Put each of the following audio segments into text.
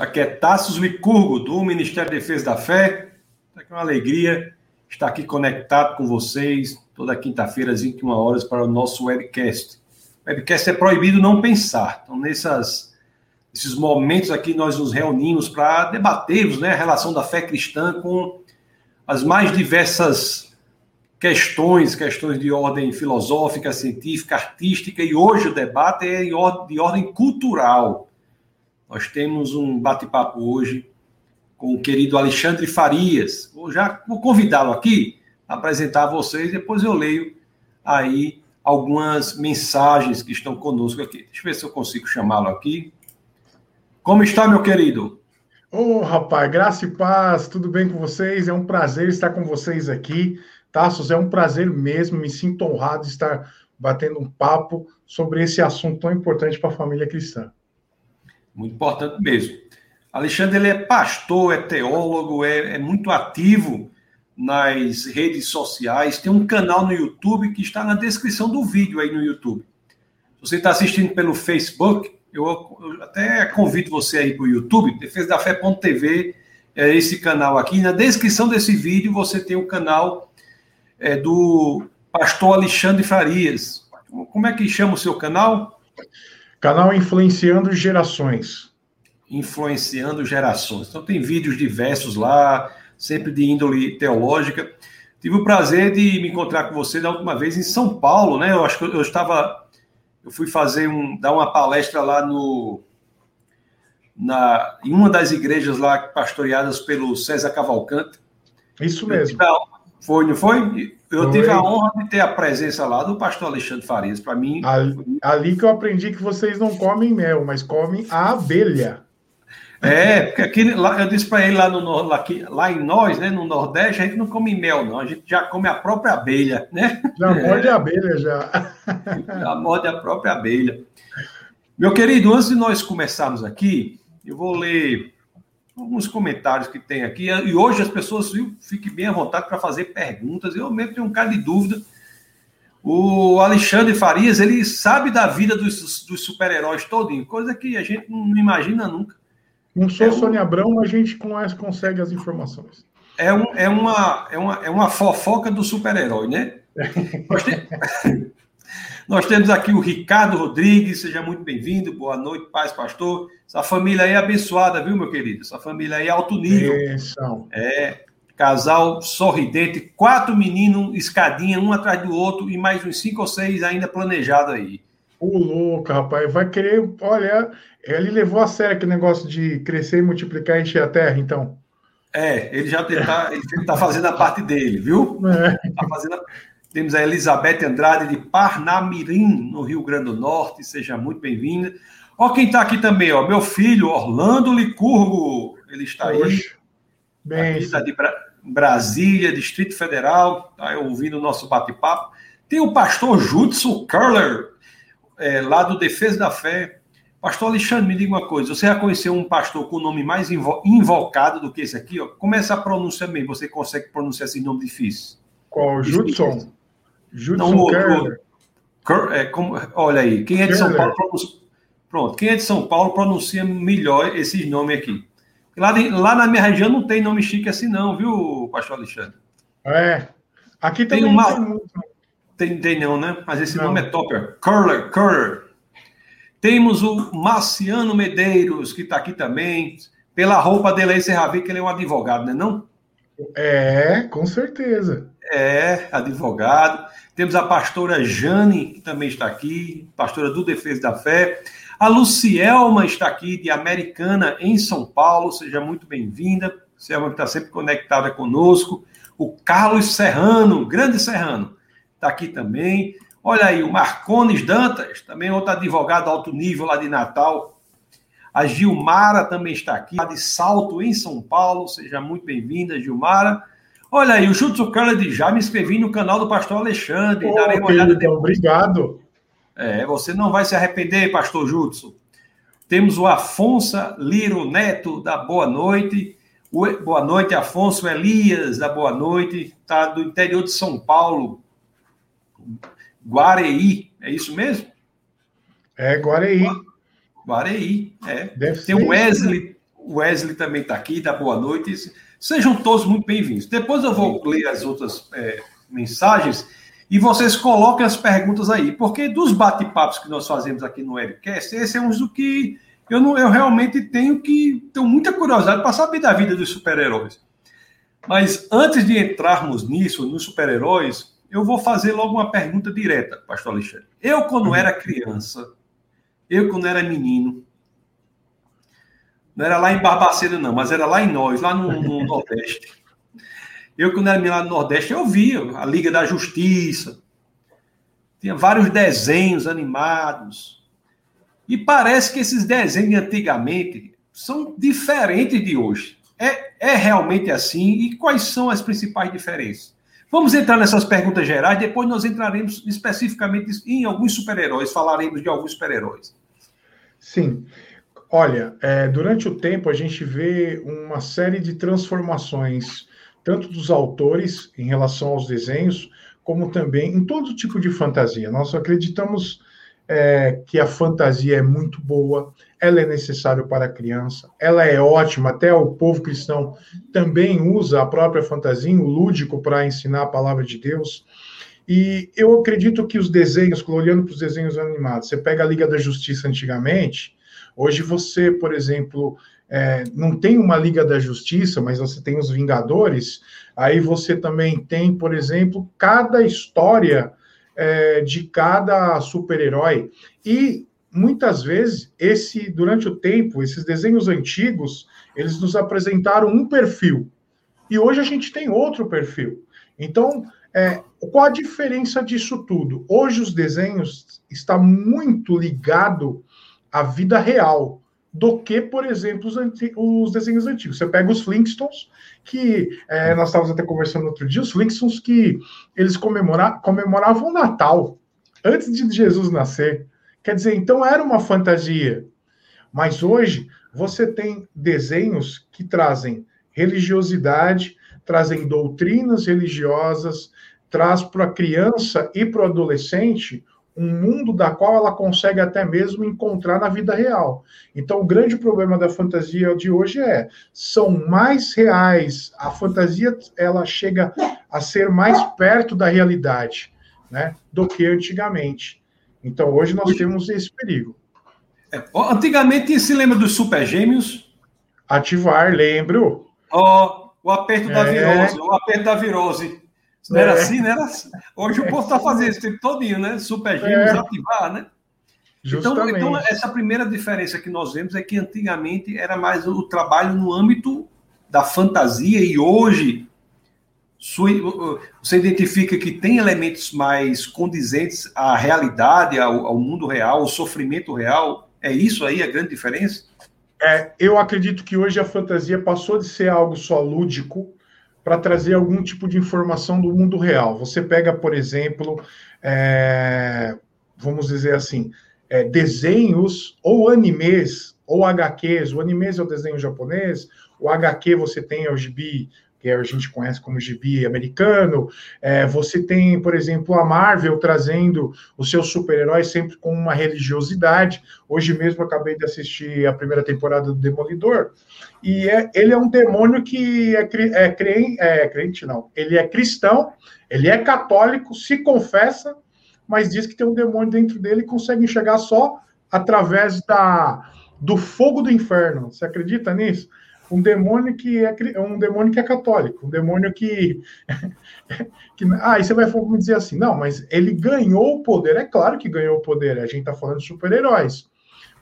Aqui é Tassos Licurgo, do Ministério da Defesa da Fé. É uma alegria estar aqui conectado com vocês toda quinta-feira às 21 horas para o nosso webcast. Webcast é proibido não pensar. Então, nessas, nesses momentos aqui, nós nos reunimos para debatermos né, a relação da fé cristã com as mais diversas questões, questões de ordem filosófica, científica, artística, e hoje o debate é de ordem cultural. Nós temos um bate-papo hoje com o querido Alexandre Farias. Vou já vou convidá-lo aqui a apresentar a vocês, depois eu leio aí algumas mensagens que estão conosco aqui. Deixa eu ver se eu consigo chamá-lo aqui. Como está, meu querido? Ô, oh, rapaz, graça e paz, tudo bem com vocês? É um prazer estar com vocês aqui. Tassos, é um prazer mesmo, me sinto honrado de estar batendo um papo sobre esse assunto tão importante para a família cristã. Muito importante mesmo. Alexandre ele é pastor, é teólogo, é, é muito ativo nas redes sociais. Tem um canal no YouTube que está na descrição do vídeo aí no YouTube. Se você está assistindo pelo Facebook, eu, eu até convido você aí para o YouTube, defesadafé.tv, é esse canal aqui. Na descrição desse vídeo você tem o canal é, do pastor Alexandre Farias. Como é que chama o seu canal? Canal Influenciando Gerações. Influenciando Gerações. Então tem vídeos diversos lá, sempre de índole teológica. Tive o prazer de me encontrar com você da última vez em São Paulo, né? Eu acho que eu estava. Eu fui fazer um. dar uma palestra lá no. Na, em uma das igrejas lá pastoreadas pelo César Cavalcante. Isso mesmo. Foi, não foi? Eu tive a honra de ter a presença lá do pastor Alexandre Farias. Para mim. Ali, ali, que eu aprendi que vocês não comem mel, mas comem a abelha. É, porque aqui, lá, eu disse para ele lá, no, lá, aqui, lá em nós, né, no Nordeste, a gente não come mel, não. A gente já come a própria abelha, né? Já morde a abelha, já. Já morde a própria abelha. Meu querido, antes de nós começarmos aqui, eu vou ler alguns comentários que tem aqui. E hoje as pessoas viu, fiquem bem à vontade para fazer perguntas. Eu mesmo tenho um cara de dúvida. O Alexandre Farias, ele sabe da vida dos, dos super-heróis todinho, coisa que a gente não imagina nunca. Não sou é Sônia um... Abrão, a gente consegue as informações. É, um, é, uma, é, uma, é uma fofoca do super-herói, né? Nós, tem... Nós temos aqui o Ricardo Rodrigues, seja muito bem-vindo, boa noite, paz, pastor. Essa família aí é abençoada, viu, meu querido? Essa família aí é alto nível. Benção. É, casal sorridente, quatro meninos, escadinha, um atrás do outro, e mais uns cinco ou seis ainda planejado aí. O louco, rapaz, vai querer. Olha, ele levou a sério aquele negócio de crescer e multiplicar e encher a terra, então. É, ele já está tá fazendo a parte dele, viu? É. Tá fazendo a... Temos a Elizabeth Andrade de Parnamirim, no Rio Grande do Norte, seja muito bem-vinda. Ó, quem está aqui também, ó, meu filho, Orlando Licurgo, ele está aí. Bem, está de Bra Brasília, Distrito Federal, está ouvindo o nosso bate-papo. Tem o pastor Judson Curler, é, lá do Defesa da Fé. Pastor Alexandre, me diga uma coisa: você já conheceu um pastor com o nome mais invo invocado do que esse aqui? Ó? Como é essa pronúncia mesmo? Você consegue pronunciar esse nome difícil? Qual? Judson? Judson Não, Kerler. É, como, olha aí, quem é de São Paulo pronuncia, pronto, quem é de São Paulo pronuncia melhor esses nomes aqui. Lá, de, lá na minha região não tem nome chique assim não, viu, pastor Alexandre? É. Aqui tem uma tem, tem não, né? Mas esse não. nome é topper. Curler, Curler. Temos o Marciano Medeiros, que está aqui também. Pela roupa dele aí, você já vê que ele é um advogado, né? Não? É, com certeza. É, advogado. Temos a pastora Jane, que também está aqui, pastora do Defesa da Fé. A Lucielma está aqui, de Americana, em São Paulo. Seja muito bem-vinda. Lucielma está sempre conectada conosco. O Carlos Serrano, grande Serrano, está aqui também. Olha aí, o Marcones Dantas, também outro advogado alto nível lá de Natal. A Gilmara também está aqui, de Salto, em São Paulo. Seja muito bem-vinda, Gilmara. Olha aí, o Jutsu de já me inscrevi no canal do pastor Alexandre. Oh, darei uma olhada depois. Obrigado. É, você não vai se arrepender, pastor Jutsu. Temos o Afonso Liro Neto, da Boa Noite. O, boa noite, Afonso Elias, da Boa Noite. Está do interior de São Paulo. Guareí, é isso mesmo? É, Guareí. Guareí, é. Deve Tem o Wesley, O Wesley também está aqui, dá boa noite. Sejam todos muito bem-vindos. Depois eu vou ler as outras é, mensagens e vocês coloquem as perguntas aí, porque dos bate-papos que nós fazemos aqui no webcast, esse é um do que eu, não, eu realmente tenho que tenho muita curiosidade para saber da vida dos super-heróis. Mas antes de entrarmos nisso, nos super-heróis, eu vou fazer logo uma pergunta direta, pastor Alexandre. Eu, quando uhum. era criança, eu, quando era menino, não era lá em Barbacena, não, mas era lá em nós, lá no, no Nordeste. Eu, quando era lá no Nordeste, eu via a Liga da Justiça. Tinha vários desenhos animados. E parece que esses desenhos antigamente são diferentes de hoje. É, é realmente assim? E quais são as principais diferenças? Vamos entrar nessas perguntas gerais, depois nós entraremos especificamente em alguns super-heróis, falaremos de alguns super-heróis. Sim. Olha, é, durante o tempo a gente vê uma série de transformações, tanto dos autores em relação aos desenhos, como também em todo tipo de fantasia. Nós acreditamos é, que a fantasia é muito boa, ela é necessária para a criança, ela é ótima, até o povo cristão também usa a própria fantasia, o lúdico, para ensinar a palavra de Deus. E eu acredito que os desenhos, olhando para os desenhos animados, você pega a Liga da Justiça antigamente, Hoje você, por exemplo, é, não tem uma Liga da Justiça, mas você tem os Vingadores. Aí você também tem, por exemplo, cada história é, de cada super-herói. E muitas vezes, esse durante o tempo, esses desenhos antigos, eles nos apresentaram um perfil. E hoje a gente tem outro perfil. Então, é, qual a diferença disso tudo? Hoje os desenhos está muito ligado a vida real do que, por exemplo, os, os desenhos antigos. Você pega os Flintstones, que é, nós estávamos até conversando outro dia, os Flintstones que eles comemora, comemoravam o Natal antes de Jesus nascer. Quer dizer, então era uma fantasia. Mas hoje você tem desenhos que trazem religiosidade, trazem doutrinas religiosas, traz para a criança e para o adolescente um mundo da qual ela consegue até mesmo encontrar na vida real. Então, o grande problema da fantasia de hoje é são mais reais. A fantasia ela chega a ser mais perto da realidade, né, do que antigamente. Então, hoje nós temos esse perigo. É, antigamente se lembra dos super gêmeos? Ativar, lembro. Oh, o aperto da é... virose, o aperto da virose. Não era é. assim, né? Era assim. Hoje o povo está fazendo isso o tempo todinho, né? Super gêmeos, é. ativar, né? Então, então, essa primeira diferença que nós vemos é que antigamente era mais o trabalho no âmbito da fantasia e hoje você identifica que tem elementos mais condizentes à realidade, ao, ao mundo real, ao sofrimento real. É isso aí a grande diferença? É, eu acredito que hoje a fantasia passou de ser algo só lúdico para trazer algum tipo de informação do mundo real. Você pega, por exemplo, é, vamos dizer assim, é, desenhos ou animes ou HQs. O animes é o desenho japonês, o HQ você tem é o gibi que a gente conhece como gibi americano. É, você tem, por exemplo, a Marvel trazendo os seus super-heróis sempre com uma religiosidade. Hoje mesmo acabei de assistir a primeira temporada do Demolidor. E é, ele é um demônio que é, é, crente, é crente, não. Ele é cristão, ele é católico, se confessa, mas diz que tem um demônio dentro dele e consegue enxergar só através da, do fogo do inferno. Você acredita nisso? Um demônio que é um demônio que é católico, um demônio que, que ah, e você vai me dizer assim, não, mas ele ganhou o poder, é claro que ganhou o poder, a gente está falando de super-heróis.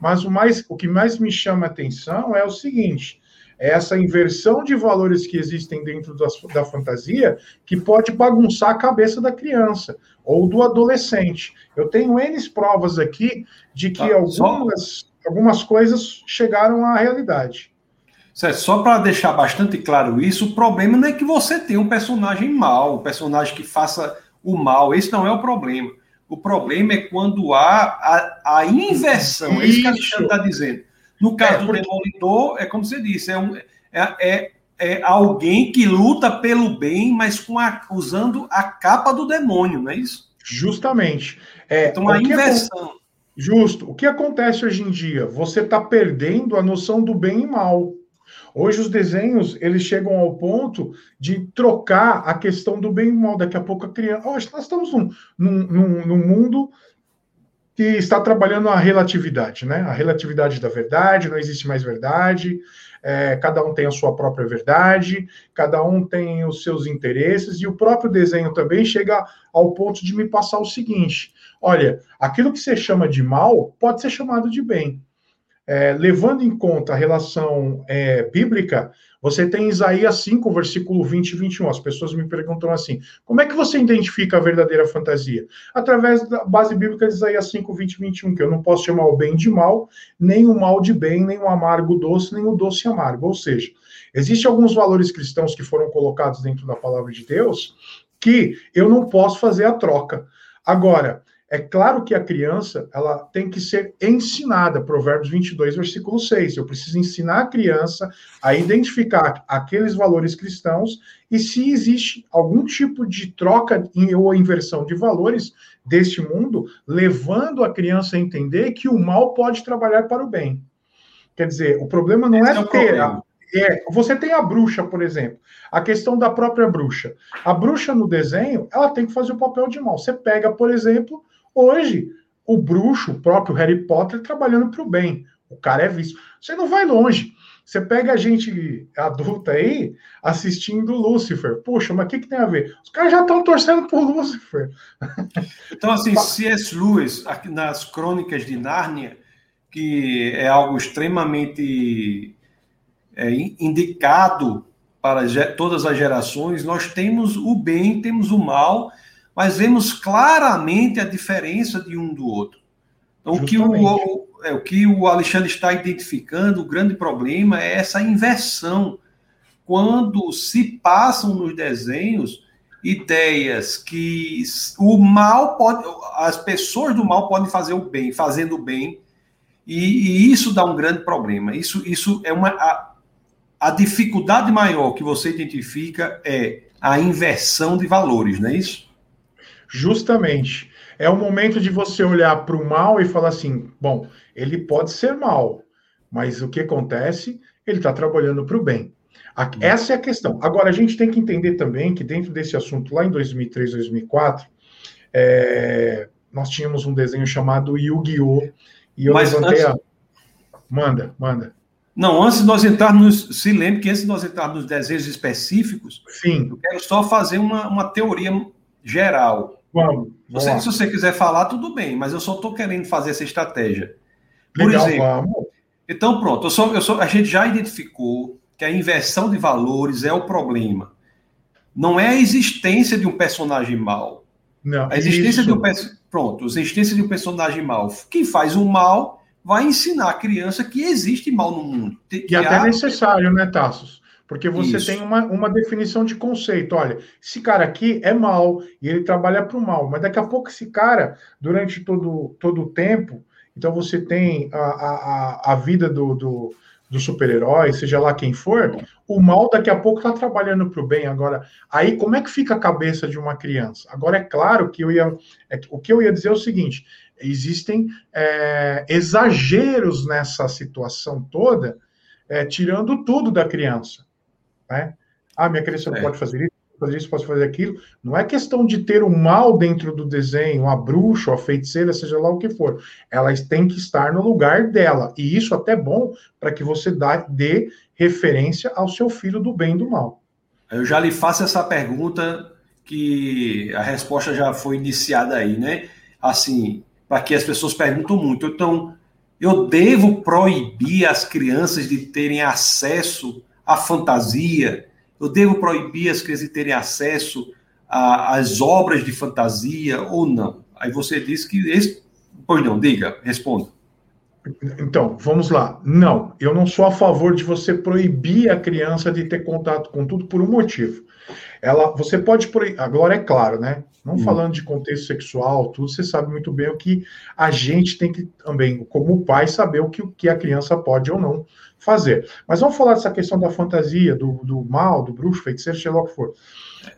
Mas o mais, o que mais me chama a atenção é o seguinte: é essa inversão de valores que existem dentro da, da fantasia que pode bagunçar a cabeça da criança ou do adolescente. Eu tenho N provas aqui de que tá, algumas, só... algumas coisas chegaram à realidade. Só para deixar bastante claro isso, o problema não é que você tenha um personagem mau, um personagem que faça o mal. Esse não é o problema. O problema é quando há a, a inversão. Isso. É isso que a Alexandre está dizendo. No caso é, porque... do Demolidor, é como você disse, é, um, é, é, é, alguém que luta pelo bem, mas com a, usando a capa do demônio, não é isso? Justamente. É, então, a inversão. Justo. O que acontece hoje em dia? Você está perdendo a noção do bem e mal. Hoje os desenhos eles chegam ao ponto de trocar a questão do bem e mal. Daqui a pouco a criança. Hoje nós estamos num, num, num mundo que está trabalhando a relatividade, né? A relatividade da verdade, não existe mais verdade, é, cada um tem a sua própria verdade, cada um tem os seus interesses, e o próprio desenho também chega ao ponto de me passar o seguinte: olha, aquilo que você chama de mal pode ser chamado de bem é, levando em conta a relação é, bíblica, você tem Isaías 5, versículo 20 e 21. As pessoas me perguntam assim: como é que você identifica a verdadeira fantasia? Através da base bíblica de Isaías 5, 20 e 21, que eu não posso chamar o bem de mal, nem o mal de bem, nem o amargo doce, nem o doce amargo. Ou seja, existem alguns valores cristãos que foram colocados dentro da palavra de Deus que eu não posso fazer a troca. Agora, é claro que a criança ela tem que ser ensinada, Provérbios 22, versículo 6. Eu preciso ensinar a criança a identificar aqueles valores cristãos e se existe algum tipo de troca ou inversão de valores deste mundo, levando a criança a entender que o mal pode trabalhar para o bem. Quer dizer, o problema não Esse é, é ter. A, é, você tem a bruxa, por exemplo, a questão da própria bruxa. A bruxa no desenho, ela tem que fazer o papel de mal. Você pega, por exemplo, Hoje, o bruxo, o próprio Harry Potter, trabalhando para o bem. O cara é visto. Você não vai longe. Você pega a gente adulta aí assistindo Lúcifer. Puxa, mas o que, que tem a ver? Os caras já estão torcendo por Lúcifer. Então, assim, C.S. Lewis, nas Crônicas de Nárnia, que é algo extremamente é, indicado para todas as gerações, nós temos o bem, temos o mal, mas vemos claramente a diferença de um do outro. Então, o que o, é, o que o Alexandre está identificando, o grande problema é essa inversão. Quando se passam nos desenhos ideias que o mal pode, as pessoas do mal podem fazer o bem, fazendo o bem, e, e isso dá um grande problema. Isso, isso é uma. A, a dificuldade maior que você identifica é a inversão de valores, não é isso? Justamente. É o momento de você olhar para o mal e falar assim: bom, ele pode ser mal, mas o que acontece? Ele está trabalhando para o bem. Hum. Essa é a questão. Agora, a gente tem que entender também que dentro desse assunto, lá em 2003, 2004, é, nós tínhamos um desenho chamado Yu-Gi-Oh! E eu Mas levantei antes... a. Manda, manda. Não, antes de nós entrarmos, se lembre que antes de nós entrarmos nos desenhos específicos, Sim. eu quero só fazer uma, uma teoria geral. Vamos. Você, se você quiser falar, tudo bem, mas eu só estou querendo fazer essa estratégia. Por Legal, exemplo, vamos. então pronto, eu sou, eu sou, a gente já identificou que a inversão de valores é o problema. Não é a existência de um personagem mal. Não, a existência isso. de um pronto, a existência de um personagem mal. Quem faz o mal vai ensinar a criança que existe mal no mundo. e até há... necessário, né, Tassos? Porque você Isso. tem uma, uma definição de conceito. Olha, esse cara aqui é mal e ele trabalha para o mal, mas daqui a pouco esse cara, durante todo, todo o tempo, então você tem a, a, a vida do, do, do super-herói, seja lá quem for, o mal daqui a pouco está trabalhando para o bem. Agora, aí como é que fica a cabeça de uma criança? Agora, é claro que eu ia. É, o que eu ia dizer é o seguinte: existem é, exageros nessa situação toda, é, tirando tudo da criança. Né? Ah, minha criança é. pode fazer isso, fazer isso, pode fazer aquilo. Não é questão de ter o mal dentro do desenho, a bruxa, a feiticeira, seja lá o que for. Elas têm que estar no lugar dela. E isso até é bom para que você dê referência ao seu filho do bem e do mal. Eu já lhe faço essa pergunta que a resposta já foi iniciada aí, né? Assim, para que as pessoas perguntam muito. Então, eu devo proibir as crianças de terem acesso a fantasia, eu devo proibir as crianças de terem acesso às obras de fantasia ou não? Aí você diz que. Pois não, diga, responda. Então, vamos lá. Não, eu não sou a favor de você proibir a criança de ter contato com tudo por um motivo. Ela, você pode proibir. Agora é claro, né? Não hum. falando de contexto sexual, tudo, você sabe muito bem o que a gente tem que também, como pai, saber o que, o que a criança pode ou não fazer. Mas vamos falar dessa questão da fantasia, do, do mal, do bruxo, feiticeiro, seja lá o que for.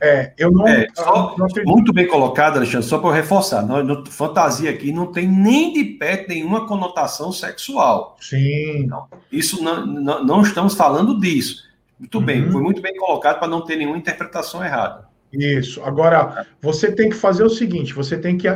É, eu não. É, só, não muito bem colocado, Alexandre, só para reforçar. Não, não, fantasia aqui não tem nem de perto nenhuma conotação sexual. Sim. Então, isso não, não, não, estamos falando disso. Muito uhum. bem, foi muito bem colocado para não ter nenhuma interpretação errada. Isso. Agora, você tem que fazer o seguinte: você tem que.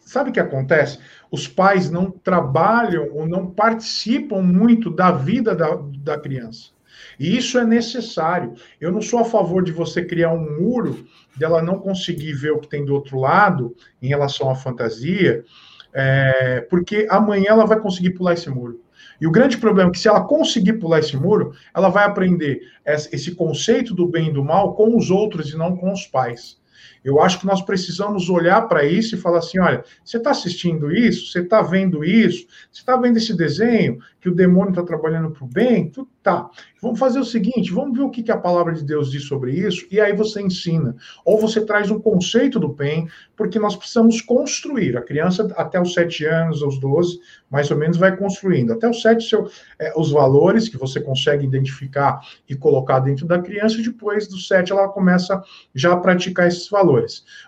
Sabe o que acontece? Os pais não trabalham ou não participam muito da vida da, da criança. E isso é necessário. Eu não sou a favor de você criar um muro dela não conseguir ver o que tem do outro lado em relação à fantasia, é, porque amanhã ela vai conseguir pular esse muro. E o grande problema é que se ela conseguir pular esse muro, ela vai aprender esse conceito do bem e do mal com os outros e não com os pais. Eu acho que nós precisamos olhar para isso e falar assim: olha, você está assistindo isso, você está vendo isso, você está vendo esse desenho que o demônio está trabalhando para o bem, tudo tá. Vamos fazer o seguinte: vamos ver o que, que a palavra de Deus diz sobre isso, e aí você ensina. Ou você traz um conceito do bem, porque nós precisamos construir. A criança, até os sete anos, aos 12, mais ou menos, vai construindo. Até os sete, seu, é, os valores que você consegue identificar e colocar dentro da criança, e depois dos sete ela começa já a praticar esses valores.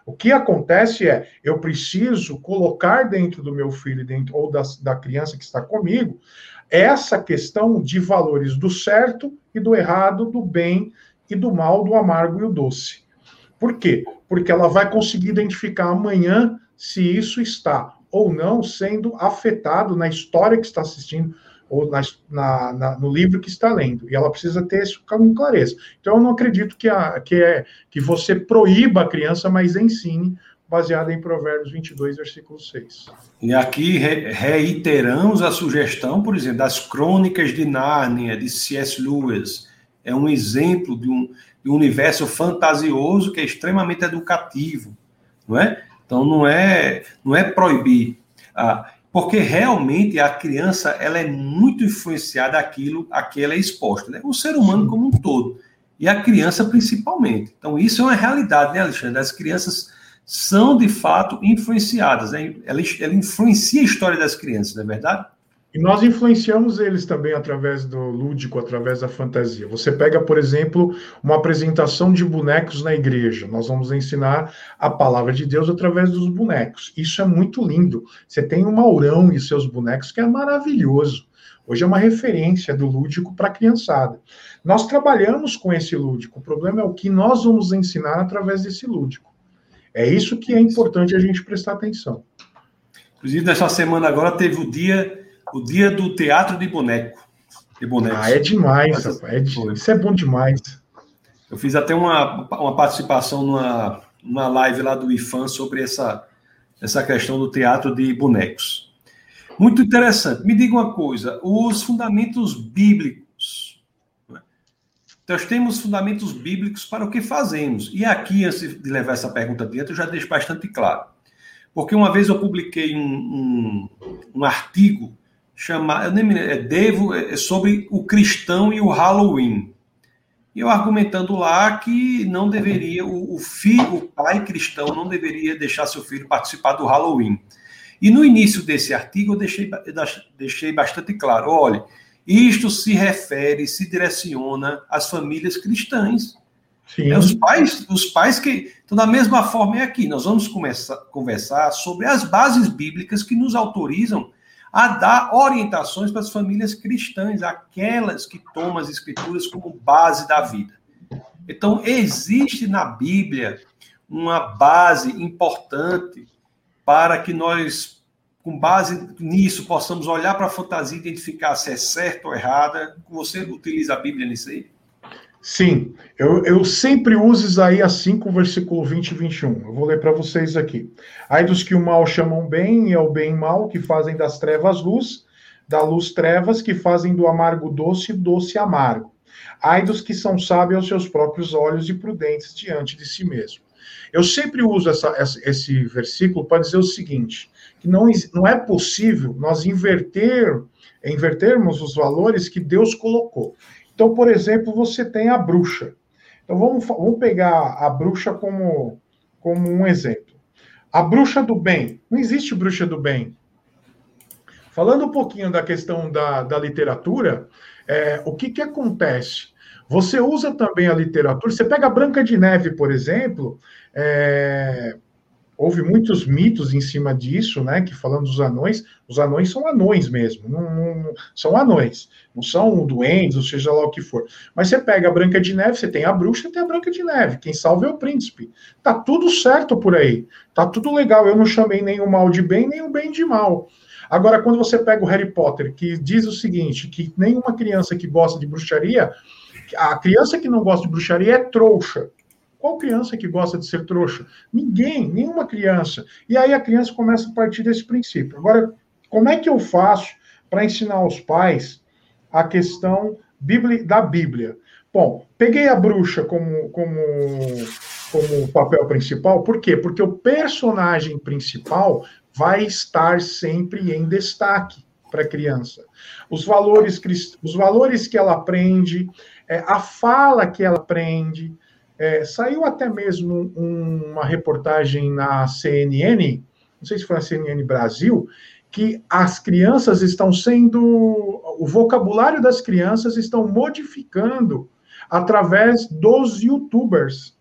O que acontece é, eu preciso colocar dentro do meu filho, dentro, ou da, da criança que está comigo, essa questão de valores do certo e do errado, do bem e do mal, do amargo e o doce. Por quê? Porque ela vai conseguir identificar amanhã se isso está ou não sendo afetado na história que está assistindo ou na, na, na, no livro que está lendo. E ela precisa ter isso com clareza. Então, eu não acredito que, a, que, é, que você proíba a criança, mas ensine baseada em Provérbios 22, versículo 6. E aqui re reiteramos a sugestão, por exemplo, das Crônicas de Nárnia, de C.S. Lewis. É um exemplo de um, de um universo fantasioso que é extremamente educativo, não é? Então não é não é proibir, ah, porque realmente a criança ela é muito influenciada aquilo a que ela é exposta, né? O ser humano como um todo e a criança principalmente. Então isso é uma realidade, né, Alexandre? As crianças são de fato influenciadas. Né? Ela, ela influencia a história das crianças, não é verdade? E nós influenciamos eles também através do lúdico, através da fantasia. Você pega, por exemplo, uma apresentação de bonecos na igreja. Nós vamos ensinar a palavra de Deus através dos bonecos. Isso é muito lindo. Você tem o Maurão e seus bonecos, que é maravilhoso. Hoje é uma referência do lúdico para a criançada. Nós trabalhamos com esse lúdico. O problema é o que nós vamos ensinar através desse lúdico. É isso que é importante a gente prestar atenção. Inclusive, nessa semana agora teve o dia, o dia do teatro de boneco. De bonecos. Ah, é demais, rapaz. É de... Isso é bom demais. Eu fiz até uma, uma participação numa, numa live lá do IFAM sobre essa, essa questão do teatro de bonecos. Muito interessante. Me diga uma coisa: os fundamentos bíblicos nós temos fundamentos bíblicos para o que fazemos. E aqui, antes de levar essa pergunta adiante, eu já deixo bastante claro. Porque uma vez eu publiquei um, um, um artigo chamado, eu nem me é, devo, é, é sobre o cristão e o Halloween. E eu argumentando lá que não deveria, o, o filho, o pai cristão não deveria deixar seu filho participar do Halloween. E no início desse artigo eu deixei, deixei bastante claro: olha, isto se refere, se direciona às famílias cristãs. É os pais, os pais que. Então, da mesma forma é aqui. Nós vamos começar conversar sobre as bases bíblicas que nos autorizam a dar orientações para as famílias cristãs, aquelas que tomam as escrituras como base da vida. Então, existe na Bíblia uma base importante para que nós com base nisso, possamos olhar para a fantasia e identificar se é certo ou errada. Você utiliza a Bíblia nisso aí? Sim, eu, eu sempre uso Isaías 5, versículo 20 e 21. Eu vou ler para vocês aqui. Ai dos que o mal chamam bem e é o bem mal, que fazem das trevas luz, da luz trevas, que fazem do amargo doce, doce amargo. Ai dos que são sábios aos seus próprios olhos e prudentes diante de si mesmo. Eu sempre uso essa, esse versículo para dizer o seguinte: que não, não é possível nós inverter, invertermos os valores que Deus colocou. Então, por exemplo, você tem a bruxa. Então, vamos, vamos pegar a bruxa como, como um exemplo. A bruxa do bem. Não existe bruxa do bem. Falando um pouquinho da questão da, da literatura, é, o que, que acontece? Você usa também a literatura, você pega a Branca de Neve, por exemplo, é, houve muitos mitos em cima disso, né? Que falando dos anões, os anões são anões mesmo, não, não, são anões, não são duendes, ou seja lá o que for. Mas você pega a Branca de Neve, você tem a bruxa, tem a Branca de Neve. Quem salva é o príncipe. Tá tudo certo por aí, tá tudo legal. Eu não chamei nem o mal de bem, nem o bem de mal. Agora, quando você pega o Harry Potter, que diz o seguinte, que nenhuma criança que gosta de bruxaria, a criança que não gosta de bruxaria é trouxa. Qual criança que gosta de ser trouxa? Ninguém, nenhuma criança. E aí a criança começa a partir desse princípio. Agora, como é que eu faço para ensinar aos pais a questão da Bíblia? Bom, peguei a bruxa como, como, como papel principal, por quê? Porque o personagem principal vai estar sempre em destaque para a criança. Os valores, os valores que ela aprende, é, a fala que ela aprende, é, saiu até mesmo um, uma reportagem na CNN, não sei se foi a CNN Brasil, que as crianças estão sendo. O vocabulário das crianças estão modificando através dos youtubers.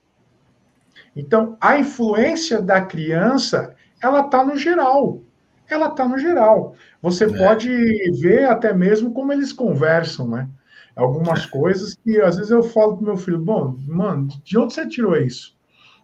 Então, a influência da criança, ela está no geral. Ela está no geral. Você é. pode ver até mesmo como eles conversam, né? Algumas coisas que às vezes eu falo pro meu filho, bom, mano, de onde você tirou isso?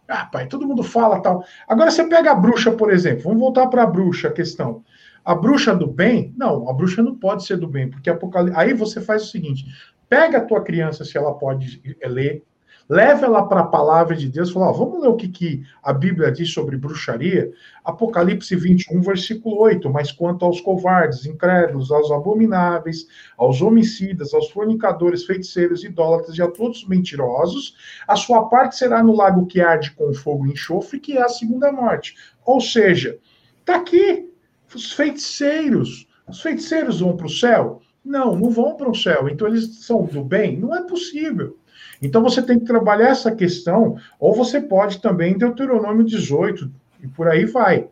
Ah, pai, todo mundo fala tal. Agora você pega a bruxa, por exemplo, vamos voltar para a bruxa, a questão. A bruxa do bem? Não, a bruxa não pode ser do bem, porque Apocalipse... aí você faz o seguinte: pega a tua criança, se ela pode ler, leva ela para a palavra de Deus, fala, ó, vamos ler o que, que a Bíblia diz sobre bruxaria, Apocalipse 21, versículo 8, mas quanto aos covardes, incrédulos, aos abomináveis, aos homicidas, aos fornicadores, feiticeiros, idólatras e a todos os mentirosos, a sua parte será no lago que arde com fogo e enxofre, que é a segunda morte. Ou seja, tá aqui, os feiticeiros, os feiticeiros vão para o céu? Não, não vão para o céu. Então eles são do bem? Não é possível. Então você tem que trabalhar essa questão, ou você pode também Deuteronômio 18, e por aí vai.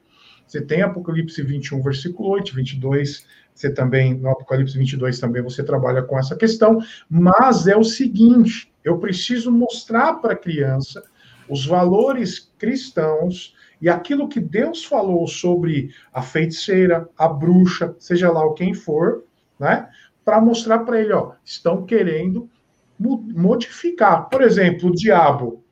Você tem Apocalipse 21, versículo 8, 22, você também, no Apocalipse 22 também você trabalha com essa questão, mas é o seguinte, eu preciso mostrar para a criança os valores cristãos e aquilo que Deus falou sobre a feiticeira, a bruxa, seja lá o quem for, né? Para mostrar para ele, ó, estão querendo modificar. Por exemplo, o diabo.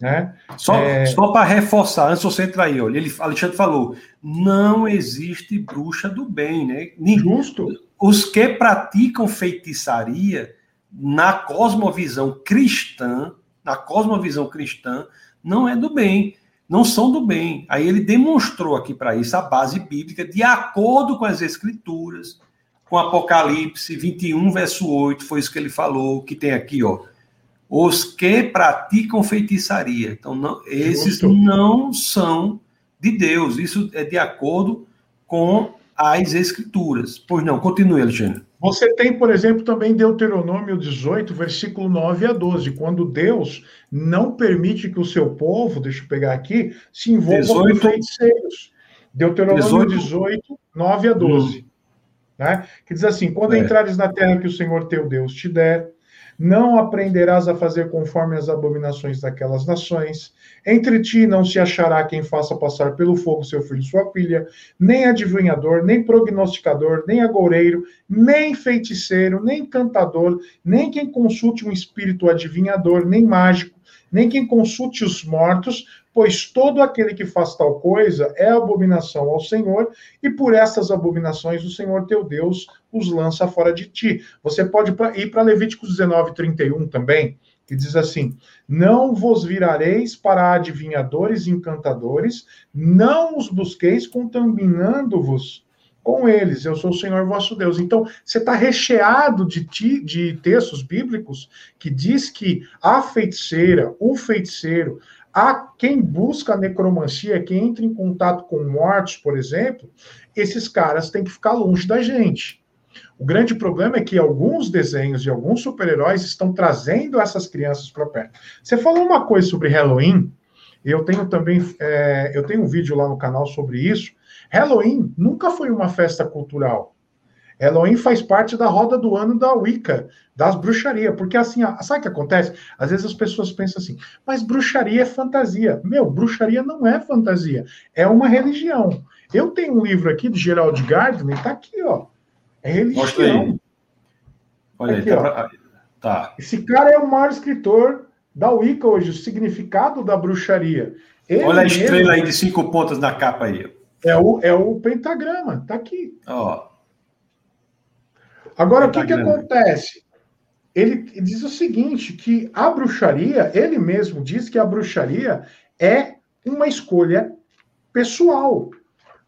Né? Só, é... só para reforçar, antes você entrar aí, olha, ele, Alexandre falou: não existe bruxa do bem, né? Nem, Justo. Os que praticam feitiçaria na cosmovisão cristã, na cosmovisão cristã, não é do bem, não são do bem. Aí ele demonstrou aqui para isso a base bíblica de acordo com as escrituras, com Apocalipse 21, verso 8, foi isso que ele falou, que tem aqui, ó. Os que praticam feitiçaria. Então, não, esses Justo. não são de Deus. Isso é de acordo com as escrituras. Pois não, continue, Alexandre. Você tem, por exemplo, também Deuteronômio 18, versículo 9 a 12, quando Deus não permite que o seu povo, deixa eu pegar aqui, se envolva 18, com feiticeiros. Deuteronômio 18, 18 9 a 12. Né? Que diz assim: quando é. entrares na terra que o Senhor teu Deus te der, não aprenderás a fazer conforme as abominações daquelas nações. Entre ti não se achará quem faça passar pelo fogo seu filho e sua filha, nem adivinhador, nem prognosticador, nem agoureiro, nem feiticeiro, nem cantador, nem quem consulte um espírito adivinhador, nem mágico, nem quem consulte os mortos, pois todo aquele que faz tal coisa é abominação ao Senhor, e por essas abominações o Senhor teu Deus os lança fora de ti. Você pode ir para Levíticos 19, 31 também, que diz assim: Não vos virareis para adivinhadores e encantadores, não os busqueis contaminando-vos com eles. Eu sou o Senhor vosso Deus. Então, você está recheado de, ti, de textos bíblicos que diz que a feiticeira, o feiticeiro, a quem busca necromancia, quem entra em contato com mortos, por exemplo, esses caras têm que ficar longe da gente. O grande problema é que alguns desenhos de alguns super-heróis estão trazendo essas crianças para perto. Você falou uma coisa sobre Halloween, eu tenho também, é, eu tenho um vídeo lá no canal sobre isso. Halloween nunca foi uma festa cultural. Halloween faz parte da roda do ano da Wicca, das bruxarias, porque assim, sabe o que acontece? Às vezes as pessoas pensam assim, mas bruxaria é fantasia. Meu, bruxaria não é fantasia, é uma religião. Eu tenho um livro aqui de Gerald Gardner, tá aqui, ó. É religião. Olha aqui, aí, tá, tá. Esse cara é o maior escritor da Wicca hoje, o significado da bruxaria. Ele Olha a estrela aí de cinco pontas na capa aí. É o, é o pentagrama, tá aqui. Ó. Agora, o que, que acontece? Ele diz o seguinte, que a bruxaria, ele mesmo diz que a bruxaria é uma escolha pessoal.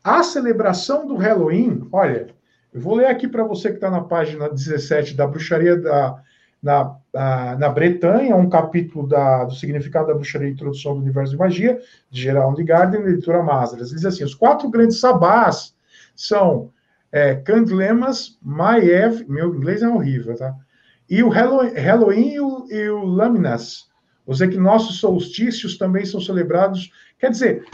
A celebração do Halloween, olha, eu vou ler aqui para você que está na página 17 da bruxaria da, na, na, na Bretanha, um capítulo da, do significado da bruxaria e introdução do universo de magia, de Gerald Gardner, leitura Masras. Diz assim: os quatro grandes sabás são é, Candlemas, Maiev, meu inglês é horrível, tá? E o Halloween e o, e o Laminas. Os equinócios solstícios também são celebrados. Quer dizer,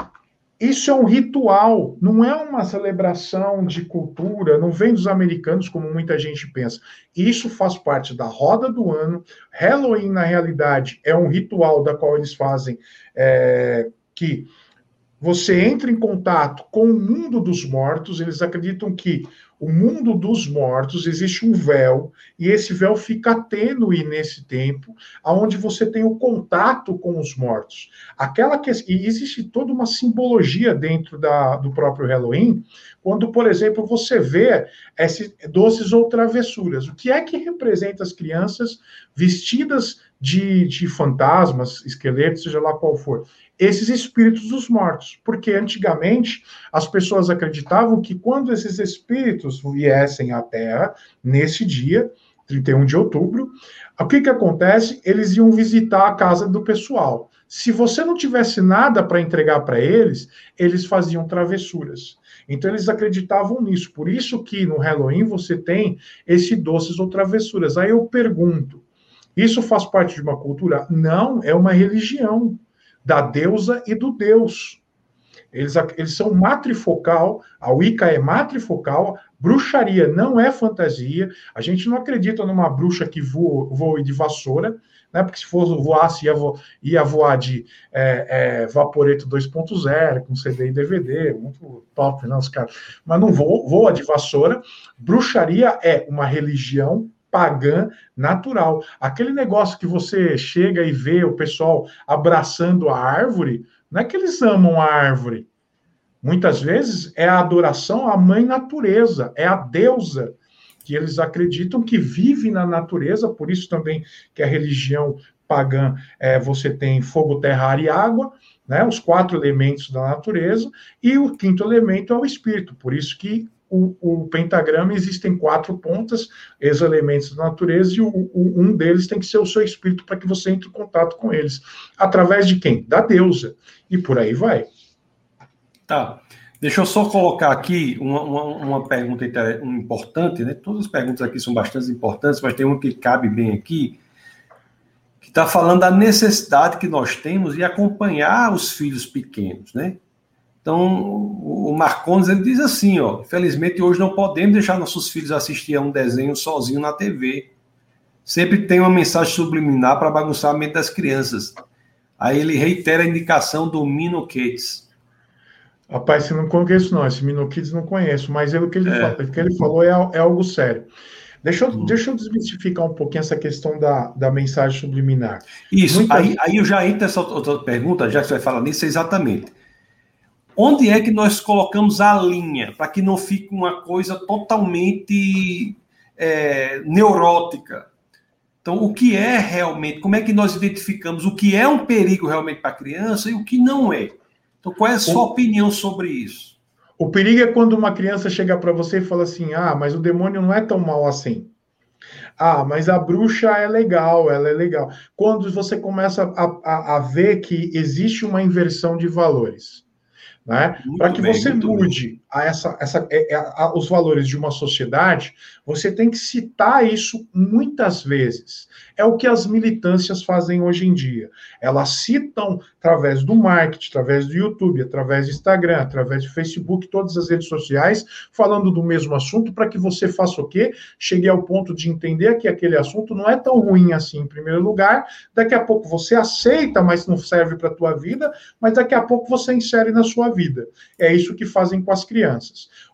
isso é um ritual, não é uma celebração de cultura, não vem dos americanos como muita gente pensa. Isso faz parte da roda do ano. Halloween, na realidade, é um ritual da qual eles fazem é, que você entra em contato com o mundo dos mortos, eles acreditam que o mundo dos mortos existe um véu, e esse véu fica tênue nesse tempo, aonde você tem o contato com os mortos. Aquela que e existe toda uma simbologia dentro da, do próprio Halloween, quando, por exemplo, você vê esses doces ou travessuras. O que é que representa as crianças vestidas de, de fantasmas, esqueletos, seja lá qual for? esses espíritos dos mortos, porque antigamente as pessoas acreditavam que quando esses espíritos viessem à Terra, nesse dia, 31 de outubro, o que, que acontece? Eles iam visitar a casa do pessoal. Se você não tivesse nada para entregar para eles, eles faziam travessuras. Então eles acreditavam nisso. Por isso que no Halloween você tem esse doces ou travessuras. Aí eu pergunto, isso faz parte de uma cultura? Não, é uma religião da deusa e do deus. Eles, eles são matrifocal, a Wicca é matrifocal, bruxaria não é fantasia, a gente não acredita numa bruxa que voa, de vassoura, né? porque se fosse voasse, ia, vo, ia voar de é, é, Vaporeto 2.0, com CD e DVD, muito top, né, os caras. Mas não voa, voa de vassoura. Bruxaria é uma religião pagã natural. Aquele negócio que você chega e vê o pessoal abraçando a árvore, não é que eles amam a árvore. Muitas vezes é a adoração à mãe natureza, é a deusa que eles acreditam que vive na natureza, por isso também que a religião pagã é, você tem fogo, terra, ar e água, né, os quatro elementos da natureza, e o quinto elemento é o espírito, por isso que o, o, pentagrama existem quatro pontas, elementos da natureza, e o, o, um deles tem que ser o seu espírito para que você entre em contato com eles. Através de quem? Da deusa. E por aí vai. Tá. Deixa eu só colocar aqui uma, uma, uma pergunta importante, né? Todas as perguntas aqui são bastante importantes, mas tem uma que cabe bem aqui, que está falando da necessidade que nós temos de acompanhar os filhos pequenos, né? Então, o Marcones ele diz assim, ó, infelizmente hoje não podemos deixar nossos filhos assistir a um desenho sozinho na TV. Sempre tem uma mensagem subliminar para bagunçar a mente das crianças. Aí ele reitera a indicação do Mino Kids. Rapaz, você não conhece não, esse Mino Kids não conheço, mas ele, o, que ele, é. o que ele falou é, é algo sério. Deixa eu, hum. deixa eu desmistificar um pouquinho essa questão da, da mensagem subliminar. Isso, Muita... aí, aí eu já entro nessa outra pergunta, já que você vai falar nisso, exatamente. Onde é que nós colocamos a linha para que não fique uma coisa totalmente é, neurótica? Então, o que é realmente, como é que nós identificamos o que é um perigo realmente para a criança e o que não é? Então, qual é a sua o, opinião sobre isso? O perigo é quando uma criança chega para você e fala assim: ah, mas o demônio não é tão mal assim. Ah, mas a bruxa é legal, ela é legal. Quando você começa a, a, a ver que existe uma inversão de valores. Né? Para que bem, você mude a essa, essa, é, é, a, os valores de uma sociedade, você tem que citar isso muitas vezes. É o que as militâncias fazem hoje em dia. Elas citam através do marketing, através do YouTube, através do Instagram, através do Facebook, todas as redes sociais, falando do mesmo assunto, para que você faça o quê? Chegue ao ponto de entender que aquele assunto não é tão ruim assim, em primeiro lugar. Daqui a pouco você aceita, mas não serve para a tua vida, mas daqui a pouco você insere na sua vida. É isso que fazem com as crianças.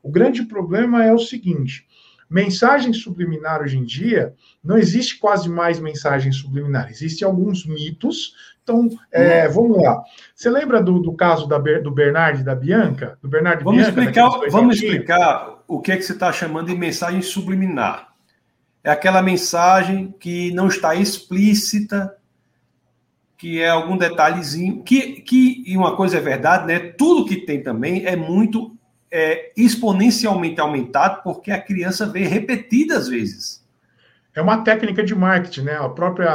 O grande problema é o seguinte: mensagem subliminar hoje em dia, não existe quase mais mensagem subliminar. Existem alguns mitos. Então, é, vamos lá. Você lembra do, do caso da, do Bernard e da Bianca? Do Bernard vamos Bianca, explicar, vamos explicar o que é que você está chamando de mensagem subliminar. É aquela mensagem que não está explícita, que é algum detalhezinho, que, que e uma coisa é verdade, né? Tudo que tem também é muito é, exponencialmente aumentado porque a criança vê repetidas vezes. É uma técnica de marketing, né? A própria,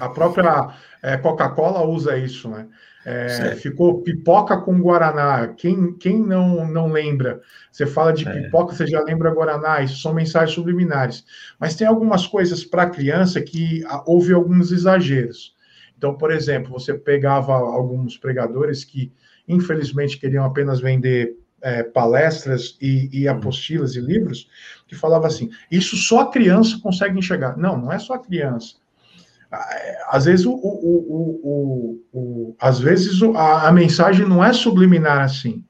a própria é, Coca-Cola usa isso, né? É, ficou pipoca com Guaraná. Quem, quem não, não lembra? Você fala de é. pipoca, você já lembra Guaraná. Isso são mensagens subliminares. Mas tem algumas coisas para criança que houve alguns exageros. Então, por exemplo, você pegava alguns pregadores que, infelizmente, queriam apenas vender é, palestras e, e, uhum. apostilas e livros, que falava assim: isso só a criança consegue enxergar. Não, não é só a criança. Às vezes, o, o, o, às vezes a, a, mensagem não é subliminar assim.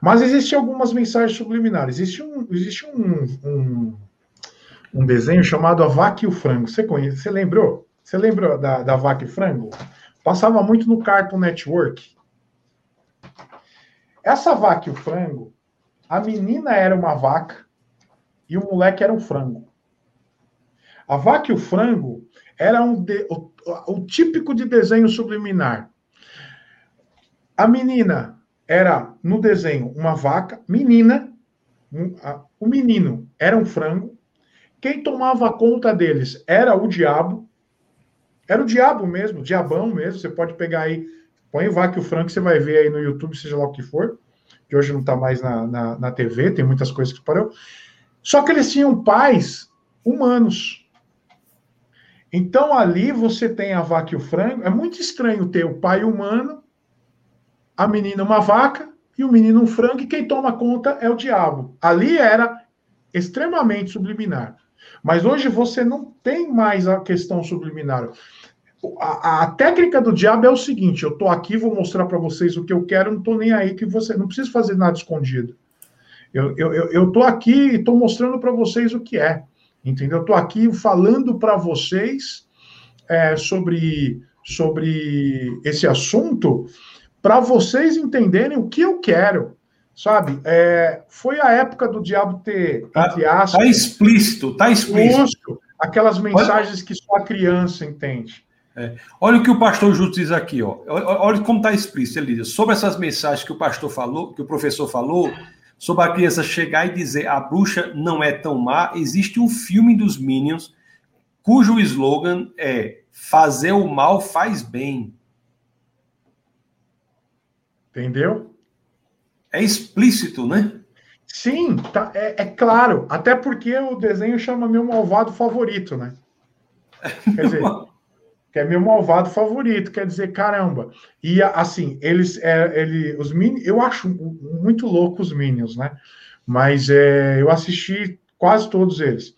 Mas existem algumas mensagens subliminares. Existe um, existe um, um, um desenho chamado A Vaca e o Frango. Você conhece? Você lembrou? Você lembra da, da Vaca e Frango? Passava muito no Cartoon Network. Essa vaca e o frango, a menina era uma vaca e o moleque era um frango. A vaca e o frango era um de, o, o típico de desenho subliminar. A menina era, no desenho, uma vaca, menina, um, a, o menino era um frango, quem tomava conta deles era o diabo, era o diabo mesmo, diabão mesmo. Você pode pegar aí, põe o Vaque o Franco, você vai ver aí no YouTube, seja lá o que for, que hoje não está mais na, na, na, TV, tem muitas coisas que parou. Só que eles tinham pais humanos. Então ali você tem a vaca e o frango. É muito estranho ter o pai humano, a menina uma vaca e o menino um frango, e quem toma conta é o diabo. Ali era extremamente subliminar. Mas hoje você não tem mais a questão subliminar. A, a, técnica do diabo é o seguinte: eu tô aqui, vou mostrar para vocês o que eu quero, não tô nem aí que você não precisa fazer nada escondido. Eu, eu, eu, tô aqui e tô mostrando para vocês o que é, entendeu? Eu tô aqui falando para vocês é, sobre, sobre esse assunto para vocês entenderem o que eu quero, sabe? É, foi a época do diabo ter, tá, aspas... Tá explícito, tá explícito. Aquelas mensagens Olha... que só a criança entende. É. Olha o que o pastor Júlio diz aqui, ó. Olha como está explícito. Ele diz: sobre essas mensagens que o pastor falou, que o professor falou, sobre a criança chegar e dizer a bruxa não é tão má, existe um filme dos Minions cujo slogan é fazer o mal faz bem. Entendeu? É explícito, né? Sim, tá, é, é claro. Até porque o desenho chama meu malvado favorito, né? Quer dizer, que é meu malvado favorito, quer dizer, caramba. E assim, eles, é, ele, os Minions, eu acho muito louco os Minions, né? Mas é, eu assisti quase todos eles.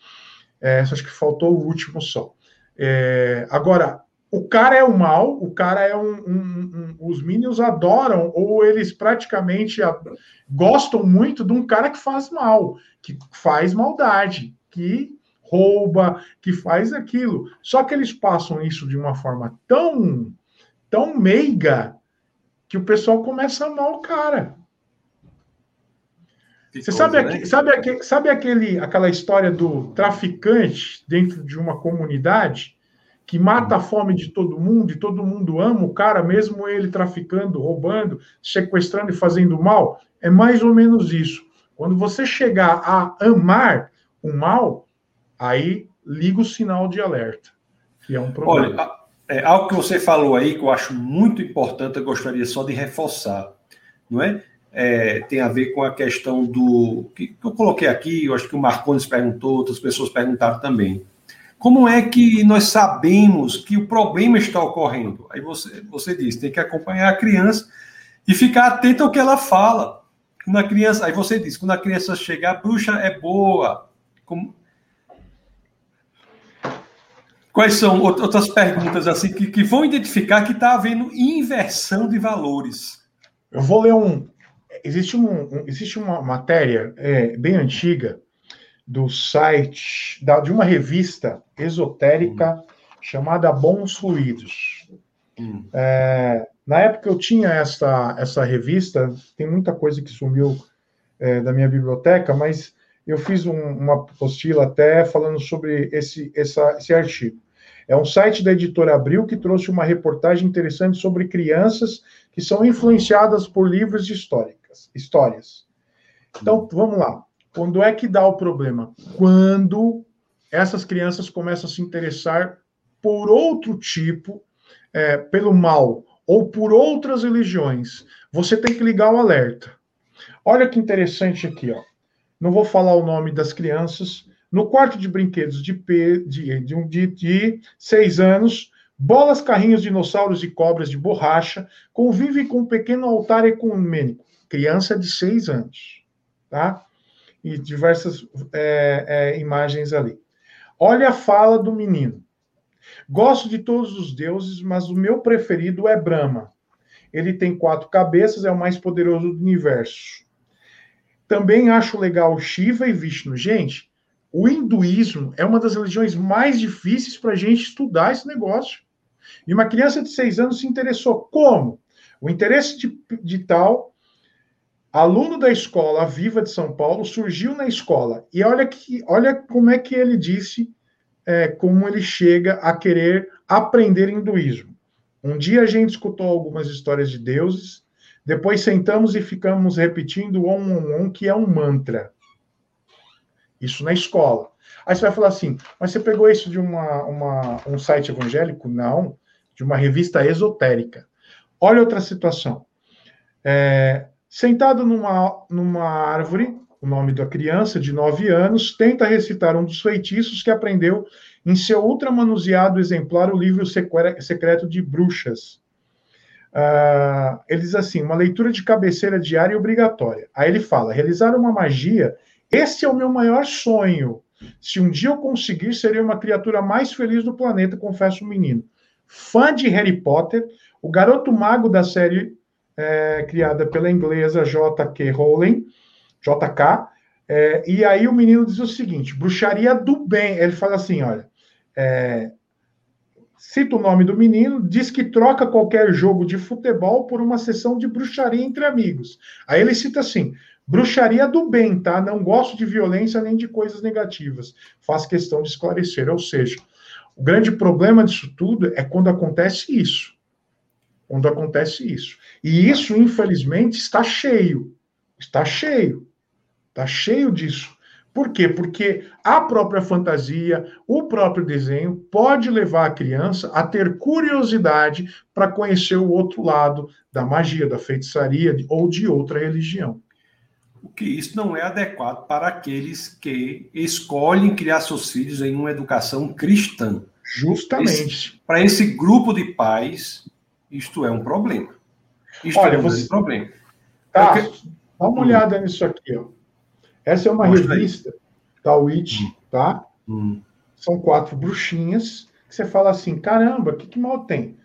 É, acho que faltou o último só. É, agora, o cara é o mal, o cara é um, um, um, Os Minions adoram, ou eles praticamente a, gostam muito de um cara que faz mal, que faz maldade, que rouba, que faz aquilo. Só que eles passam isso de uma forma tão, tão meiga que o pessoal começa a amar o cara. Você sabe, né? sabe, sabe aquele, aquela história do traficante dentro de uma comunidade que mata a fome de todo mundo e todo mundo ama o cara, mesmo ele traficando, roubando, sequestrando e fazendo mal? É mais ou menos isso. Quando você chegar a amar o mal, aí liga o sinal de alerta, que é um problema. Olha, é, algo que você falou aí que eu acho muito importante, eu gostaria só de reforçar, não é? é, tem a ver com a questão do. que eu coloquei aqui, eu acho que o Marcones perguntou, outras pessoas perguntaram também. Como é que nós sabemos que o problema está ocorrendo? Aí você, você diz, tem que acompanhar a criança e ficar atento ao que ela fala. Quando a criança, aí você diz, quando a criança chegar, a bruxa é boa. Como... Quais são outras perguntas assim que, que vão identificar que está havendo inversão de valores? Eu vou ler um. Existe, um, um existe uma matéria é, bem antiga do site, da, de uma revista esotérica hum. chamada Bons Fluidos. Hum. É, na época eu tinha essa, essa revista, tem muita coisa que sumiu é, da minha biblioteca, mas eu fiz um, uma apostila até falando sobre esse, essa, esse artigo. É um site da editora Abril que trouxe uma reportagem interessante sobre crianças que são influenciadas por livros históricas, histórias. Então, vamos lá. Quando é que dá o problema? Quando essas crianças começam a se interessar por outro tipo, é, pelo mal, ou por outras religiões. Você tem que ligar o alerta. Olha que interessante aqui, ó. Não vou falar o nome das crianças. No quarto de brinquedos de, P, de, de, de, de seis anos, bolas, carrinhos, dinossauros e cobras de borracha convivem com um pequeno altar ecumênico. Criança de seis anos, tá? e diversas é, é, imagens ali. Olha a fala do menino. Gosto de todos os deuses, mas o meu preferido é Brahma. Ele tem quatro cabeças, é o mais poderoso do universo. Também acho legal Shiva e Vishnu. Gente, o hinduísmo é uma das religiões mais difíceis para a gente estudar esse negócio. E uma criança de seis anos se interessou. Como? O interesse de, de tal aluno da escola Viva de São Paulo, surgiu na escola. E olha, que, olha como é que ele disse, é, como ele chega a querer aprender hinduísmo. Um dia a gente escutou algumas histórias de deuses, depois sentamos e ficamos repetindo Om Om Om, que é um mantra. Isso na escola. Aí você vai falar assim, mas você pegou isso de uma, uma, um site evangélico? Não, de uma revista esotérica. Olha outra situação. É, Sentado numa, numa árvore, o nome da criança, de nove anos, tenta recitar um dos feitiços que aprendeu em seu ultramanuseado exemplar, o livro secreto de bruxas. Uh, ele diz assim: uma leitura de cabeceira diária obrigatória. Aí ele fala: realizar uma magia, esse é o meu maior sonho. Se um dia eu conseguir, serei uma criatura mais feliz do planeta, confessa o menino. Fã de Harry Potter, o garoto mago da série é, criada pela inglesa J.K. Rowling, J.K., é, e aí o menino diz o seguinte: bruxaria do bem. Ele fala assim: olha, é, cita o nome do menino, diz que troca qualquer jogo de futebol por uma sessão de bruxaria entre amigos. Aí ele cita assim: bruxaria do bem, tá? Não gosto de violência nem de coisas negativas. Faz questão de esclarecer. Ou seja, o grande problema disso tudo é quando acontece isso. Quando acontece isso. E isso, infelizmente, está cheio. Está cheio. Está cheio disso. Por quê? Porque a própria fantasia, o próprio desenho, pode levar a criança a ter curiosidade para conhecer o outro lado da magia, da feitiçaria ou de outra religião. O que isso não é adequado para aqueles que escolhem criar seus filhos em uma educação cristã. Justamente. Para esse grupo de pais, isto é um problema. Isto Olha, é um você... problema. Tá, Porque... dá uma olhada hum. nisso aqui. Ó. Essa é uma Mostra revista aí. da Witch, hum. tá? Hum. São quatro bruxinhas que você fala assim, caramba, que, que mal tem?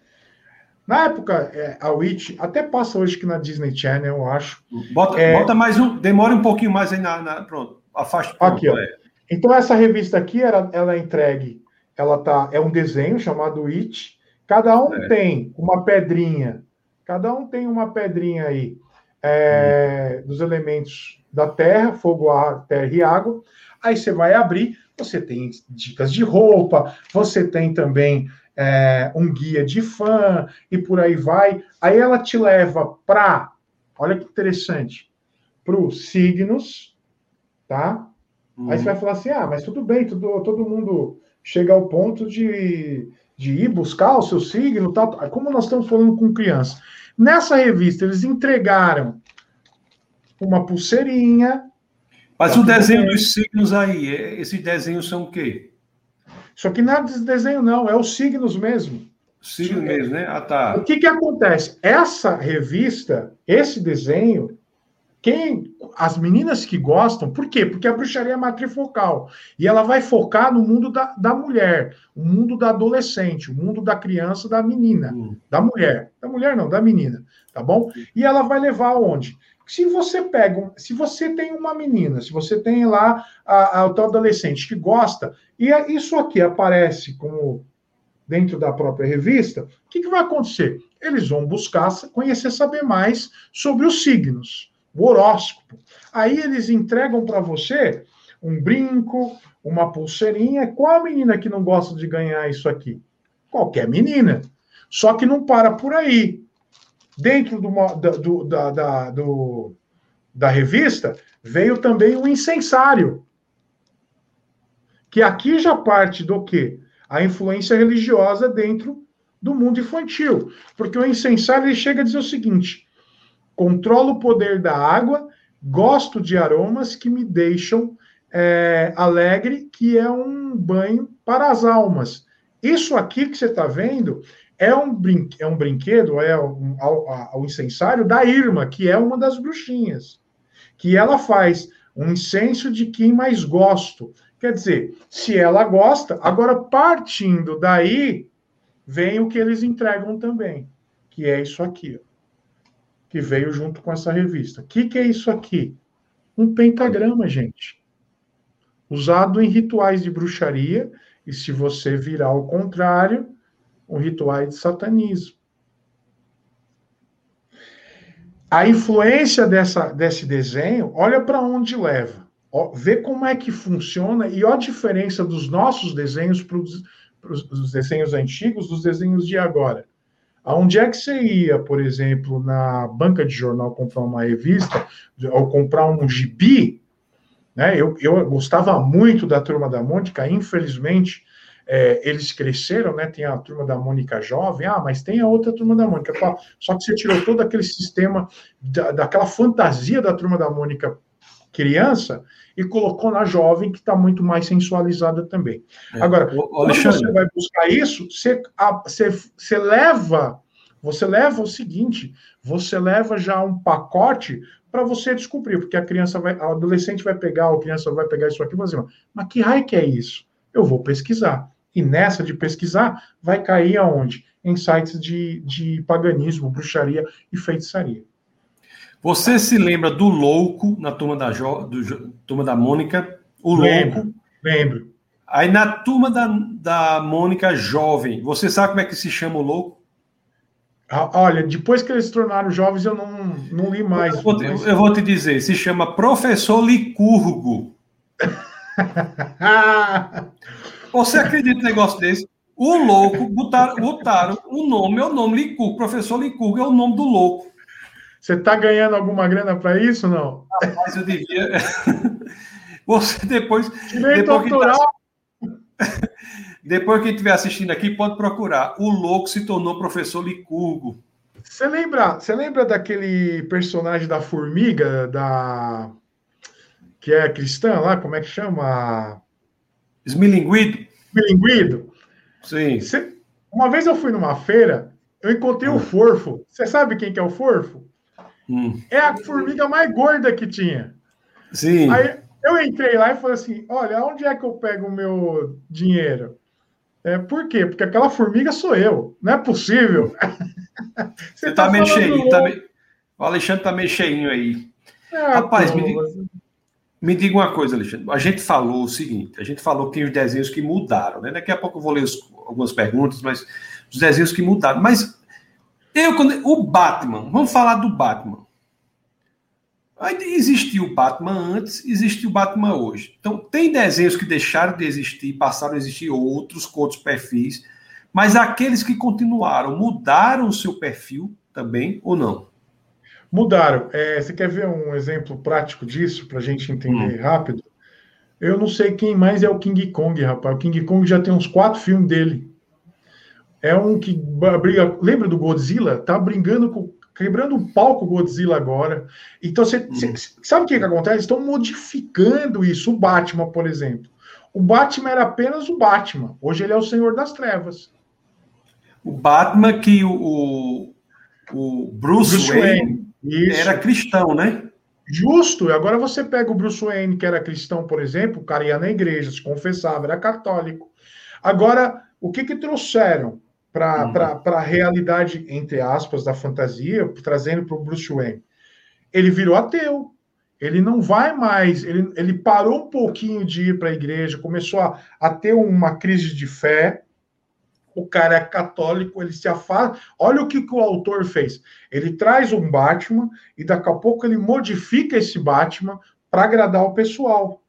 Na época, é, a Witch, até passa hoje aqui na Disney Channel, eu acho. Bota, é... bota mais um, demora um pouquinho mais aí na. na pronto, afasta. Aqui, ó. É. Então, essa revista aqui, ela, ela é entregue, ela tá, é um desenho chamado Witch. Cada um é. tem uma pedrinha Cada um tem uma pedrinha aí é, dos elementos da terra, fogo, ar, terra e água. Aí você vai abrir, você tem dicas de roupa, você tem também é, um guia de fã e por aí vai. Aí ela te leva para, olha que interessante, para os signos, tá? Uhum. Aí você vai falar assim: ah, mas tudo bem, tudo, todo mundo chega ao ponto de, de ir buscar o seu signo, tal. Como nós estamos falando com criança. Nessa revista, eles entregaram uma pulseirinha. Mas tá o desenho bem. dos signos aí, é, esses desenhos são o quê? Isso aqui não é desenho, não, é os signos mesmo. Signo mesmo, né? Ah, tá. O que, que acontece? Essa revista, esse desenho, quem as meninas que gostam, por quê? Porque a bruxaria é matrifocal e ela vai focar no mundo da, da mulher, o mundo da adolescente, o mundo da criança, da menina, hum. da mulher, da mulher não, da menina, tá bom? E ela vai levar aonde? Se você pega, se você tem uma menina, se você tem lá a, a, o adolescente que gosta, e isso aqui aparece como dentro da própria revista, o que, que vai acontecer? Eles vão buscar conhecer, saber mais sobre os signos o horóscopo. Aí eles entregam para você um brinco, uma pulseirinha. Qual a menina que não gosta de ganhar isso aqui? Qualquer menina. Só que não para por aí. Dentro do, do, da, da, do, da revista, veio também o incensário. Que aqui já parte do quê? A influência religiosa dentro do mundo infantil. Porque o incensário ele chega a dizer o seguinte: controlo o poder da água, gosto de aromas que me deixam é, alegre, que é um banho para as almas. Isso aqui que você está vendo é um, brin é um brinquedo, é um, o incensário da Irma, que é uma das bruxinhas, que ela faz um incenso de quem mais gosto. Quer dizer, se ela gosta, agora partindo daí, vem o que eles entregam também, que é isso aqui. Ó que veio junto com essa revista. O que, que é isso aqui? Um pentagrama, gente. Usado em rituais de bruxaria, e se você virar ao contrário, um ritual de satanismo. A influência dessa, desse desenho, olha para onde leva. Ó, vê como é que funciona e olha a diferença dos nossos desenhos para os desenhos antigos dos desenhos de agora. Aonde é que você ia, por exemplo, na banca de jornal comprar uma revista ou comprar um gibi? Né? Eu, eu gostava muito da Turma da Mônica, infelizmente, é, eles cresceram, né? Tem a turma da Mônica jovem, ah, mas tem a outra turma da Mônica. Só que você tirou todo aquele sistema, da, daquela fantasia da turma da Mônica criança e colocou na jovem, que está muito mais sensualizada também. É. Agora, o, quando você vai buscar isso, você, a, você, você leva, você leva o seguinte, você leva já um pacote para você descobrir, porque a criança vai, a adolescente vai pegar, a criança vai pegar isso aqui e vai dizer, mas que raio que é isso? Eu vou pesquisar. E nessa de pesquisar, vai cair aonde? Em sites de, de paganismo, bruxaria e feitiçaria. Você se lembra do louco na turma da, jo, do, turma da Mônica? O lembro, louco. Lembro. Aí na turma da, da Mônica jovem, você sabe como é que se chama o louco? Ah, olha, depois que eles se tornaram jovens, eu não, não li mais. Eu vou, te, mas... eu vou te dizer, se chama Professor Licurgo. você acredita no negócio desse? O louco, botaram, botaram o nome, é o nome Licurgo. Professor Licurgo é o nome do louco. Você está ganhando alguma grana para isso, não? Mas eu devia. Você depois. Direito depois que tá... depois que estiver assistindo aqui, pode procurar. O louco se tornou professor Licurgo. Você lembra, você lembra daquele personagem da formiga, da. que é cristã lá? Como é que chama? Esmilinguido. Esmilinguido? Sim. Você... Uma vez eu fui numa feira, eu encontrei o hum. Forfo. Você sabe quem que é o Forfo? Hum. É a formiga mais gorda que tinha. Sim. Aí eu entrei lá e falei assim: olha, onde é que eu pego o meu dinheiro? É, por quê? Porque aquela formiga sou eu. Não é possível. Você, tá, tá meio cheinho. Tá meio... O Alexandre tá meio cheinho aí. É, Rapaz, me diga, me diga, uma coisa, Alexandre. A gente falou o seguinte: a gente falou que tem os desenhos que mudaram, né? Daqui a pouco eu vou ler os, algumas perguntas, mas os desenhos que mudaram. Mas eu, quando, o Batman, vamos falar do Batman. Existiu o Batman antes, existiu o Batman hoje. Então, tem desenhos que deixaram de existir, passaram a existir outros com outros perfis, mas aqueles que continuaram, mudaram o seu perfil também ou não? Mudaram. É, você quer ver um exemplo prático disso, para a gente entender hum. rápido? Eu não sei quem mais é o King Kong, rapaz. O King Kong já tem uns quatro filmes dele. É um que briga. Lembra do Godzilla? Tá brigando com, quebrando o palco Godzilla agora. Então, você, uhum. sabe o que, que acontece? Estão modificando isso. O Batman, por exemplo. O Batman era apenas o Batman. Hoje ele é o Senhor das Trevas. O Batman que o, o Bruce, Bruce Wayne, Wayne era cristão, né? Justo. Agora você pega o Bruce Wayne, que era cristão, por exemplo, o cara ia na igreja, se confessava, era católico. Agora, o que que trouxeram para uhum. a realidade, entre aspas, da fantasia, trazendo para o Bruce Wayne? Ele virou ateu. Ele não vai mais, ele, ele parou um pouquinho de ir para a igreja, começou a, a ter uma crise de fé, o cara é católico, ele se afasta. Olha o que, que o autor fez. Ele traz um Batman e daqui a pouco ele modifica esse Batman para agradar o pessoal.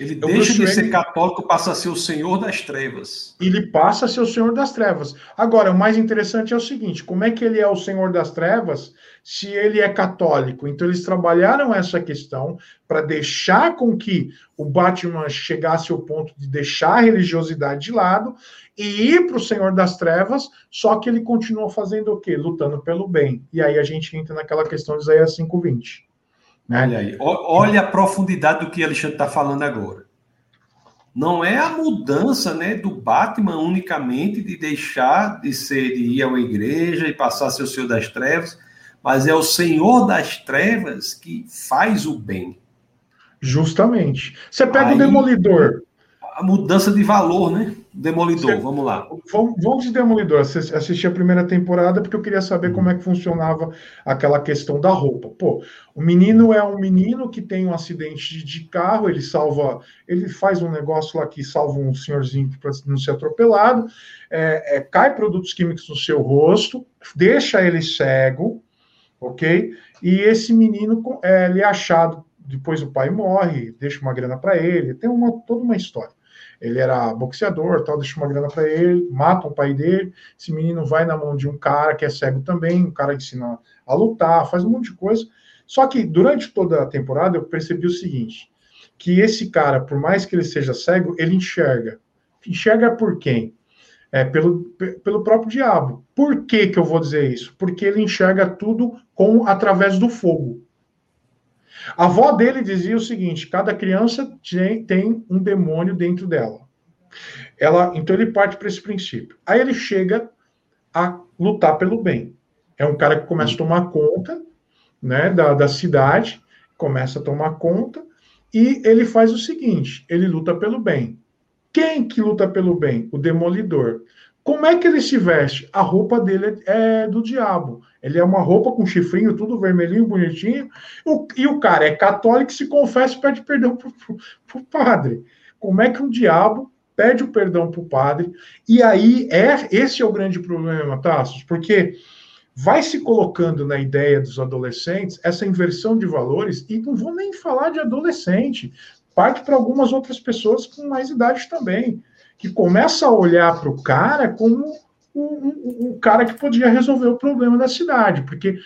Ele então, deixa de ser católico, passa a ser o senhor das trevas. Ele passa a ser o senhor das trevas. Agora, o mais interessante é o seguinte: como é que ele é o senhor das trevas se ele é católico? Então, eles trabalharam essa questão para deixar com que o Batman chegasse ao ponto de deixar a religiosidade de lado e ir para o senhor das trevas, só que ele continuou fazendo o quê? Lutando pelo bem. E aí a gente entra naquela questão de Isaías 5,20. Né? Olha aí, olha a profundidade do que Alexandre está falando agora. Não é a mudança né, do Batman unicamente de deixar de ser de ir à igreja e passar a ser o Senhor das Trevas, mas é o Senhor das Trevas que faz o bem. Justamente. Você pega aí, o Demolidor. A mudança de valor, né? Demolidor, Você, vamos lá. Vamos de Demolidor. Assisti a primeira temporada porque eu queria saber como é que funcionava aquela questão da roupa. Pô, o menino é um menino que tem um acidente de carro, ele salva, ele faz um negócio lá que salva um senhorzinho para não ser atropelado, é, é, cai produtos químicos no seu rosto, deixa ele cego, ok? E esse menino é, ele é achado, depois o pai morre, deixa uma grana para ele, tem uma, toda uma história ele era boxeador, tal, deixa uma grana para ele, mata o pai dele, esse menino vai na mão de um cara que é cego também, um cara que ensina a lutar, faz um monte de coisa. Só que durante toda a temporada eu percebi o seguinte, que esse cara, por mais que ele seja cego, ele enxerga. Enxerga por quem? É, pelo, pelo próprio diabo. Por que, que eu vou dizer isso? Porque ele enxerga tudo com através do fogo. A avó dele dizia o seguinte: cada criança tem, tem um demônio dentro dela. Ela, então ele parte para esse princípio. Aí ele chega a lutar pelo bem. É um cara que começa a tomar conta né, da, da cidade, começa a tomar conta, e ele faz o seguinte: ele luta pelo bem. Quem que luta pelo bem? O demolidor. Como é que ele se veste? A roupa dele é do diabo. Ele é uma roupa com chifrinho, tudo vermelhinho, bonitinho. O, e o cara é católico, se confessa e pede perdão para o padre. Como é que um diabo pede o perdão para o padre? E aí, é esse é o grande problema, Tassos, porque vai se colocando na ideia dos adolescentes essa inversão de valores, e não vou nem falar de adolescente, parte para algumas outras pessoas com mais idade também, que começa a olhar para o cara como o, cara que podia resolver o problema da cidade, porque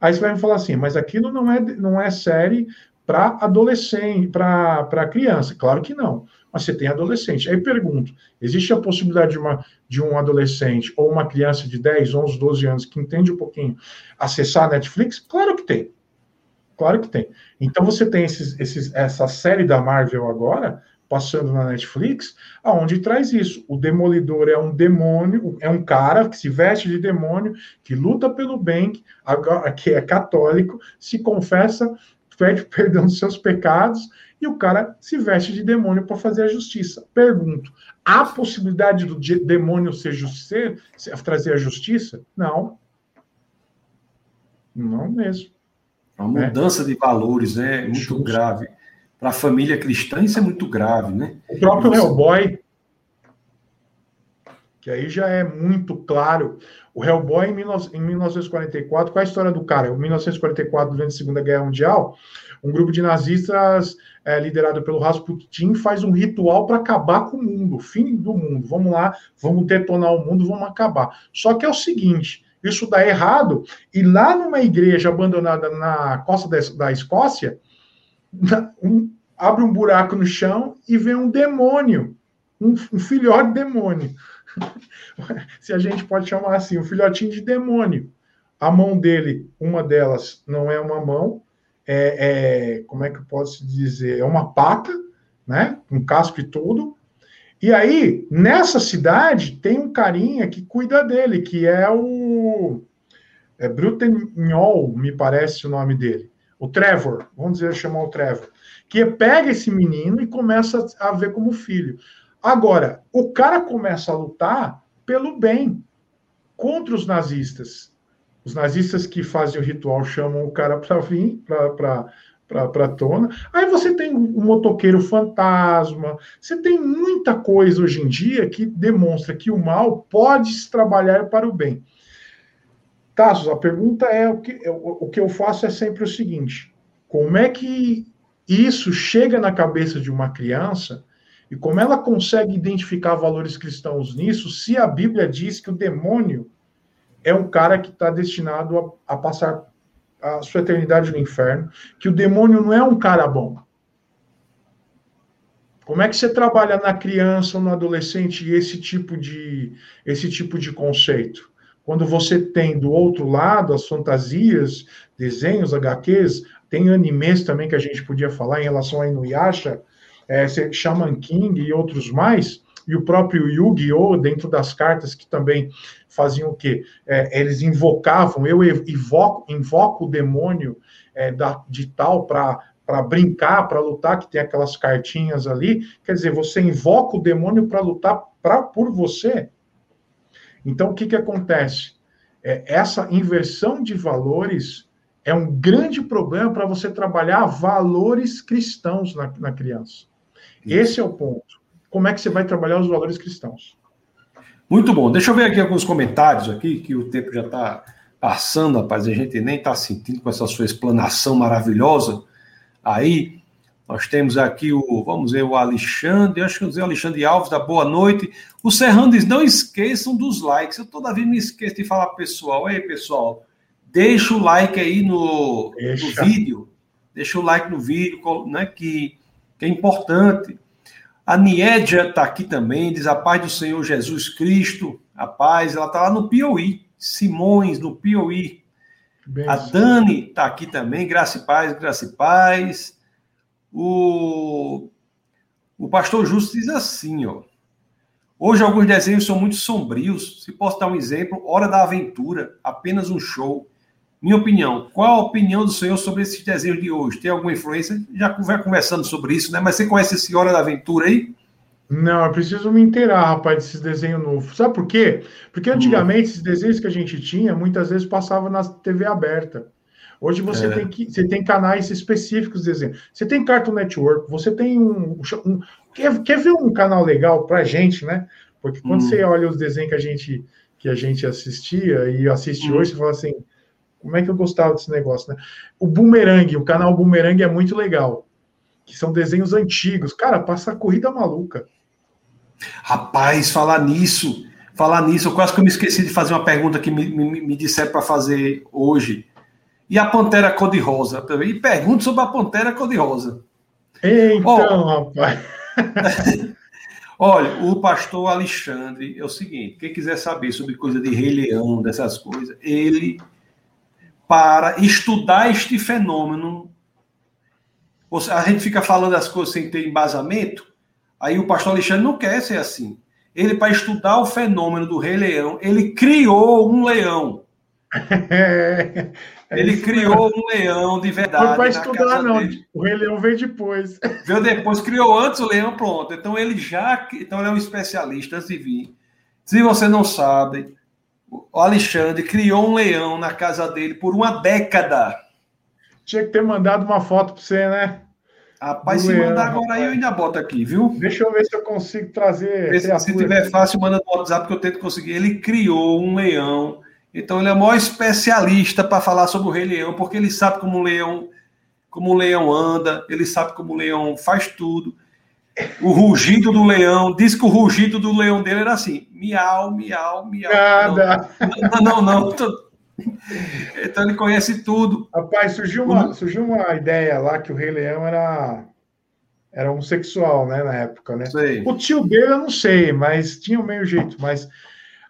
aí você vai me falar assim, mas aquilo não é, não é série para adolescente, para criança. Claro que não, mas você tem adolescente. Aí pergunto, existe a possibilidade de, uma, de um adolescente ou uma criança de 10, 11, 12 anos que entende um pouquinho acessar a Netflix? Claro que tem. Claro que tem. Então você tem esses, esses, essa série da Marvel agora, passando na Netflix, aonde traz isso. O Demolidor é um demônio, é um cara que se veste de demônio, que luta pelo bem, que é católico, se confessa, pede perdão dos seus pecados, e o cara se veste de demônio para fazer a justiça. Pergunto: há possibilidade do demônio ser justiceiro, trazer a justiça? Não. Não mesmo. Uma mudança de valores, né? Muito Justo. grave para a família cristã isso é muito grave, né? O próprio Hellboy, que aí já é muito claro. O Hellboy, em, 1944, qual é a história do cara? Em 1944, durante a Segunda Guerra Mundial, um grupo de nazistas é, liderado pelo Rasputin faz um ritual para acabar com o mundo, fim do mundo. Vamos lá, vamos detonar o mundo, vamos acabar. Só que é o seguinte, isso dá errado, e lá numa igreja abandonada na costa da Escócia, um, abre um buraco no chão e vê um demônio, um, um filhote de demônio. Se a gente pode chamar assim, um filhotinho de demônio. A mão dele, uma delas não é uma mão, é, é como é que eu posso dizer? É uma pata, né? Um casco e tudo. E aí, nessa cidade, tem um carinha que cuida dele, que é o é me parece o nome dele. O Trevor, vamos dizer, chamar o Trevor. Que pega esse menino e começa a ver como filho. Agora, o cara começa a lutar pelo bem contra os nazistas. Os nazistas que fazem o ritual chamam o cara para vir, para tona. Aí você tem o motoqueiro fantasma. Você tem muita coisa hoje em dia que demonstra que o mal pode se trabalhar para o bem. Tassos, a pergunta é o que, o, o que eu faço é sempre o seguinte: como é que isso chega na cabeça de uma criança e como ela consegue identificar valores cristãos nisso, se a Bíblia diz que o demônio é um cara que está destinado a, a, passar a sua eternidade no inferno, que o demônio não é um cara bom. Como é que você trabalha na criança ou no adolescente esse tipo de esse tipo de conceito? Quando você tem do outro lado as fantasias, desenhos, HQs, tem animes também que a gente podia falar em relação a Inuyasha, é, Shaman King e outros mais, e o próprio Yu-Gi-Oh! dentro das cartas que também faziam o quê? É, eles invocavam, eu invoco, o demônio é, da, de tal para para brincar, para lutar, que tem aquelas cartinhas ali. Quer dizer, você invoca o demônio para lutar pra, por você. Então, o que, que acontece? É, essa inversão de valores é um grande problema para você trabalhar valores cristãos na, na criança. Esse é o ponto. Como é que você vai trabalhar os valores cristãos? Muito bom. Deixa eu ver aqui alguns comentários aqui, que o tempo já está passando, rapaz. A gente nem está sentindo com essa sua explanação maravilhosa. Aí, nós temos aqui o, vamos ver, o Alexandre, acho que eu o Alexandre Alves, da Boa Noite. O Serrano diz, não esqueçam dos likes. Eu toda vez me esqueço de falar pessoal. Ei, pessoal, deixa o like aí no, no vídeo. Deixa o like no vídeo, né, que que é importante. A Niédia está aqui também, diz a paz do Senhor Jesus Cristo, a paz, ela está lá no Piauí, Simões, no Piauí. a Dani está aqui também, graça e paz, graça e paz. O, o pastor Justo diz assim, ó. Hoje alguns desenhos são muito sombrios. Se posso dar um exemplo, Hora da Aventura, apenas um show. Minha opinião, qual a opinião do senhor sobre esses desenhos de hoje? Tem alguma influência? Já vai conversando sobre isso, né? Mas você conhece esse Hora da Aventura aí? Não, eu preciso me inteirar, rapaz, desses desenhos novos. Sabe por quê? Porque hum. antigamente hum. esses desenhos que a gente tinha, muitas vezes passavam na TV aberta. Hoje você, é. tem, que, você tem canais específicos de desenho. Você tem Cartoon Network, você tem um. um quer, quer ver um canal legal pra gente, né? Porque quando hum. você olha os desenhos que a gente, que a gente assistia e assiste hum. hoje, você fala assim como é que eu gostava desse negócio, né? O Boomerang, o canal Boomerang é muito legal. Que são desenhos antigos. Cara, passa a corrida maluca. Rapaz, falar nisso, falar nisso, eu quase que eu me esqueci de fazer uma pergunta que me, me, me disseram para fazer hoje. E a Pantera Cor-de-Rosa? E pergunto sobre a Pantera Cor-de-Rosa. Então, oh, rapaz. Olha, o pastor Alexandre é o seguinte: quem quiser saber sobre coisa de Rei Leão, dessas coisas, ele para estudar este fenômeno. A gente fica falando as coisas sem ter embasamento, aí o pastor Alexandre não quer ser assim. Ele, para estudar o fenômeno do Rei Leão, ele criou um leão. É, ele criou um leão de verdade. Não para estudar, não. Dele. O Rei Leão veio depois. Veio depois, criou antes o leão, pronto. Então ele já. Então ele é um especialista antes de vir. Se você não sabe, o Alexandre criou um leão na casa dele por uma década. Tinha que ter mandado uma foto para você, né? Rapaz, Do se leão, mandar agora aí, eu ainda boto aqui, viu? Deixa eu ver se eu consigo trazer. Se, se tiver fácil, manda no WhatsApp que eu tento conseguir. Ele criou um leão. Então ele é o maior especialista para falar sobre o Rei Leão, porque ele sabe como o leão, como o leão anda, ele sabe como o leão faz tudo. O rugido do leão, diz que o rugido do leão dele era assim: miau, miau, miau. Nada. Não, não, não. não. Então ele conhece tudo. Rapaz, surgiu uma, surgiu uma ideia lá que o Rei Leão era, era homossexual, né, na época, né? Sei. O tio dele eu não sei, mas tinha o meio jeito. Mas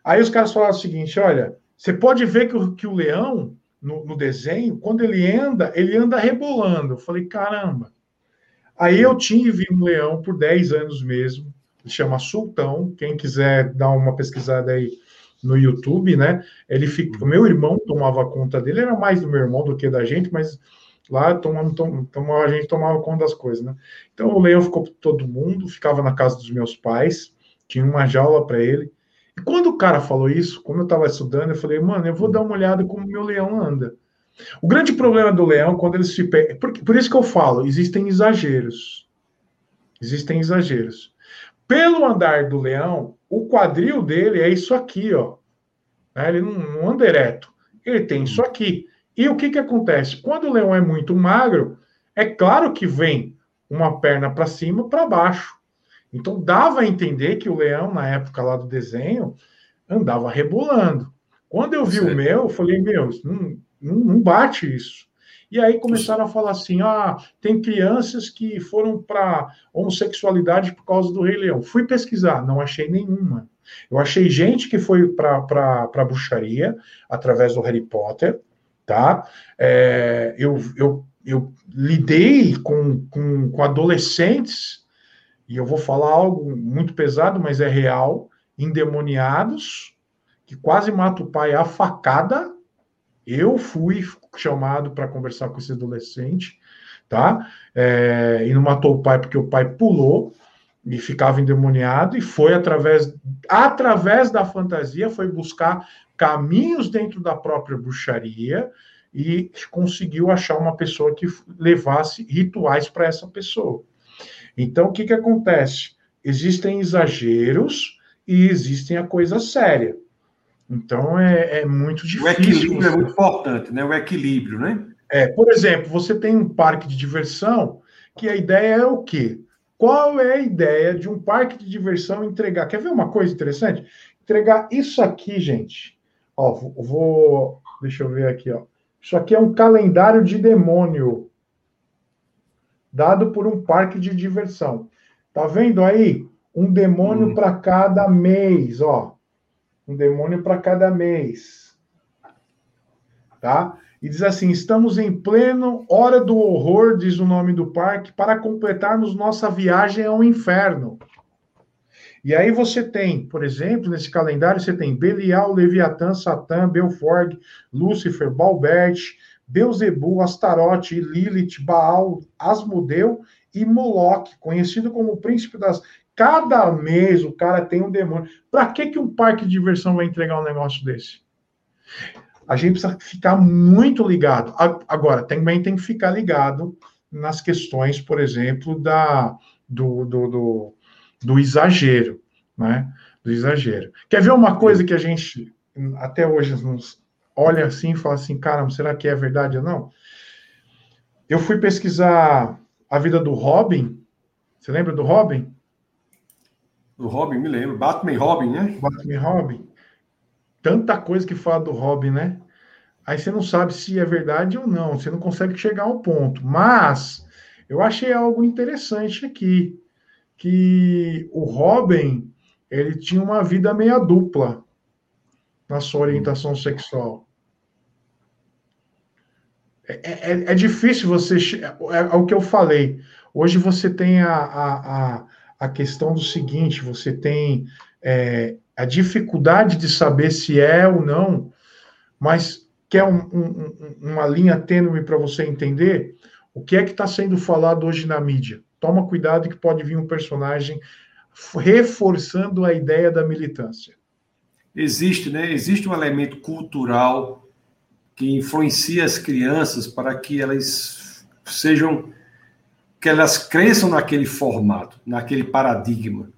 aí os caras falaram o seguinte: olha, Você pode ver que o, que o leão, no, no desenho, quando ele anda, ele anda rebolando. Eu falei, caramba. Aí eu tive um leão por 10 anos mesmo, chama Sultão. Quem quiser dar uma pesquisada aí no YouTube, né? Ele fica, o meu irmão tomava conta dele, era mais do meu irmão do que da gente, mas lá tomamos, tomamos, a gente tomava conta das coisas, né? Então o leão ficou para todo mundo, ficava na casa dos meus pais, tinha uma jaula para ele. E quando o cara falou isso, como eu estava estudando, eu falei, mano, eu vou dar uma olhada como o meu leão anda. O grande problema do leão, quando ele se pega. Por, por isso que eu falo, existem exageros. Existem exageros. Pelo andar do leão, o quadril dele é isso aqui, ó. Né, ele não, não anda ereto. Ele tem isso aqui. E o que, que acontece? Quando o leão é muito magro, é claro que vem uma perna para cima, para baixo. Então dava a entender que o leão, na época lá do desenho, andava rebolando. Quando eu vi certo. o meu, eu falei, meu, não, não, bate isso. E aí começaram a falar assim: ah, tem crianças que foram para homossexualidade por causa do Rei Leão. Fui pesquisar, não achei nenhuma. Eu achei gente que foi para a bruxaria através do Harry Potter, tá? É, eu, eu, eu lidei com, com, com adolescentes, e eu vou falar algo muito pesado, mas é real, endemoniados, que quase mata o pai a facada. Eu fui chamado para conversar com esse adolescente, tá? É, e não matou o pai porque o pai pulou e ficava endemoniado e foi através através da fantasia foi buscar caminhos dentro da própria bruxaria e conseguiu achar uma pessoa que levasse rituais para essa pessoa. Então, o que, que acontece? Existem exageros e existem a coisa séria. Então é, é muito difícil. O equilíbrio é muito importante, né? O equilíbrio, né? É, por exemplo, você tem um parque de diversão que a ideia é o quê? Qual é a ideia de um parque de diversão entregar? Quer ver uma coisa interessante? Entregar isso aqui, gente. Ó, vou. Deixa eu ver aqui, ó. Isso aqui é um calendário de demônio dado por um parque de diversão. Tá vendo aí? Um demônio hum. para cada mês, ó um demônio para cada mês. Tá? E diz assim: estamos em pleno hora do horror, diz o nome do parque, para completarmos nossa viagem ao inferno. E aí você tem, por exemplo, nesse calendário, você tem Belial, Leviatã, Satã, Belforg, Lúcifer, Balbert, Beuzebu, Astarote, Lilith, Baal, Asmodeu e Moloch, conhecido como o príncipe das Cada mês o cara tem um demônio. Para que, que um parque de diversão vai entregar um negócio desse? A gente precisa ficar muito ligado. Agora, também tem que ficar ligado nas questões, por exemplo, da, do, do, do, do exagero, né? Do exagero. Quer ver uma coisa que a gente até hoje nos olha assim e fala assim, caramba, será que é verdade ou não? Eu fui pesquisar a vida do Robin. Você lembra do Robin? Do Robin, me lembro. Batman Robin, né? Batman Robin. Tanta coisa que fala do Robin, né? Aí você não sabe se é verdade ou não, você não consegue chegar ao ponto. Mas eu achei algo interessante aqui, que o Robin, ele tinha uma vida meia dupla na sua orientação sexual. É, é, é difícil você. É, é, o que eu falei. Hoje você tem a, a, a a questão do seguinte: você tem é, a dificuldade de saber se é ou não, mas quer um, um, uma linha tênue para você entender o que é que está sendo falado hoje na mídia. Toma cuidado que pode vir um personagem reforçando a ideia da militância. Existe, né? Existe um elemento cultural que influencia as crianças para que elas sejam que elas cresçam naquele formato, naquele paradigma.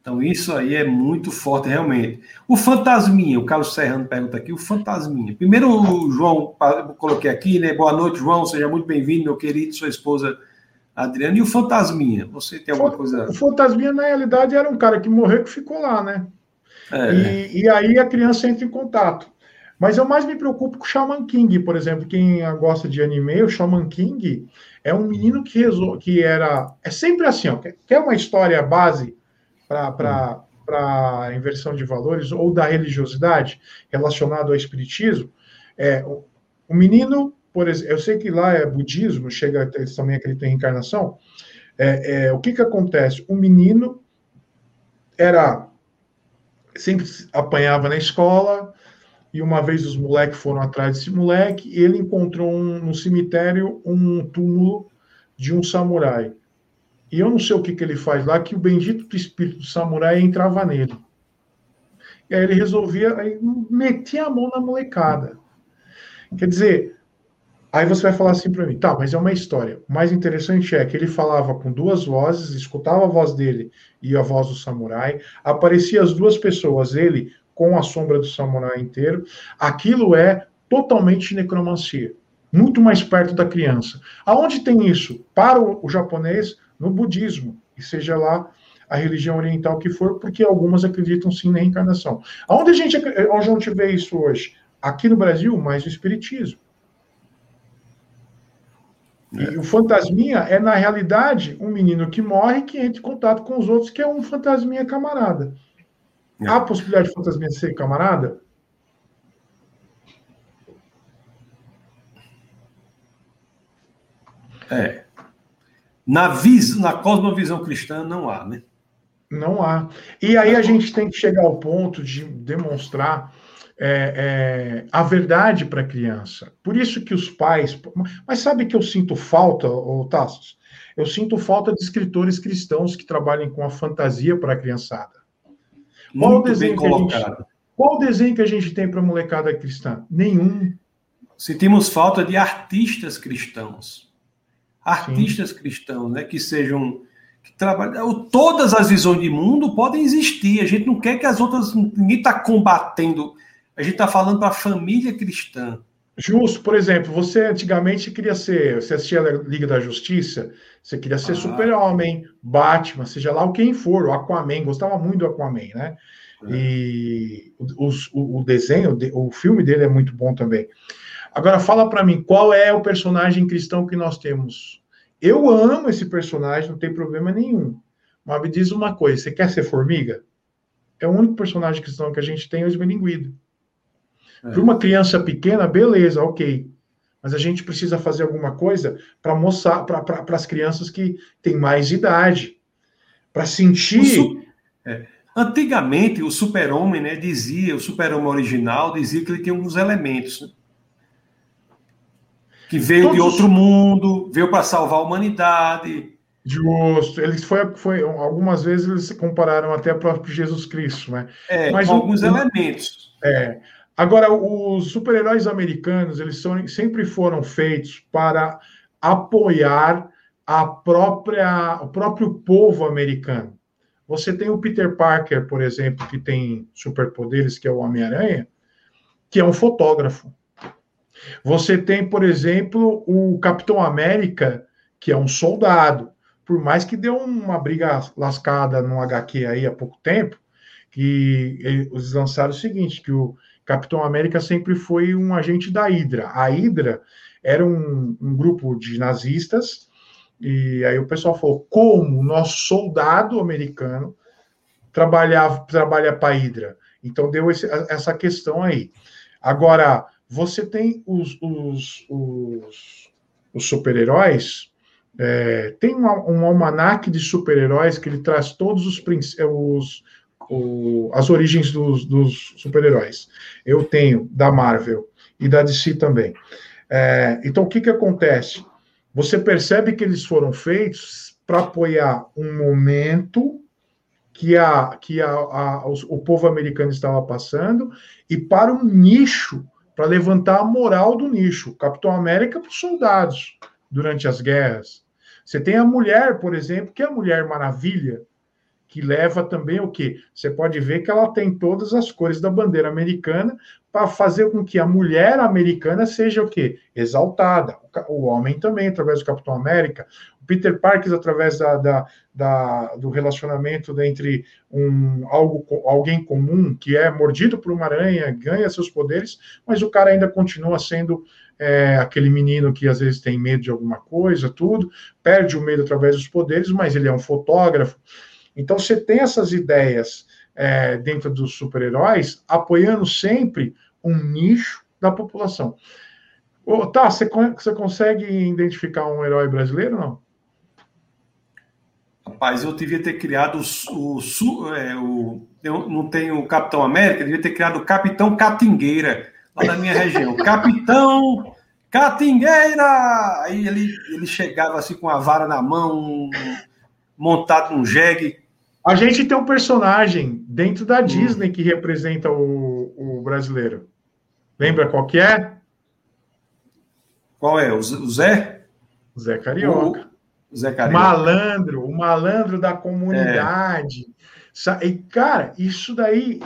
Então, isso aí é muito forte, realmente. O fantasminha, o Carlos Serrano pergunta aqui, o fantasminha. Primeiro, o João, coloquei aqui, né? Boa noite, João, seja muito bem-vindo, meu querido, sua esposa Adriana. E o fantasminha, você tem alguma coisa... O fantasminha, na realidade, era um cara que morreu que ficou lá, né? É. E, e aí a criança entra em contato. Mas eu mais me preocupo com o Shaman King, por exemplo. Quem gosta de anime, o Shaman King é um menino que, resol... que era. É sempre assim, ó. Quer uma história base para a inversão de valores ou da religiosidade relacionado ao espiritismo, é, o, o menino, por exemplo, eu sei que lá é budismo, chega, eles também acreditam em reencarnação. É, é, o que que acontece? O menino era sempre apanhava na escola e uma vez os moleques foram atrás desse moleque e ele encontrou um, no cemitério um túmulo de um samurai. E eu não sei o que, que ele faz lá, que o bendito espírito do samurai entrava nele. E aí ele resolvia, aí metia a mão na molecada. Quer dizer, aí você vai falar assim para mim, tá, mas é uma história. O mais interessante é que ele falava com duas vozes, escutava a voz dele e a voz do samurai, aparecia as duas pessoas, ele com a sombra do samurai inteiro. Aquilo é totalmente necromancia, muito mais perto da criança. Aonde tem isso? Para o, japonês, no budismo, e seja lá a religião oriental que for, porque algumas acreditam sim na reencarnação. Aonde a gente, onde a gente vê isso hoje? Aqui no Brasil, mais o espiritismo. É. E o fantasminha é, na realidade, um menino que morre que entra em contato com os outros, que é um fantasminha camarada. É. Há a possibilidade de fantasminha ser camarada? É. Na, vis, na cosmovisão cristã não há, né? Não há. E aí a gente tem que chegar ao ponto de demonstrar é, é, a verdade para a criança. Por isso que os pais. Mas sabe que eu sinto falta, ô, Tassos? Eu sinto falta de escritores cristãos que trabalhem com a fantasia para a criançada. Qual Muito o desenho bem colocado. Gente, qual o desenho que a gente tem para a molecada cristã? Nenhum. Sentimos falta de artistas cristãos artistas Sim. cristãos, né, que sejam que trabalham. Todas as visões de mundo podem existir. A gente não quer que as outras. Ninguém está combatendo. A gente está falando para a família cristã. Justo, por exemplo, você antigamente queria ser, você assistia a Liga da Justiça, você queria ser ah. Super-Homem, Batman, seja lá o quem for, o Aquaman, gostava muito do Aquaman, né? É. E o, o, desenho, o filme dele é muito bom também. Agora fala para mim, qual é o personagem cristão que nós temos? Eu amo esse personagem, não tem problema nenhum. Mas me diz uma coisa, você quer ser formiga? É o único personagem cristão que a gente tem o esmelinguido. É. Para uma criança pequena, beleza, ok. Mas a gente precisa fazer alguma coisa para mostrar para as crianças que têm mais idade. Para sentir. Su... É. Antigamente, o super-homem né, dizia, o super-homem original dizia que ele tinha alguns elementos. Né? que veio Todos... de outro mundo, veio para salvar a humanidade. Justo. Eles foi, foi, algumas vezes eles compararam até o próprio Jesus Cristo, né? É, Mas com alguns elementos. É. Agora, os super-heróis americanos, eles são, sempre foram feitos para apoiar a própria, o próprio povo americano. Você tem o Peter Parker, por exemplo, que tem superpoderes, que é o Homem-Aranha, que é um fotógrafo. Você tem, por exemplo, o Capitão América, que é um soldado. Por mais que deu uma briga lascada no HQ aí há pouco tempo, que eles lançaram o seguinte, que o Capitão América sempre foi um agente da Hydra. A Hydra era um, um grupo de nazistas, e aí o pessoal falou, como o nosso soldado americano trabalhava, trabalha para a Hydra? Então deu esse, essa questão aí. Agora, você tem os, os, os, os super-heróis, é, tem um, um almanaque de super-heróis que ele traz todos os, os o, as origens dos, dos super-heróis. Eu tenho da Marvel e da DC também. É, então, o que, que acontece? Você percebe que eles foram feitos para apoiar um momento que, a, que a, a, o povo americano estava passando e para um nicho para levantar a moral do nicho. Capitão América para os soldados durante as guerras. Você tem a mulher, por exemplo, que é a Mulher Maravilha, que leva também o quê? Você pode ver que ela tem todas as cores da bandeira americana para fazer com que a mulher americana seja o quê? Exaltada. O homem também, através do Capitão América. O Peter Parker, através da, da, da, do relacionamento entre um, algo, alguém comum, que é mordido por uma aranha, ganha seus poderes, mas o cara ainda continua sendo é, aquele menino que às vezes tem medo de alguma coisa, tudo, perde o medo através dos poderes, mas ele é um fotógrafo. Então você tem essas ideias é, dentro dos super-heróis, apoiando sempre um nicho da população. Oh, tá, você, você consegue identificar um herói brasileiro não? Rapaz, eu devia ter criado o. o, é, o eu não tenho o Capitão América, eu devia ter criado o Capitão Catingueira, lá da minha região. Capitão Catingueira! Aí ele, ele chegava assim com a vara na mão, montado num jegue. A gente tem um personagem dentro da hum. Disney que representa o, o brasileiro. Lembra qual que é? Qual é? O Zé? Zé Carioca. O Zé Carioca. Malandro, o malandro da comunidade. É. E, cara, isso daí.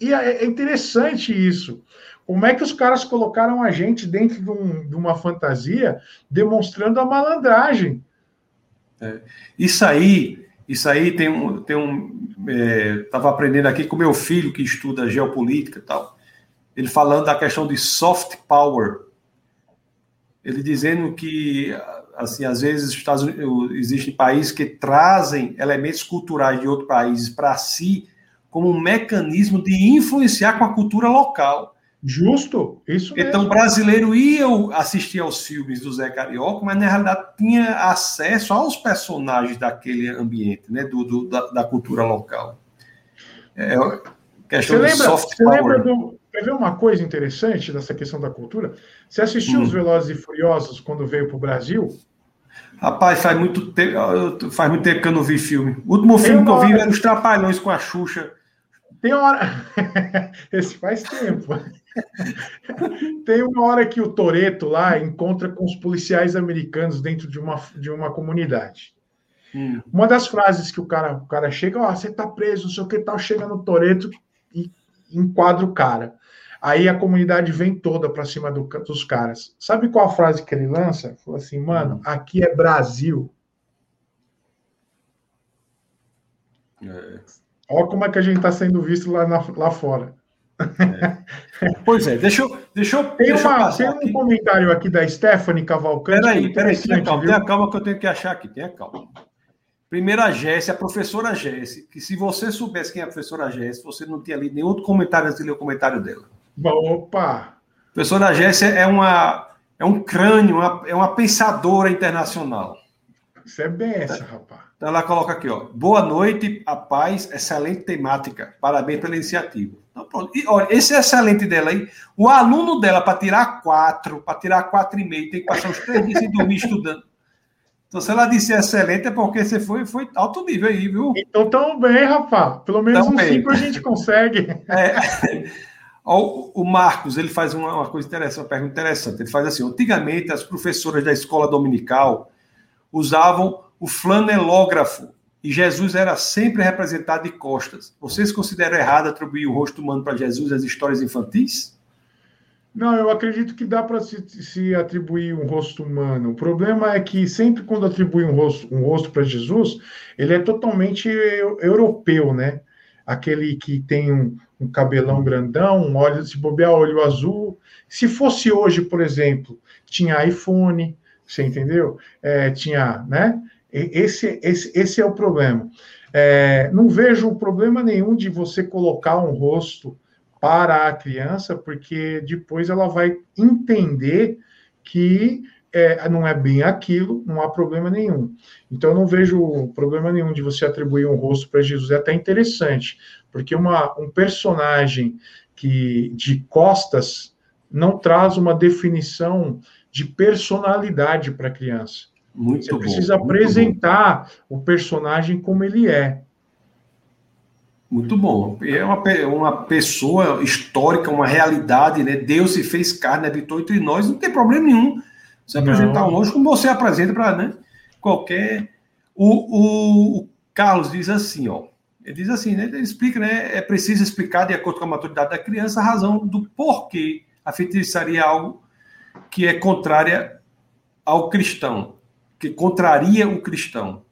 E é, é interessante isso. Como é que os caras colocaram a gente dentro de, um, de uma fantasia demonstrando a malandragem? É. Isso aí, isso aí tem um. Tem um Estava é, aprendendo aqui com meu filho que estuda geopolítica e tal. Ele falando da questão de soft power ele dizendo que assim às vezes Estados Unidos, existem países que trazem elementos culturais de outros países para si como um mecanismo de influenciar com a cultura local. Justo, isso mesmo. Então, o brasileiro ia assistir aos filmes do Zé Carioca, mas na realidade tinha acesso aos personagens daquele ambiente, né, do, do da, da, cultura local. É questão você de lembra, soft você power. Lembra do, Quer ver uma coisa interessante dessa questão da cultura? Você assistiu hum. os Velozes e Furiosos quando veio para o Brasil? Rapaz, faz muito, tempo, faz muito tempo que eu não vi filme. O último filme que eu vi era Os Trapalhões com a Xuxa. Tem hora. Esse faz tempo. Tem uma hora que o Toreto lá encontra com os policiais americanos dentro de uma, de uma comunidade. Hum. Uma das frases que o cara, o cara chega, ó, oh, você tá preso, não sei o que tal, chega no Toreto e enquadra o cara. Aí a comunidade vem toda para cima do, dos caras. Sabe qual a frase que ele lança? Falou assim, mano, hum. aqui é Brasil. É. Olha como é que a gente está sendo visto lá, na, lá fora. É. Pois é, deixa eu. Deixa eu tem, deixa uma, tem um comentário aqui da Stephanie Cavalcante. Peraí, peraí, tenha calma, tenha calma que eu tenho que achar aqui, tenha calma. Primeiro a Jéssica, a professora Jéssica, que se você soubesse quem é a professora Jéssica, você não tinha lido nenhum outro comentário antes de ler o comentário dela. Opa! A professora Jéssica é, uma, é um crânio, uma, é uma pensadora internacional. Isso é benção, rapaz. Então ela coloca aqui, ó. Boa noite, a paz, excelente temática. Parabéns pela iniciativa. Então, pronto. E, olha, esse excelente dela aí, o aluno dela, para tirar quatro, para tirar quatro e meio, tem que passar uns três dias sem dormir estudando. Então, se ela disse excelente, é porque você foi, foi alto nível aí, viu? Então, tão bem, rapaz. Pelo menos tão um bem. cinco a gente consegue. É. O, Marcos, ele faz uma, coisa interessante, uma pergunta interessante. Ele faz assim: antigamente, as professoras da escola dominical usavam o flanelógrafo e Jesus era sempre representado de costas. Vocês consideram errado atribuir o rosto humano para Jesus as histórias infantis? Não, eu acredito que dá para se, se, atribuir um rosto humano. O problema é que sempre quando atribui um rosto, um rosto para Jesus, ele é totalmente europeu, né? Aquele que tem um, um cabelão grandão, um olho, se bobear olho azul. Se fosse hoje, por exemplo, tinha iPhone, você entendeu? É, tinha, né? Esse, esse, esse é o problema. É, não vejo problema nenhum de você colocar um rosto para a criança, porque depois ela vai entender que é, não é bem aquilo, não há problema nenhum. Então, não vejo problema nenhum de você atribuir um rosto para Jesus. É até interessante, porque uma, um personagem que de costas não traz uma definição de personalidade para a criança. Muito Você bom, precisa apresentar o personagem como ele é. Muito bom. É uma, uma pessoa histórica, uma realidade, né? Deus se fez carne, habitou entre nós, não tem problema nenhum. Você apresentar um anjo como você apresenta para né, qualquer. O, o, o Carlos diz assim, ó. Ele diz assim, né? Ele explica, né? É preciso explicar, de acordo com a maturidade da criança, a razão do porquê a feitiçaria é algo que é contrária ao cristão, que contraria o cristão.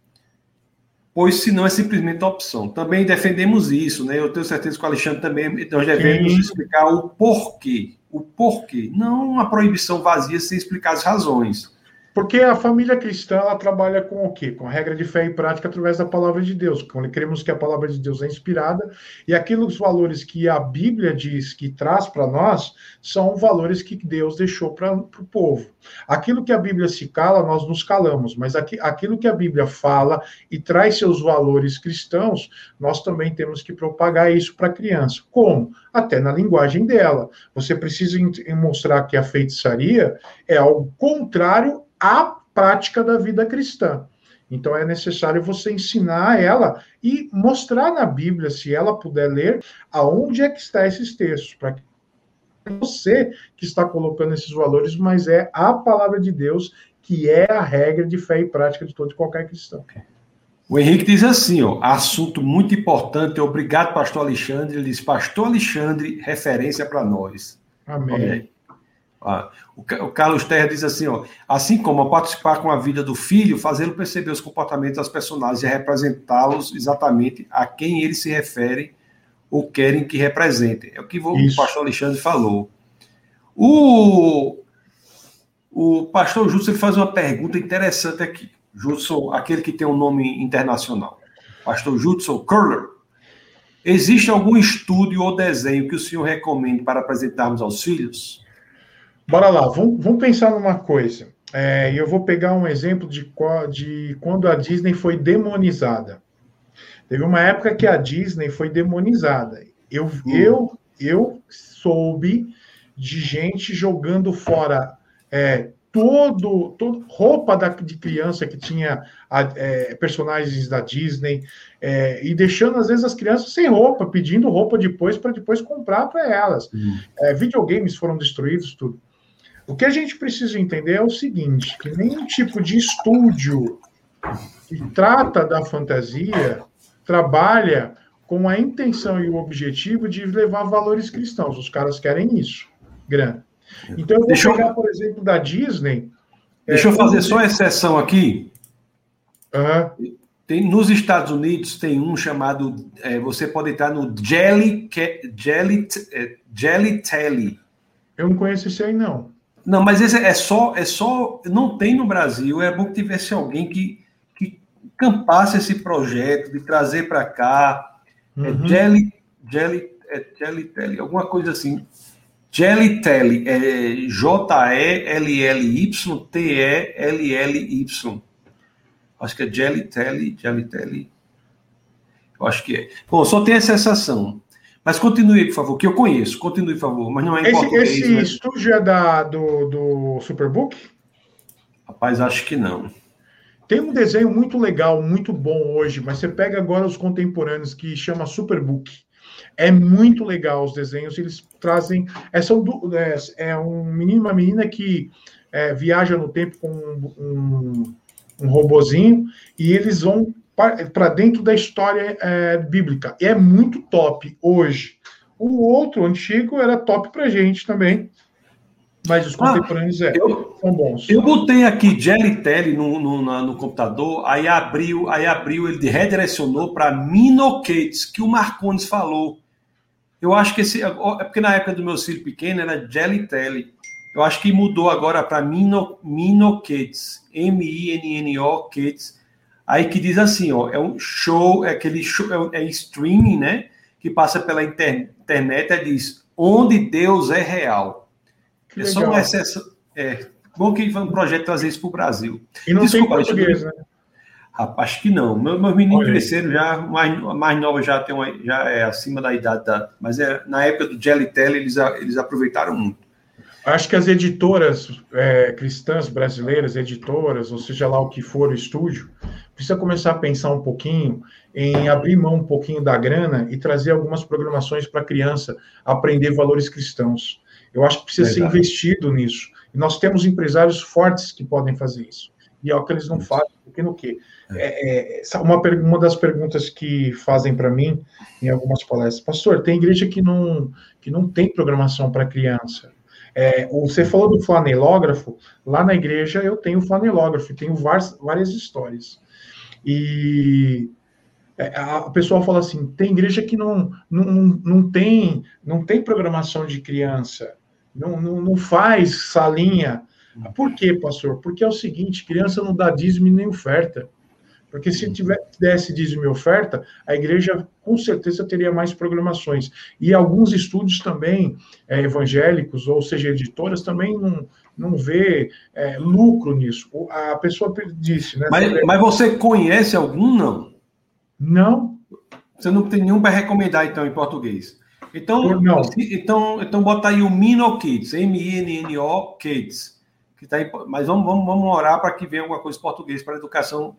Pois senão é simplesmente opção. Também defendemos isso, né? Eu tenho certeza que o Alexandre também nós devemos Sim. explicar o porquê. O porquê. Não uma proibição vazia sem explicar as razões. Porque a família cristã ela trabalha com o quê? Com a regra de fé e prática através da palavra de Deus. Quando cremos que a palavra de Deus é inspirada e aqueles valores que a Bíblia diz que traz para nós são valores que Deus deixou para o povo. Aquilo que a Bíblia se cala, nós nos calamos, mas aqui, aquilo que a Bíblia fala e traz seus valores cristãos, nós também temos que propagar isso para a criança. Como? Até na linguagem dela. Você precisa mostrar que a feitiçaria é algo contrário a prática da vida cristã. Então é necessário você ensinar ela e mostrar na Bíblia, se ela puder ler, aonde é que está esses textos, para que você que está colocando esses valores, mas é a palavra de Deus que é a regra de fé e prática de todo e qualquer cristão. O Henrique diz assim, ó, assunto muito importante, obrigado, pastor Alexandre. Ele diz, pastor Alexandre, referência para nós. Amém. Ah, o, Carlos Terra diz assim: ó, assim como participar com a vida do filho, fazê-lo perceber os comportamentos das personagens e representá-los exatamente a quem eles se referem ou querem que representem. É o que o pastor Alexandre falou. O, o pastor Júlio faz uma pergunta interessante aqui. Judson, aquele que tem um nome internacional. Pastor Judson Curler. Existe algum estúdio ou desenho que o senhor recomende para apresentarmos aos filhos? Bora lá, vamos, vamos pensar numa coisa. É, eu vou pegar um exemplo de, de quando a Disney foi demonizada. Teve uma época que a Disney foi demonizada. Eu, uhum. eu, eu soube de gente jogando fora é, todo, todo roupa da, de criança que tinha é, personagens da Disney é, e deixando às vezes as crianças sem roupa, pedindo roupa depois para depois comprar para elas. Uhum. Videogames foram destruídos, tudo. O que a gente precisa entender é o seguinte: que nenhum tipo de estúdio que trata da fantasia trabalha com a intenção e o objetivo de levar valores cristãos. Os caras querem isso, grande. Então, eu vou Deixa pegar, eu... por exemplo, da Disney. Deixa é, eu fazer só exceção aqui. Uhum. Tem, nos Estados Unidos tem um chamado. É, você pode entrar no Jelly, Jelly, é, Jelly Telly. Eu não conheço esse aí, não. Não, mas esse é só, é só, não tem no Brasil. É bom que tivesse alguém que, que campasse esse projeto de trazer para cá. É uhum. É Jelly, Jelly, é Jelly Telly, alguma coisa assim. Jelly Telly, é J-E-L-L-Y-T-E-L-L-Y. Acho que é Jelly Telly, Jelly Telly. Eu acho que é. Bom, só tem essa exceção. Mas continue, por favor, que eu conheço. Continue, por favor. Mas não é em esse. Esse né? estúdio é da, do, do Superbook? Rapaz, acho que não. Tem um desenho muito legal, muito bom hoje, mas você pega agora os contemporâneos que chama Superbook. É muito legal os desenhos, eles trazem. É, são, é, é um menino uma menina que é, viaja no tempo com um, um, um robozinho e eles vão para dentro da história é, bíblica. E é muito top hoje. O outro, antigo, era top para gente também. Mas os ah, contemporâneos ah, é, eu, são bons. Eu botei aqui Jelly Telly no, no, no, computador, aí abriu, aí abriu, ele redirecionou para Minocates, que o Marcones falou. Eu acho que esse. É porque na época do meu filho pequeno era Jelly Telly. Eu acho que mudou agora para Mino, Minocates. M-I-N-N-O Kids. Aí que diz assim, ó, é um show, é aquele show, é, é streaming, né? Que passa pela inter, internet, é diz onde Deus é real. Que é legal. só uma exceção. É, bom que foi um projeto trazer isso para o Brasil. E não Desculpa, tem português, né? Rapaz, acho que não. Meus, meus meninos cresceram já, mais, mais nova já tem uma, já é acima da idade da. Mas é, na época do Jelly Telly, eles, eles aproveitaram muito. Acho que as editoras é, cristãs brasileiras, editoras, ou seja lá o que for o estúdio, precisa começar a pensar um pouquinho em abrir mão um pouquinho da grana e trazer algumas programações para a criança aprender valores cristãos. Eu acho que precisa ser investido nisso. E nós temos empresários fortes que podem fazer isso. E é o que eles não fazem, porque no quê? É, é, uma, uma das perguntas que fazem para mim em algumas palestras, pastor, tem igreja que não, que não tem programação para criança. É, você falou do flanelógrafo, lá na igreja eu tenho flanelógrafo, tenho várias, várias histórias. E é, a pessoa fala assim: tem igreja que não, não, não, tem, não tem programação de criança, não, não, não faz salinha Por quê, pastor? Porque é o seguinte: criança não dá dízimo nem oferta. Porque se tiver, desse dízimo e oferta, a igreja com certeza teria mais programações. E alguns estúdios também, é, evangélicos, ou seja, editoras, também não, não vê é, lucro nisso. A pessoa disse, né? Mas, mas você conhece algum, não? Não. Você não tem nenhum para recomendar, então, em português. Então, não. então, então bota aí o Mino Kids, M-I-N-N-O Kids. Que tá aí, mas vamos, vamos, vamos orar para que venha alguma coisa em português para a educação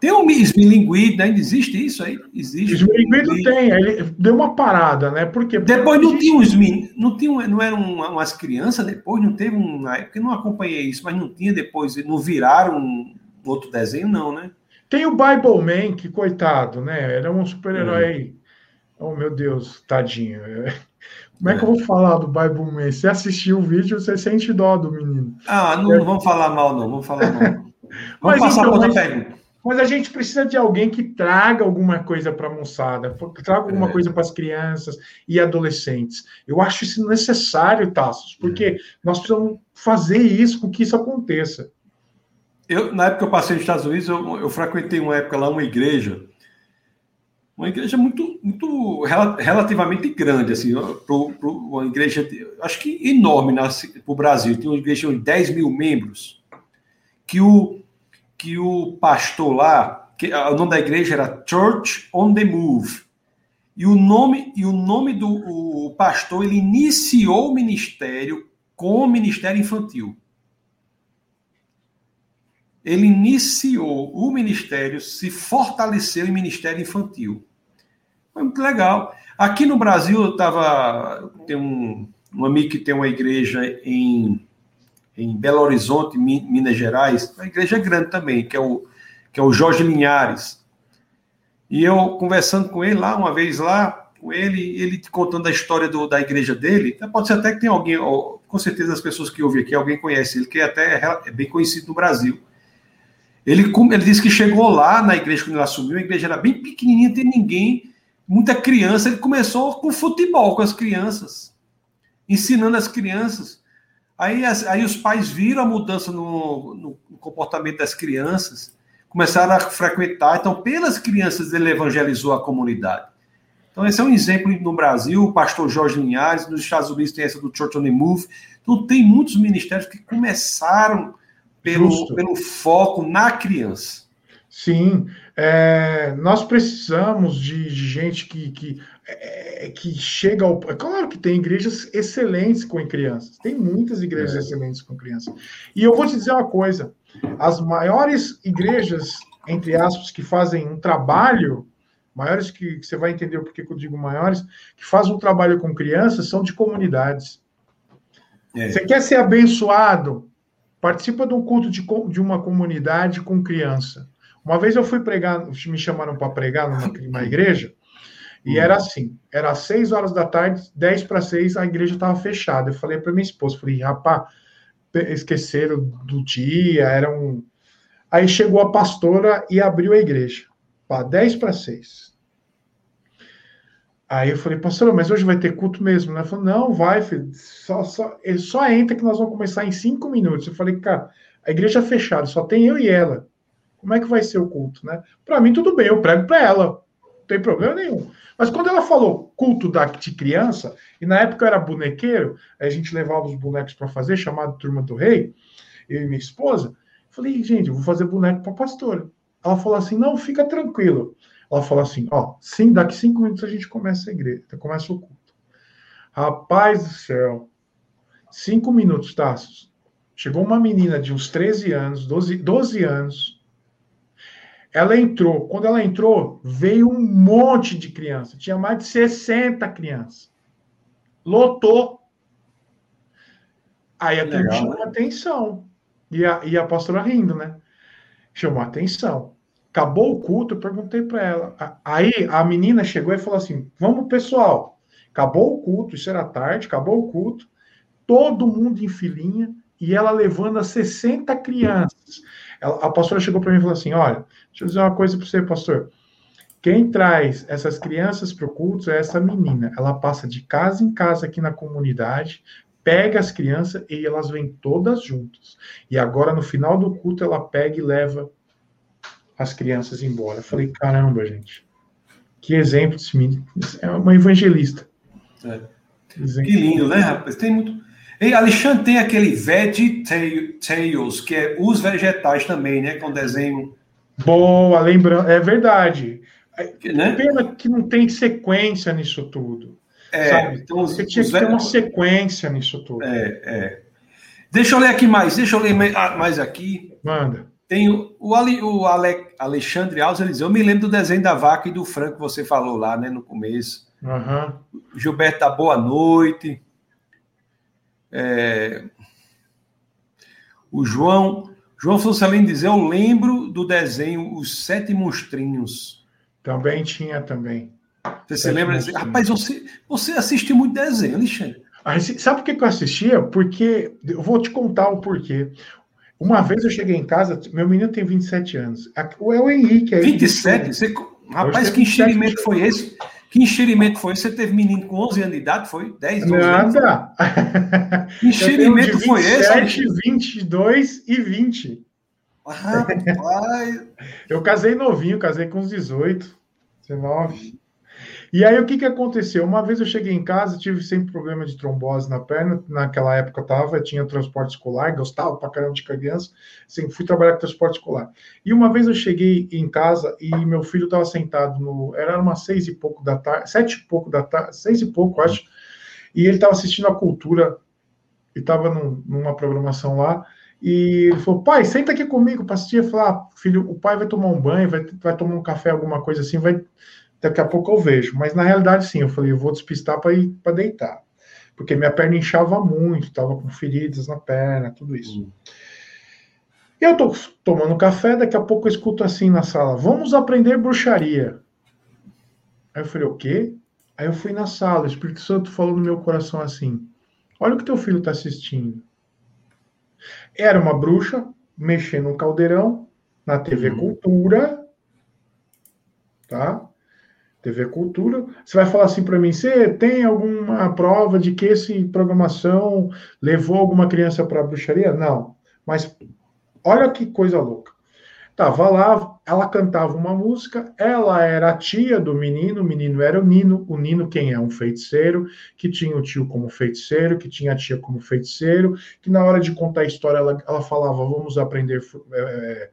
tem um esmilinguido, ainda existe isso aí? Existe. Esmilinguido tem, ele deu uma parada, né? Porque depois não tinha uns não tinha, não eram umas crianças depois, não teve um, na época eu não acompanhei isso, mas não tinha depois, não viraram um outro desenho não, né? Tem o Bible Man, que coitado, né? Era um super-herói. É. Oh, meu Deus, tadinho. Como é, é que eu vou falar do Bible Man? Você assistiu o vídeo, você sente dó do menino. Ah, não, é. não vamos falar mal, não. Vamos falar mal. Vamos mas, passar então, pergunta. Mas a gente precisa de alguém que traga alguma coisa para a moçada, traga alguma é. coisa para as crianças e adolescentes. Eu acho isso necessário, Tassos, porque é. nós precisamos fazer isso com que isso aconteça. Eu, na época que eu passei nos Estados Unidos, eu, eu frequentei uma época lá uma igreja, uma igreja muito, muito relativamente grande, assim, pro, pro, uma igreja, acho que enorme para o Brasil. Tem uma igreja de 10 mil membros, que o, que o pastor lá, que, o nome da igreja era Church on the Move. E o nome e o nome do o pastor, ele iniciou o ministério com o ministério infantil. Ele iniciou o ministério, se fortaleceu em ministério infantil. Foi muito legal. Aqui no Brasil, eu estava. Tem um, um amigo que tem uma igreja em em Belo Horizonte, Minas Gerais, uma igreja grande também, que é o, que é o Jorge Linhares. E eu conversando com ele lá, uma vez lá, com ele, ele contando a história do, da igreja dele, pode ser até que tem alguém, com certeza as pessoas que ouvem aqui, alguém conhece ele, que é até é bem conhecido no Brasil. Ele, ele disse que chegou lá na igreja quando ele assumiu, a igreja era bem pequenininha, tem ninguém, muita criança. Ele começou com futebol com as crianças, ensinando as crianças. Aí, aí os pais viram a mudança no, no, comportamento das crianças, começaram a frequentar. Então, pelas crianças, ele evangelizou a comunidade. Então, esse é um exemplo no Brasil, o pastor Jorge Linhares, nos Estados Unidos tem essa do Church on the Move. Então, tem muitos ministérios que começaram pelo, pelo foco na criança. Sim, é, nós precisamos de, de gente que, que, é, que chega ao. É claro que tem igrejas excelentes com crianças, tem muitas igrejas é. excelentes com crianças. E eu vou te dizer uma coisa: as maiores igrejas, entre aspas, que fazem um trabalho, maiores que, que você vai entender o porquê que eu digo maiores, que fazem um trabalho com crianças, são de comunidades. É. Você quer ser abençoado? Participa de um culto de, de uma comunidade com criança. Uma vez eu fui pregar, me chamaram para pregar numa, numa igreja, e era assim, era seis horas da tarde, dez para seis, a igreja estava fechada. Eu falei para minha esposa, falei, rapaz, esqueceram do dia, era um... Aí chegou a pastora e abriu a igreja, para dez para seis. Aí eu falei, pastora, mas hoje vai ter culto mesmo, né? Ela falou, não, vai, filho, só, só, só entra que nós vamos começar em cinco minutos. Eu falei, cara, a igreja é fechada, só tem eu e ela. Como é que vai ser o culto, né? Para mim, tudo bem, eu prego para ela. Não tem problema nenhum. Mas quando ela falou culto da, de criança, e na época eu era bonequeiro, a gente levava os bonecos para fazer, chamado Turma do Rei, eu e minha esposa, falei, gente, vou fazer boneco para pastora. Ela falou assim: não, fica tranquilo. Ela falou assim: ó, sim, daqui cinco minutos a gente começa a igreja, começa o culto. Rapaz do céu, cinco minutos, Tassos. Chegou uma menina de uns 13 anos, 12, 12 anos, ela entrou. Quando ela entrou, veio um monte de criança. Tinha mais de 60 crianças. Lotou. Aí aquilo Legal, chamou né? atenção. E a, e a pastora rindo, né? Chamou atenção. Acabou o culto, eu perguntei para ela. Aí a menina chegou e falou assim: Vamos, pessoal. Acabou o culto, isso era tarde, acabou o culto. Todo mundo em filinha e ela levando as 60 crianças. Ela, a pastora chegou para mim e falou assim: Olha, deixa eu dizer uma coisa para você, pastor. Quem traz essas crianças para o culto é essa menina. Ela passa de casa em casa aqui na comunidade, pega as crianças e elas vêm todas juntas. E agora, no final do culto, ela pega e leva as crianças embora. Eu falei, caramba, gente, que exemplo desse menino. É uma evangelista. É. Que lindo, né, rapaz? Tem muito. E Alexandre tem aquele Veg Tales, que é os vegetais também, né? Com desenho. Boa, lembrando. É verdade. Né? Pena que não tem sequência nisso tudo. É, sabe? então, Você tinha que ter uma sequência nisso tudo. É, é. Deixa eu ler aqui mais, deixa eu ler mais aqui. Manda. Tem o, o, o Ale, Alexandre Alves, ele diz, eu me lembro do desenho da vaca e do frango que você falou lá, né, no começo. Uhum. Gilberto da Boa Noite. É... O João, João Fonsalino diz, eu lembro do desenho Os Sete Monstrinhos. Também tinha, também. Você se lembra? Rapaz, você, você assiste muito desenho, Alexandre. Sabe por que eu assistia? Porque, eu vou te contar o porquê. Uma vez eu cheguei em casa, meu menino tem 27 anos. É o Henrique. É 27? Você, rapaz, que enxerimento foi esse? Que enxerimento foi? Você teve menino com 11 anos de idade? Foi 10, 12 Nada. Anos? Que enxerimento foi esse? 27, 22 e 20. Rapaz. eu casei novinho, casei com uns 18, 19. E aí o que, que aconteceu? Uma vez eu cheguei em casa, tive sempre problema de trombose na perna, naquela época tava, tinha transporte escolar, gostava pra caramba de criança, sempre fui trabalhar com transporte escolar. E uma vez eu cheguei em casa e meu filho estava sentado no. Era umas seis e pouco da tarde, sete e pouco da tarde, seis e pouco, acho, e ele estava assistindo a cultura e estava num, numa programação lá. E ele falou, pai, senta aqui comigo para falei, ah, filho, o pai vai tomar um banho, vai, vai tomar um café, alguma coisa assim, vai daqui a pouco eu vejo. Mas na realidade, sim, eu falei, eu vou despistar para ir para deitar. Porque minha perna inchava muito, estava com feridas na perna, tudo isso. Hum. Eu tô tomando café, daqui a pouco eu escuto assim na sala: vamos aprender bruxaria. Aí eu falei: o quê? Aí eu fui na sala, o Espírito Santo falou no meu coração assim: olha o que teu filho está assistindo. Era uma bruxa mexendo no caldeirão na TV uhum. Cultura, tá? TV Cultura. Você vai falar assim para mim: você tem alguma prova de que esse programação levou alguma criança para bruxaria? Não. Mas olha que coisa louca. Tava lá, ela cantava uma música, ela era a tia do menino, o menino era o Nino, o Nino quem é? Um feiticeiro, que tinha o tio como feiticeiro, que tinha a tia como feiticeiro, que na hora de contar a história ela, ela falava, vamos aprender é,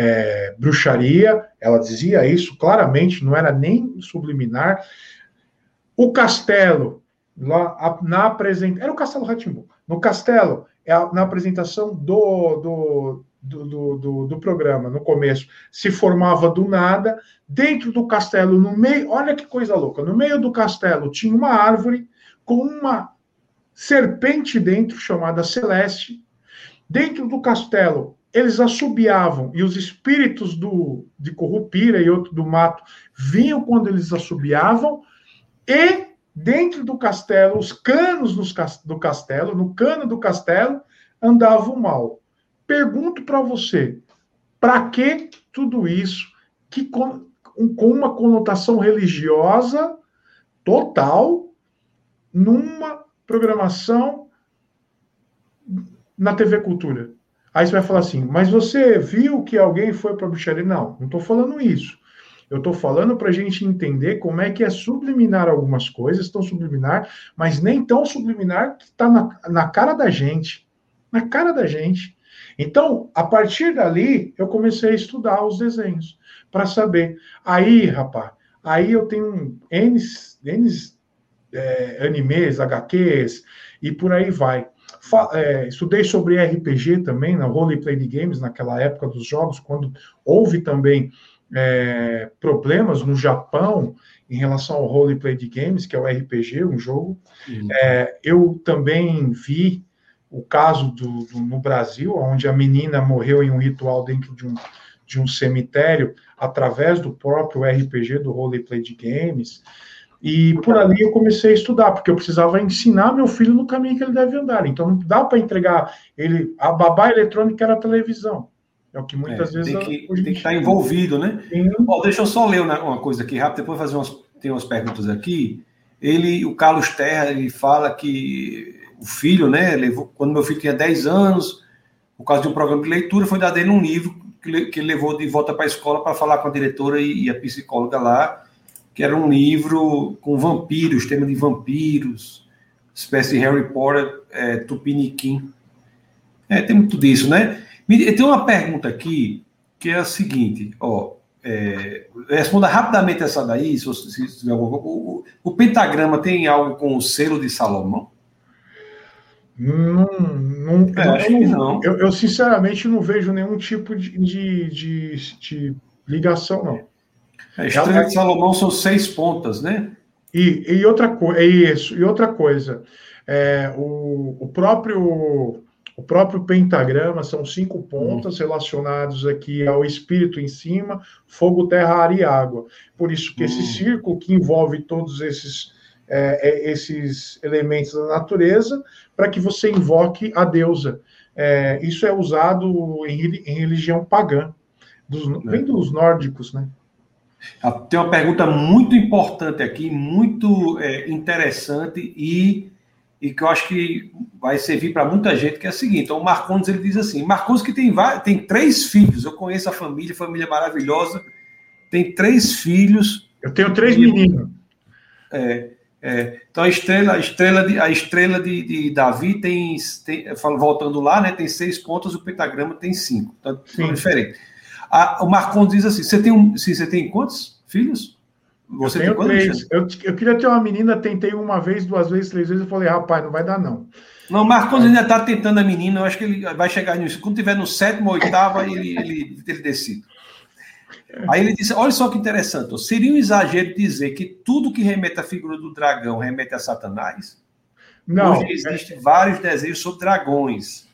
é, bruxaria, ela dizia isso claramente, não era nem subliminar. O castelo, lá na apresentação, era o Castelo Ratimbu. No castelo, é na apresentação do, do, do, do, do, programa, no começo, se formava do nada. Dentro do castelo, no meio, olha que coisa louca, no meio do castelo tinha uma árvore com uma serpente dentro, chamada Celeste. Dentro do castelo eles assobiavam, e os espíritos do, de Corrupira e outro do mato vinham quando eles assobiavam, e dentro do castelo, os canos do castelo, no cano do castelo, andava o mal. Pergunto para você, para que tudo isso, que com, com uma conotação religiosa total, numa programação na TV Cultura? Aí você vai falar assim, mas você viu que alguém foi para a bruxaria? Não, não estou falando isso. Eu estou falando para a gente entender como é que é subliminar algumas coisas, tão subliminar, mas nem tão subliminar que está na, na cara da gente. Na cara da gente. Então, a partir dali, eu comecei a estudar os desenhos para saber. Aí, rapaz, aí eu tenho N, N é, animes, HQs e por aí vai é, estudei sobre RPG também, na Role Play Games, naquela época dos jogos, quando houve também é, problemas no Japão em relação ao Role Play Games, que é o RPG, um jogo. Uhum. É, eu também vi o caso do, do, no Brasil, onde a menina morreu em um ritual dentro de um, de um cemitério, através do próprio RPG do Role Play Games. E por ali eu comecei a estudar, porque eu precisava ensinar meu filho no caminho que ele deve andar. Então não dá para entregar ele. A babá eletrônica era a televisão. É o que muitas é, vezes. Tem que, tem que estar envolvido, né? Bom, deixa eu só ler uma coisa aqui rápido, depois fazer umas, tem umas perguntas aqui. Ele, o Carlos Terra, ele fala que o filho, né? Levou, quando meu filho tinha 10 anos, por causa de um programa de leitura, foi dado ele um livro que, que ele levou de volta para a escola para falar com a diretora e, e, a psicóloga lá, que era um livro com vampiros, tema de vampiros, espécie de Harry Potter, é, Tupiniquim. É, tem muito disso, né? Tem uma pergunta aqui que é a seguinte, ó, é, responda rapidamente essa daí, se, você, se, se o, o, pentagrama tem algo com o selo de Salomão? Não, não, é, eu, não. Eu, eu, sinceramente não vejo nenhum tipo de, de, de, de ligação, não. A estrela de Salomão são seis pontas, né? E, e outra coisa, é isso, e outra coisa, é, o, o próprio o próprio pentagrama são cinco pontas relacionados aqui ao espírito em cima, fogo, terra, ar e água. Por isso que esse hum. círculo que envolve todos esses, é, é, esses elementos da natureza, para que você invoque a deusa. É, isso é usado em, em religião pagã, dos, vem dos nórdicos, né? Tem uma pergunta muito importante aqui, muito é, interessante e e que eu acho que vai servir para muita gente, que é o seguinte, o Marcondes ele diz assim, Marcondes que tem, tem três filhos, eu conheço a família, família maravilhosa, tem três filhos. Eu tenho três meninos. É, é, então a estrela, a estrela de, a estrela de, de Davi tem, tem, voltando lá, né, tem seis pontas, o pentagrama tem cinco, então é diferente. A, o Marcondes diz assim, você tem, um, você tem quantos filhos? Você eu tenho três. Eu, eu, queria ter uma menina, tentei uma vez, duas vezes, três vezes, eu falei, rapaz, não vai dar, não. Não, Marcos ainda está tentando a menina, eu acho que ele vai chegar nisso. Quando tiver no sétimo, oitavo, ele, ele, ele decide. Aí ele disse: olha só que interessante, seria um exagero dizer que tudo que remete à figura do dragão remete a Satanás? Não. Hoje existem vários desenhos sobre dragões.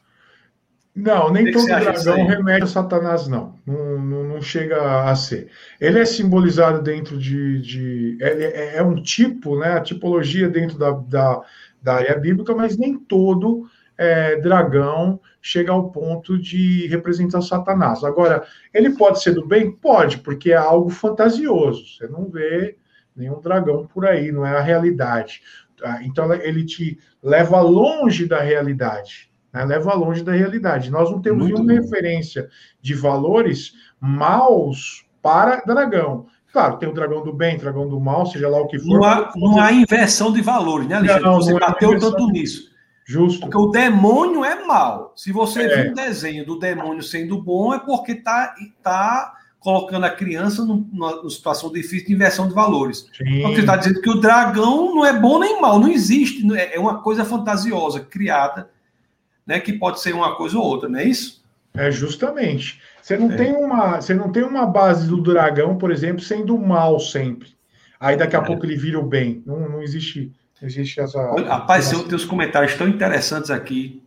Não, nem todo dragão remete a Satanás, não. Não, não. não, chega a ser. Ele é simbolizado dentro de. de é, é, um tipo, né? A tipologia dentro da, da, da área bíblica, mas nem todo é, dragão chega ao ponto de representar Satanás. Agora, ele pode ser do bem? Pode, porque é algo fantasioso. Você não vê nenhum dragão por aí, não é a realidade. Tá? Então, ele te leva longe da realidade né? leva longe da realidade. Nós não temos Muito nenhuma referência de valores maus para dragão. Claro, tem o dragão do bem, dragão do mal, seja lá o que for. Não há, não há inversão de valores, né, Alexandre? Não, você não bateu tanto nisso. Justo. Porque o demônio é mal. Se você é. viu um desenho do demônio sendo bom, é porque está tá colocando a criança numa, situação difícil de inversão de valores. Sim. Porque está dizendo que o dragão não é bom nem mal, não existe. É, é uma coisa fantasiosa, criada né, que pode ser uma coisa ou outra, não é isso? É justamente. Você não, é. tem, uma, você não tem uma base do dragão, por exemplo, sendo mal sempre. Aí daqui a é. pouco ele vira o bem. Não, não existe, não existe essa. Olha, rapaz, essa... tem os comentários tão interessantes aqui.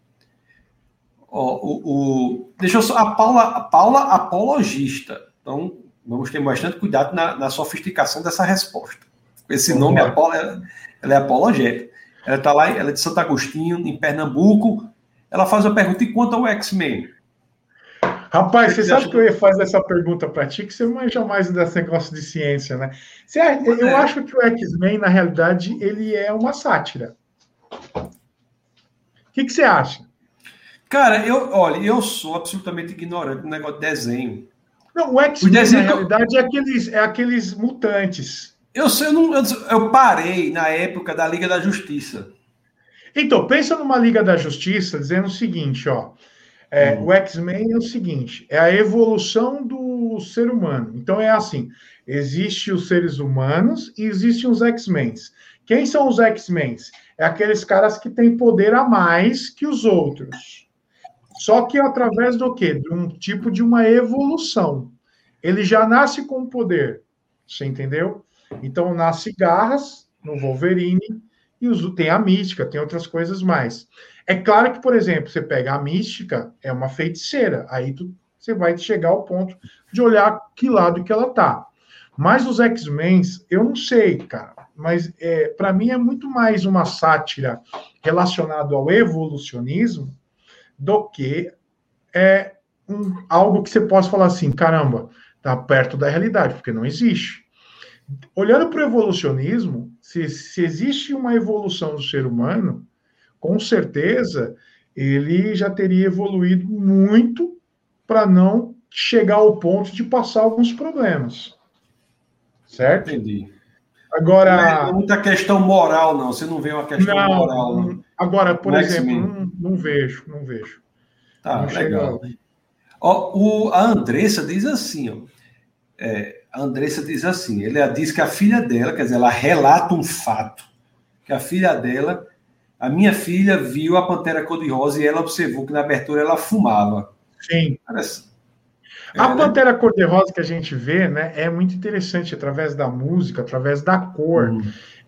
Ó, o, o, deixa eu só. A Paula, a Paula apologista. Então, vamos ter bastante cuidado na, na sofisticação dessa resposta. Esse vamos nome, a Paula, ela, ela é apologética. Ela está lá, ela é de Santo Agostinho, em Pernambuco ela faz a pergunta: e quanto ao X-Men? Rapaz, você, sabe que eu ia fazer essa pergunta para ti, que você manja mais desse negócio de ciência, né? Você, eu é. acho que o X-Men, na realidade, ele é uma sátira. O que, que você acha? Cara, eu, olha, eu sou absolutamente ignorante do negócio de desenho. Não, o X-Men, na realidade, eu... é, aqueles, é aqueles mutantes. Eu, sei, eu, não, eu, eu parei na época da Liga da Justiça. Então, pensa numa Liga da Justiça dizendo o seguinte, ó. É, uhum. O X-Men é o seguinte: é a evolução do ser humano. Então é assim: existe os seres humanos e existem os X-Men. Quem são os X-Men? É aqueles caras que têm poder a mais que os outros. Só que através do quê? De um tipo de uma evolução. Ele já nasce com poder. Você entendeu? Então nasce garras no Wolverine, e tem a mística, tem outras coisas mais. É claro que, por exemplo, você pega a mística, é uma feiticeira, aí tu, você vai chegar ao ponto de olhar que lado que ela tá. Mas os X-Men, eu não sei, cara, mas é, para mim é muito mais uma sátira relacionada ao evolucionismo do que é um, algo que você possa falar assim, caramba, tá perto da realidade, porque não existe. Olhando para o evolucionismo, se, se existe uma evolução do ser humano, com certeza ele já teria evoluído muito para não chegar ao ponto de passar alguns problemas. Certo? Entendi. Agora. Não é muita questão moral, não. Você não vê uma questão não, moral, não. Agora, por não exemplo, não, não, vejo, não vejo. Tá, não legal. Ó, o, a Andressa diz assim, ó. É, a Andressa diz assim: ela diz que a filha dela, quer dizer, ela relata um fato, que a filha dela, a minha filha viu a pantera cor-de-rosa e ela observou que na abertura ela fumava. Sim. Parece, a Pantera Cor-de-Rosa que a gente vê, né, é muito interessante através da música, através da cor. Hum.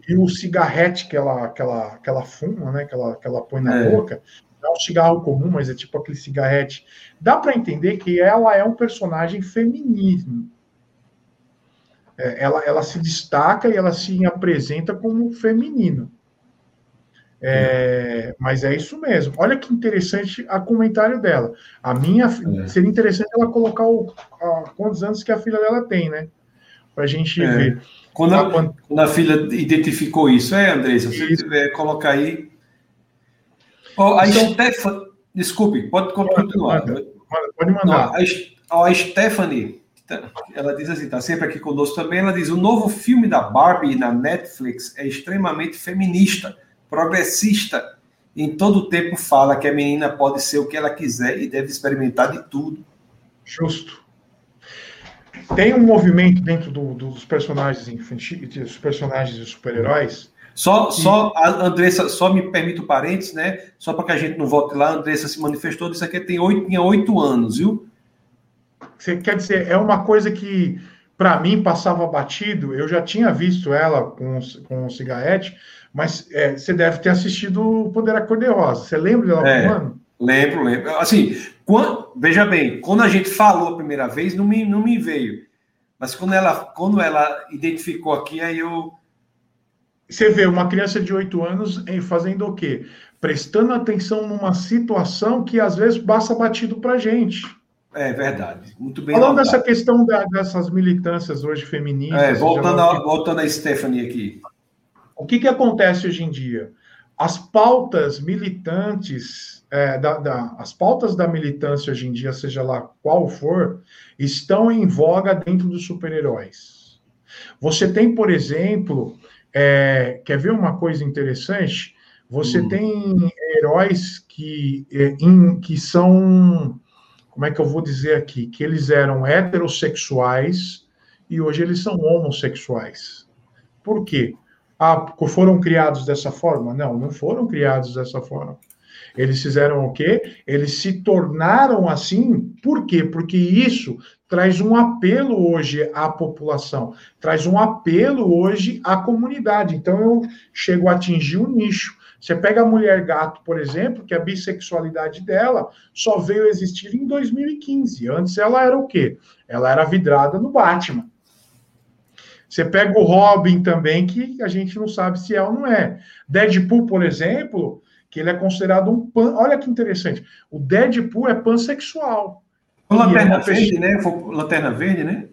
E o cigarrete que ela, que ela, que ela fuma, né, que ela, que ela põe na é. boca, é um cigarro comum, mas é tipo aquele cigarrete. Dá para entender que ela é um personagem feminino. É, ela, ela se destaca e ela se apresenta como feminino. É, mas é isso mesmo. Olha que interessante a comentário dela. A minha é. seria interessante ela colocar o, a, quantos anos que a filha dela tem, né? Para a gente é. ver. Quando a, quando... quando a, filha identificou isso, é, André, se você tiver colocar aí. Oh, a então, Stephanie, desculpe, pode continuar. Manda, pode mandar. Não, a, a Stephanie, tá, ela diz assim, está sempre aqui conosco também. Ela diz: o novo filme da Barbie na Netflix é extremamente feminista progressista, em todo tempo fala que a menina pode ser o que ela quiser e deve experimentar de tudo. Justo. Tem um movimento dentro do, dos personagens infantis, dos personagens e super-heróis. Só, só a Andressa, só me permite o parênteses, né? Só para que a gente não volte lá, a Andressa se manifestou, disse que tem oito, tinha oito anos, viu? Você quer dizer, é uma coisa que para mim passava batido. Eu já tinha visto ela com, com o cigarrete, mas é, você deve ter assistido o Poder Cor-de-Rosa. Você lembra dela é, fumando? Lembro, lembro. Assim, quando, veja bem, quando a gente falou a primeira vez, não me, não me veio. Mas quando ela, quando ela identificou aqui, aí eu. Você vê uma criança de 8 anos fazendo o quê? Prestando atenção numa situação que às vezes passa batido para gente. É verdade. Muito bem. Falando dessa questão da, dessas militâncias hoje feministas. É, voltando, a, voltando a Stephanie aqui. O que, que acontece hoje em dia? As pautas militantes, é, da, da, as pautas da militância hoje em dia, seja lá qual for, estão em voga dentro dos super-heróis. Você tem, por exemplo, é, quer ver uma coisa interessante? Você hum. tem heróis que, é, in, que são, como é que eu vou dizer aqui? Que eles eram heterossexuais e hoje eles são homossexuais. Por quê? Ah, foram criados dessa forma? Não, não foram criados dessa forma. Eles fizeram o quê? Eles se tornaram assim, por quê? Porque isso traz um apelo hoje à população, traz um apelo hoje à comunidade. Então eu chego a atingir um nicho. Você pega a mulher gato, por exemplo, que a bissexualidade dela só veio existir em 2015. Antes ela era o quê? Ela era vidrada no Batman. Você pega o Robin também, que a gente não sabe se é ou não é. Deadpool, por exemplo, que ele é considerado um pan. Olha que interessante. O Deadpool é pansexual. O Lanterna é Verde, pessoa... né? Lanterna Verde, né?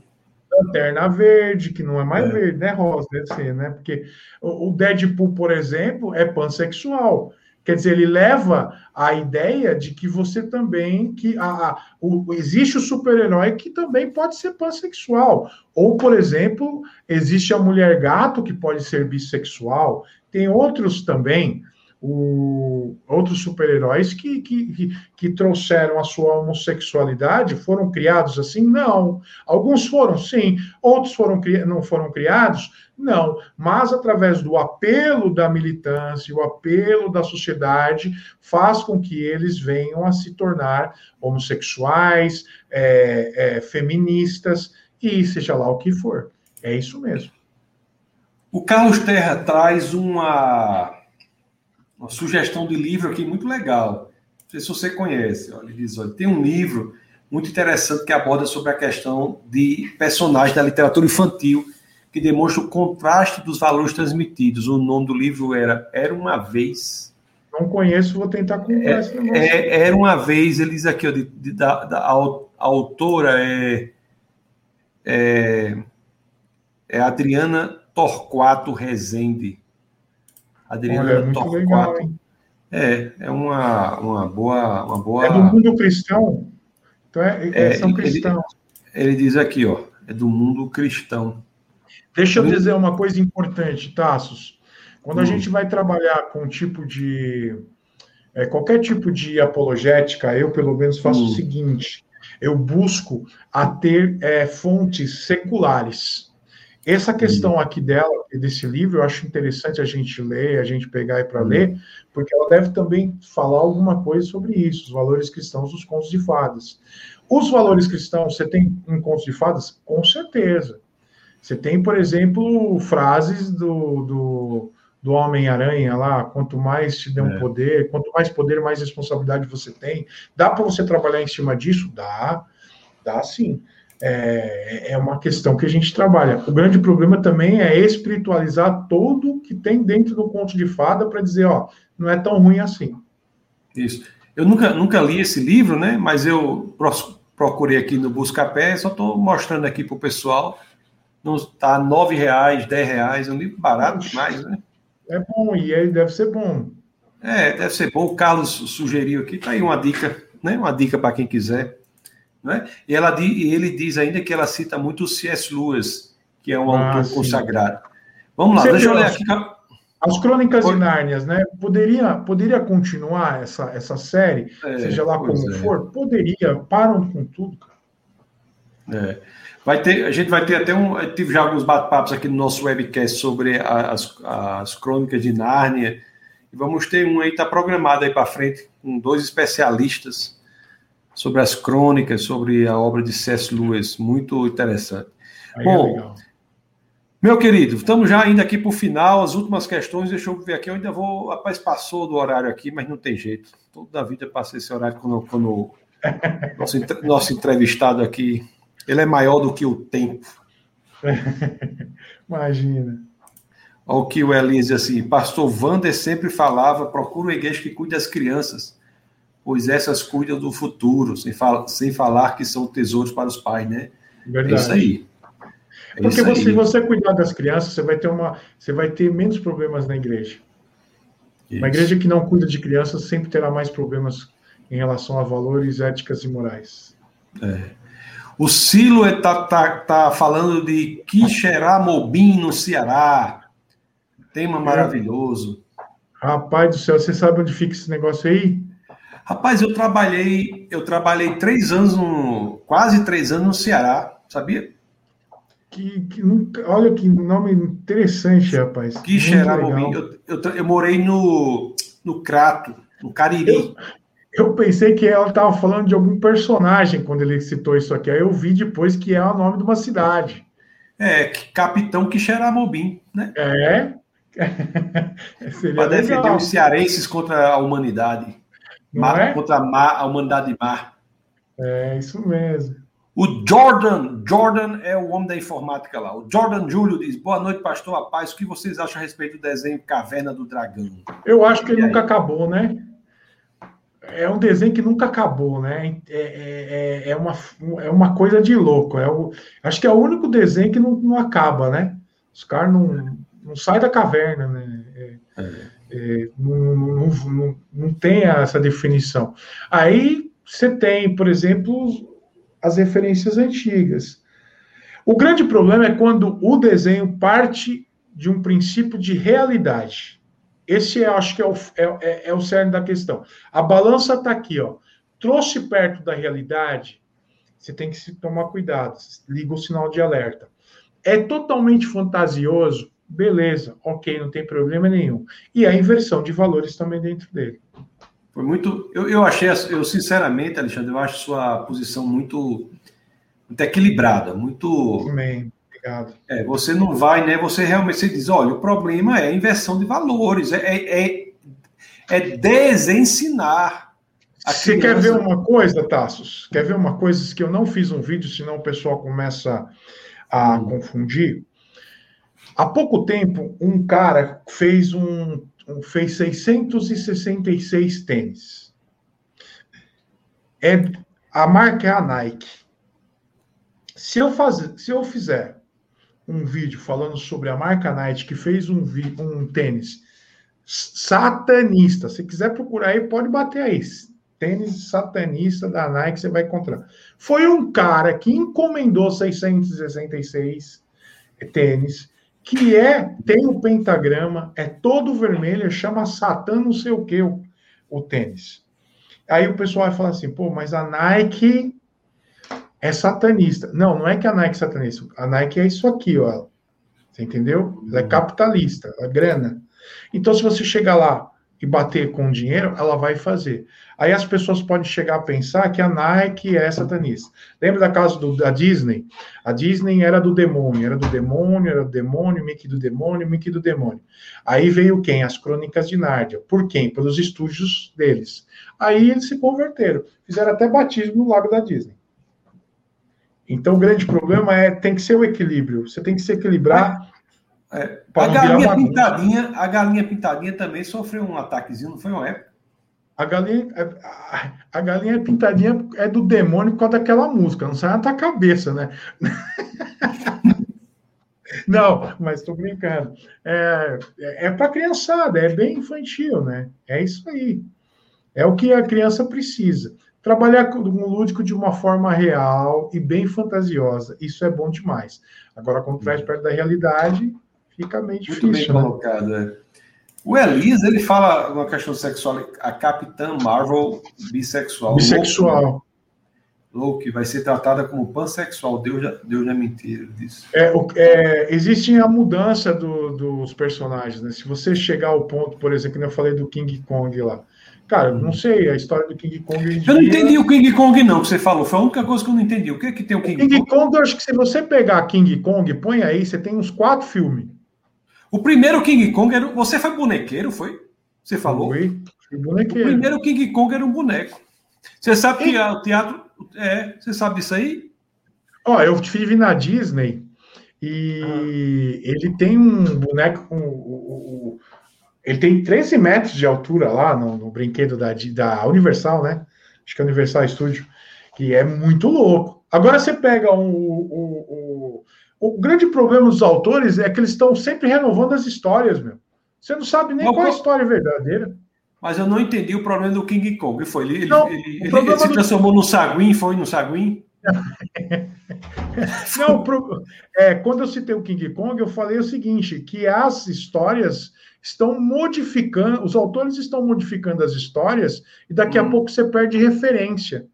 Lanterna Verde, que não é mais é. verde, né? Rosa, deve ser, né? Porque o Deadpool, por exemplo, é pansexual. Quer dizer, ele leva a ideia de que você também, que a, a o, existe o super-herói que também pode ser pansexual. Ou, por exemplo, existe a mulher gato que pode ser bissexual. Tem outros também o, outros super-heróis que, que, que, que, trouxeram a sua homossexualidade foram criados assim? Não. Alguns foram, sim. Outros foram, não foram criados? Não. Mas através do apelo da militância, o apelo da sociedade, faz com que eles venham a se tornar homossexuais, é, é, feministas e seja lá o que for. É isso mesmo. O Carlos Terra traz uma uma sugestão de livro aqui muito legal. Não sei se você conhece. Olha, ele diz: olha, tem um livro muito interessante que aborda sobre a questão de personagens da literatura infantil que demonstra o contraste dos valores transmitidos. O nome do livro era Era uma vez. Não conheço, vou tentar comprar é, é, Era uma vez, ele diz aqui, ó, de, de, da, da, a, autora é, é, é Adriana Torquato Rezende. Adriana Olha, Torquato. Legal, É, é uma, uma boa. Uma boa... É do mundo cristão. Então é, é, são cristãos. Ele, ele, diz aqui, ó, é do mundo cristão. Deixa eu dizer uma coisa importante, Tassos. Quando a hum. gente vai trabalhar com tipo de. É, qualquer tipo de apologética, eu pelo menos faço hum. o seguinte: eu busco a ter é, fontes seculares. Essa questão uhum. aqui dela, desse livro, eu acho interessante a gente ler, a gente pegar aí para uhum. ler, porque ela deve também falar alguma coisa sobre isso, os valores cristãos dos contos de fadas. Os valores cristãos, você tem em contos de fadas? Com certeza. Você tem, por exemplo, frases do, do, do Homem-Aranha lá, quanto mais te um é. poder, quanto mais poder, mais responsabilidade você tem. Dá para você trabalhar em cima disso? Dá, dá sim é, é uma questão que a gente trabalha. O grande problema também é espiritualizar todo que tem dentro do conto de fada para dizer, ó, não é tão ruim assim. Isso. Eu nunca, nunca li esse livro, né? Mas eu procurei aqui no Buscapé, só estou mostrando aqui para o pessoal. Está nove reais, dez reais, é um livro barato demais, né? É bom, e ele deve ser bom. É, deve ser bom. O Carlos sugeriu aqui, tá aí uma dica, né? Uma dica para quem quiser. Né? E, ela, e ele diz ainda que ela cita muito o C.S. Lewis, que é um ah, autor sim. consagrado. Vamos lá, Você deixa eu ler aqui. As Crônicas de Nárnias, né? Poderia, poderia continuar essa, essa série, é, seja lá como é. for? Poderia, param com tudo, cara. É. Vai ter, a gente vai ter até um. Tive já alguns bate-papos aqui no nosso webcast sobre as, as crônicas de Nárnia. E vamos ter um aí, está programado aí para frente, com dois especialistas sobre as crônicas, sobre a obra de C.S. Lewis, muito interessante. Aí é Bom, é meu querido, estamos já indo aqui para o final, as últimas questões, deixa eu ver aqui, eu ainda vou, rapaz, passou do horário aqui, mas não tem jeito, toda a vida passei esse horário quando, quando nosso, nosso entrevistado aqui, ele é maior do que o tempo. Imagina. Olha o que o Elise assim, pastor Wander sempre falava, procura uma igreja que cuide das crianças, pois essas cuidam do futuro, sem, fal sem falar que são tesouros para os pais, né? Verdade. É isso aí. É Porque isso se você cuidar das crianças, você vai ter uma, você vai ter menos problemas na igreja. Isso. Uma igreja que não cuida de crianças sempre terá mais problemas em relação a valores, éticas e morais. É. O Silo está tá, tá falando de Quixeramobim, no Ceará. Tema é. maravilhoso. Rapaz do céu, você sabe onde fica esse negócio aí? Rapaz, eu trabalhei, eu trabalhei três anos, no, quase três anos no Ceará, sabia? Que, que olha que nome interessante, rapaz. Que Xeramobim. Eu, eu, eu, morei no, no Crato, no Cariri. Eu, eu pensei que ela estava falando de algum personagem quando ele citou isso aqui. Aí eu vi depois que é o nome de uma cidade. É, Capitão Quixeramobim, né? É. Para defender os cearenses contra a humanidade. Mar, é? Contra a, mar, a humanidade de mar. É, isso mesmo. O Jordan, Jordan é o homem da informática lá. O Jordan Júlio diz: Boa noite, pastor a paz. O que vocês acham a respeito do desenho Caverna do Dragão? Eu acho que ele nunca acabou, né? É um desenho que nunca acabou, né? É, é, é, é uma, é uma coisa de louco. É o, acho que é o único desenho que não, não acaba, né? Os caras não, não saem da caverna, né? É. não, não, não, não tem essa definição. Aí você tem, por exemplo, as referências antigas. O grande problema é quando o desenho parte de um princípio de realidade. Esse eu acho que é o, é, é, é o cerne da questão. A balança está aqui, ó. Trouxe perto da realidade, você tem que se tomar cuidado, liga o sinal de alerta. É totalmente fantasioso, beleza, ok, não tem problema nenhum. E a inversão de valores também dentro dele. Foi muito. Eu, eu achei, eu sinceramente, Alexandre, eu acho sua posição muito, muito equilibrada, muito. Também, obrigado. É, você não vai, né? Você realmente você diz: olha, o problema é a inversão de valores, é, é, é, é desensinar. Você quer ver uma coisa, Tassos? Quer ver uma coisa que eu não fiz um vídeo, senão o pessoal começa a hum. confundir? Há pouco tempo, um cara fez um, um fez 666 tênis. É, a marca é a Nike. Se eu, fazer, se eu fizer um vídeo falando sobre a marca Nike que fez um, um tênis Satanista. Se quiser procurar aí, pode bater aí. Tênis satanista da Nike, você vai encontrar. Foi um cara que encomendou 666 tênis, que é, tem o pentagrama, é todo vermelho, chama Satã não sei o que o, o tênis. Aí o pessoal vai falar assim, pô, mas a Nike é satanista. Não, não é que a Nike é satanista. A Nike é isso aqui, ó. Você entendeu? Ela é uhum. capitalista, a grana. Então, se você chegar lá e bater com dinheiro, ela vai fazer. Aí as pessoas podem chegar a pensar que a Nike é satanista. Lembra da casa do, da Disney? A Disney era do demônio, era do demônio, era do demônio, Mickey do demônio, Mickey do demônio. Aí veio quem? As Crônicas de Nárnia. Por quem? Pelos estúdios deles. Aí eles se converteram. Fizeram até batismo no lago da Disney. Então, o grande problema é tem que ser o equilíbrio. Você tem que se equilibrar. É, a, galinha pintadinha, a galinha pintadinha também sofreu um ataquezinho, não foi uma época? A galinha, a, a galinha pintadinha é do demônio por causa daquela música, não sai na tua cabeça, né? não, mas estou brincando. É, é, é para criançada, é bem infantil, né? É isso aí. É o que a criança precisa. Trabalhar com o lúdico de uma forma real e bem fantasiosa, isso é bom demais. Agora, quando traz perto da realidade, fica meio difícil. Muito bem né? colocado, é. O Elise, ele fala uma questão sexual, a Capitã Marvel bissexual. Bissexual. Louco, vai ser tratada como pansexual. Deus, já, Deus é mentira disso. É, é, existe a mudança do, dos personagens, né? Se você chegar ao ponto, por exemplo, que eu falei do King Kong lá. Cara, não sei, a história do King Kong. Eu não entendi o King Kong, não, que você falou. Foi a única coisa que eu não entendi. O que é que tem o King, King Kong? King Kong, eu acho que se você pegar King Kong, põe aí, você tem uns quatro filmes. O primeiro King Kong era. Você foi bonequeiro, foi? Você falou? Bonequeiro. O primeiro King Kong era um boneco. Você sabe que e... o teatro. É, você sabe disso aí? Ó, eu estive na Disney e ah. ele tem um boneco com. Ele tem 13 metros de altura lá no, no brinquedo da, da Universal, né? Acho que é Universal Studio, que é muito louco. Agora você pega um, o, o, o, grande problema dos autores é que eles estão sempre renovando as histórias, meu. Você não sabe nem qual é a história verdadeira. Mas eu não entendi o problema do King Kong. Foi ele, não, ele, ele, ele se transformou do... no Saguin, foi no Saguin? não, pro... é, quando eu citei o King Kong, eu falei o seguinte: que as histórias estão modificando, os autores estão modificando as histórias e daqui hum. a pouco você perde referência.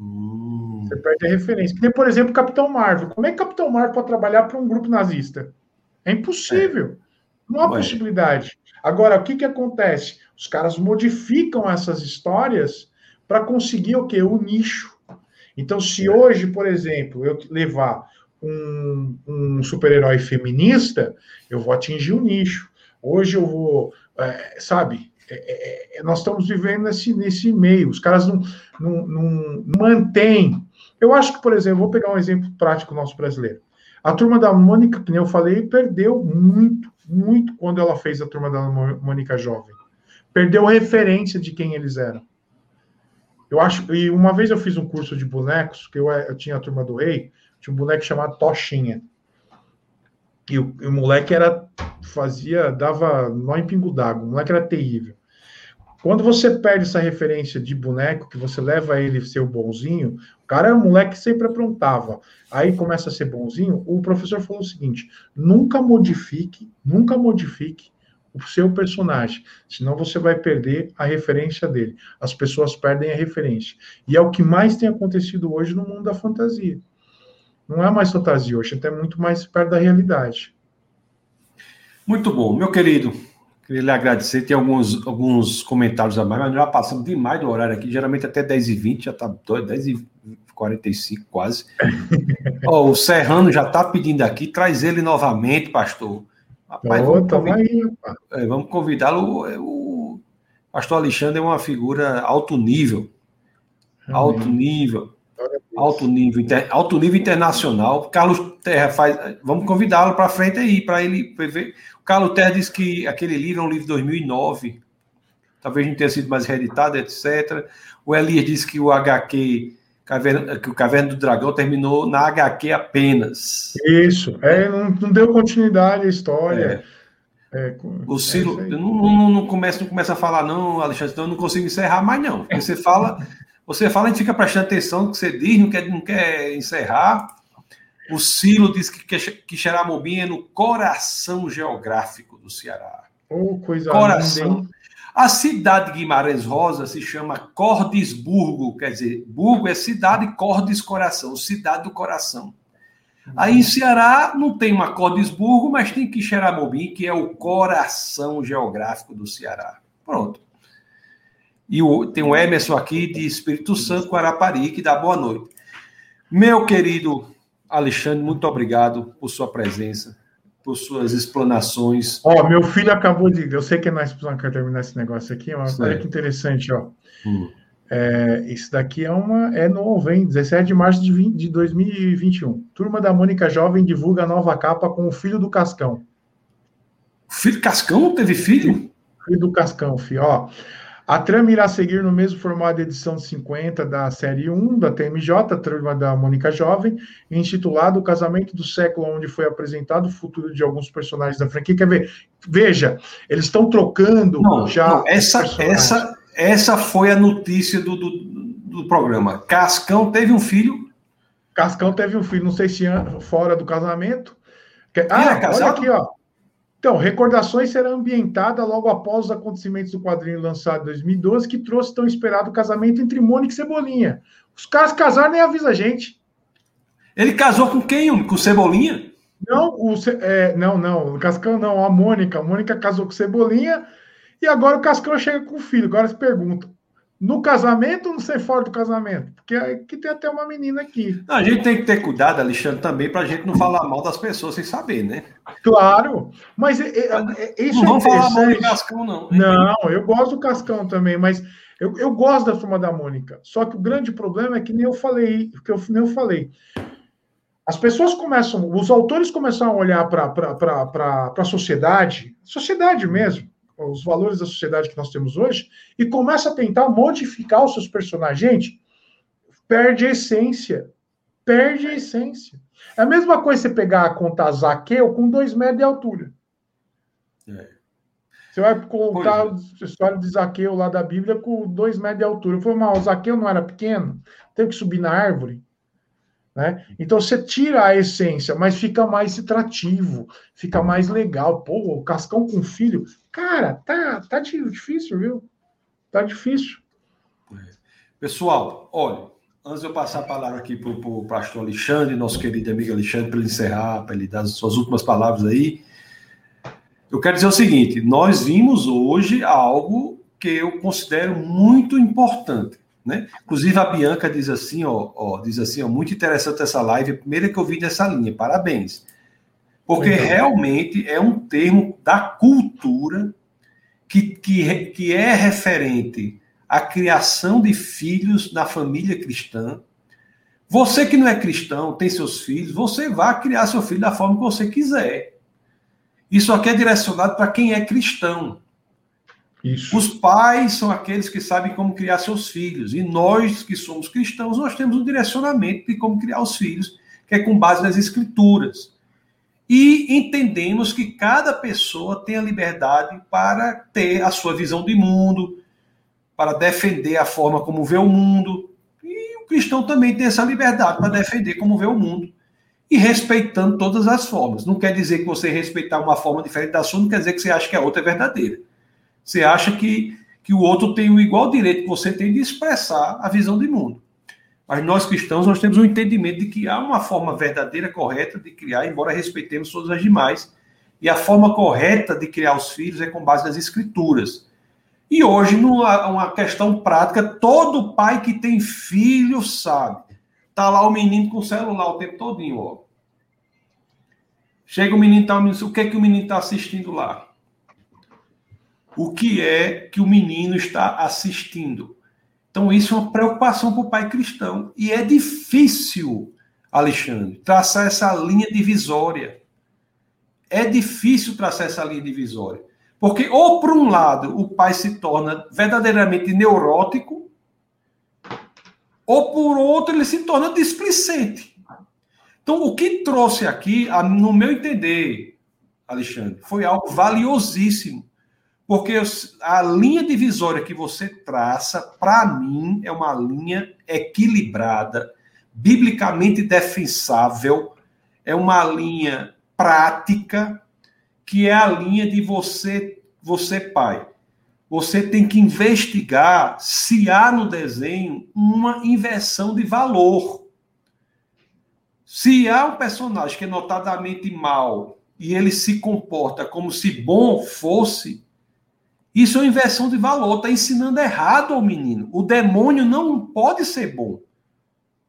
Hum. Você perde a referência. Que nem, por exemplo, Capitão Marvel. Como é que Capitão Marvel pode trabalhar para um grupo nazista? É impossível. É. Não há Ué. possibilidade. Agora, o que, que acontece? Os caras modificam essas histórias para conseguir o quê? O nicho. Então, se é. hoje, por exemplo, eu levar um, um super-herói feminista, eu vou atingir o nicho. Hoje eu vou, é, sabe? É, é, é, nós estamos vivendo nesse, nesse meio. Os caras não, não, não mantêm. Eu acho que, por exemplo, vou pegar um exemplo prático nosso brasileiro. A turma da Mônica, que eu falei, perdeu muito, muito quando ela fez a turma da Mônica jovem. Perdeu referência de quem eles eram. Eu acho, e uma vez eu fiz um curso de bonecos, que eu, eu tinha a turma do rei, tinha um boneco chamado Tochinha. E o, e o moleque era fazia, dava nó em pingo d'água, o moleque era terrível. Quando você perde essa referência de boneco, que você leva ele ser o bonzinho, o cara um moleque que sempre aprontava. Aí começa a ser bonzinho. O professor falou o seguinte: nunca modifique, nunca modifique o seu personagem, senão você vai perder a referência dele. As pessoas perdem a referência. E é o que mais tem acontecido hoje no mundo da fantasia. Não é mais fantasia hoje, até muito mais perto da realidade. Muito bom, meu querido. Queria lhe agradecer. Tem alguns, alguns comentários a mais, mas já passamos demais do horário aqui, geralmente até 10h20, já está 10h45 quase. oh, o Serrano já está pedindo aqui, traz ele novamente, pastor. Rapaz, oh, vamos, convidar, aí, é, vamos convidá-lo. É, o pastor Alexandre é uma figura alto nível. Amém. Alto nível. Alto nível, inter, alto nível internacional. Carlos Terra faz. Vamos convidá-lo para frente aí, para ele ver. O Carlos Terra disse que aquele livro é um livro de 2009. Talvez não tenha sido mais reeditado, etc. O Elias disse que o HQ, Caverna, que o Caverna do Dragão terminou na HQ apenas. Isso, é, não, não deu continuidade à história. É. É, o Ciro, é não, não, não, começa, não começa a falar, não, Alexandre, então eu não consigo encerrar mais, não. Porque você fala, você fala, a gente fica prestando atenção no que você diz, não quer, não quer encerrar. O Ciro diz que, que, Xeramobim é no coração geográfico do Ceará. Oh, coisa coração. Linda, a cidade de Guimarães Rosa se chama Cordesburgo, quer dizer, Burgo é cidade, Cordes coração, cidade do coração. Aí em Ceará não tem uma Cordesburgo, mas tem Quixeramobim, que é o coração geográfico do Ceará. Pronto. E o, tem o Emerson aqui de Espírito Santo, Guarapari, que dá boa noite. Meu querido Alexandre, muito obrigado por sua presença, por suas explanações. Ó, oh, meu filho acabou de. Eu sei que nós precisamos terminar esse negócio aqui, mas olha que interessante, ó. Hum. É, isso daqui é uma é novo, hein? 17 de março de, 20, de 2021. Turma da Mônica Jovem divulga nova capa com o filho do Cascão. Filho Cascão teve filho? Filho do Cascão, filho. Ó, a trama irá seguir no mesmo formato de edição 50 da série 1 da TMJ, Trama da Mônica Jovem, intitulado O Casamento do Século, onde foi apresentado o futuro de alguns personagens da franquia. Quer ver? Veja, eles estão trocando não, já. Não, essa, essa, essa foi a notícia do, do, do, programa. Cascão teve um filho. Cascão teve um filho, não sei se fora do casamento. Ah, olha aqui, ó. Então, Recordações será ambientada logo após os acontecimentos do quadrinho lançado em 2012, que trouxe tão esperado casamento entre Mônica e Cebolinha. Os caras casaram nem avisa a gente. Ele casou com quem? Com Cebolinha? Não, o, é, não, não, o Cascão não, a Mônica. A Mônica casou com Cebolinha e agora o Cascão chega com o filho. Agora se pergunta: no casamento ou não ser fora do casamento? Porque aqui tem até uma menina aqui. Não, a gente tem que ter cuidado, Alexandre, também, para a gente não falar mal das pessoas sem saber, né? Claro, mas é, é, é isso não é falar mal do Cascão, não. Não, eu gosto do Cascão também, mas eu, eu gosto da turma da Mônica. Só que o grande problema é que nem eu falei, que eu nem eu falei. As pessoas começam, os autores começam a olhar para a sociedade, sociedade mesmo, os valores da sociedade que nós temos hoje, e começa a tentar modificar os seus personagens. Gente, perde a essência. Perde a essência. É a mesma coisa você pegar a conta Zaqueu com dois metros de altura. É. Você vai contar é. a história de Zaqueu lá da Bíblia com dois metros de altura. Foi mal, o Zaqueu não era pequeno, teve que subir na árvore. Né? Então você tira a essência, mas fica mais atrativo, fica mais legal. Pô, o Cascão com filho, cara, tá, tá difícil, viu? Tá difícil. Pessoal, olha, antes de eu passar a palavra aqui para o pastor Alexandre, nosso querido amigo Alexandre, para ele encerrar, para ele dar as suas últimas palavras aí, eu quero dizer o seguinte: nós vimos hoje algo que eu considero muito importante. Né? Inclusive a Bianca diz assim, ó, ó, diz assim, ó, muito interessante essa live, a primeira que eu vi dessa linha, parabéns. Porque realmente é um termo da cultura que, que, que é referente à criação de filhos na família cristã. Você que não é cristão, tem seus filhos, você vai criar seu filho da forma que você quiser. Isso aqui é direcionado para quem é cristão. Isso. Os pais são aqueles que sabem como criar seus filhos. E nós, que somos cristãos, nós temos um direcionamento de como criar os filhos, que é com base nas escrituras. E entendemos que cada pessoa tem a liberdade para ter a sua visão de mundo, para defender a forma como vê o mundo. E o cristão também tem essa liberdade para defender como vê o mundo. E respeitando todas as formas. Não quer dizer que você respeitar uma forma diferente da sua, não quer dizer que você acha que a outra é verdadeira. Você acha que, que o outro tem o igual direito que você tem de expressar a visão de mundo. Mas nós cristãos, nós temos um entendimento de que há uma forma verdadeira, correta de criar, embora respeitemos todas as demais. E a forma correta de criar os filhos é com base nas escrituras. E hoje, numa uma questão prática, todo pai que tem filho sabe. Tá lá o menino com o celular o tempo todinho, ó. Chega o menino, tá, o que é que o menino está assistindo lá? O que é que o menino está assistindo. Então, isso é uma preocupação para o pai cristão. E é difícil, Alexandre, traçar essa linha divisória. É difícil traçar essa linha divisória. Porque, ou por um lado, o pai se torna verdadeiramente neurótico, ou por outro, ele se torna displicente. Então, o que trouxe aqui, no meu entender, Alexandre, foi algo valiosíssimo. Porque a linha divisória que você traça, para mim, é uma linha equilibrada, biblicamente defensável, é uma linha prática, que é a linha de você, você pai. Você tem que investigar se há no desenho uma inversão de valor. Se há um personagem que é notadamente mal e ele se comporta como se bom fosse, isso é inversão de valor, está ensinando errado ao menino. O demônio não pode ser bom.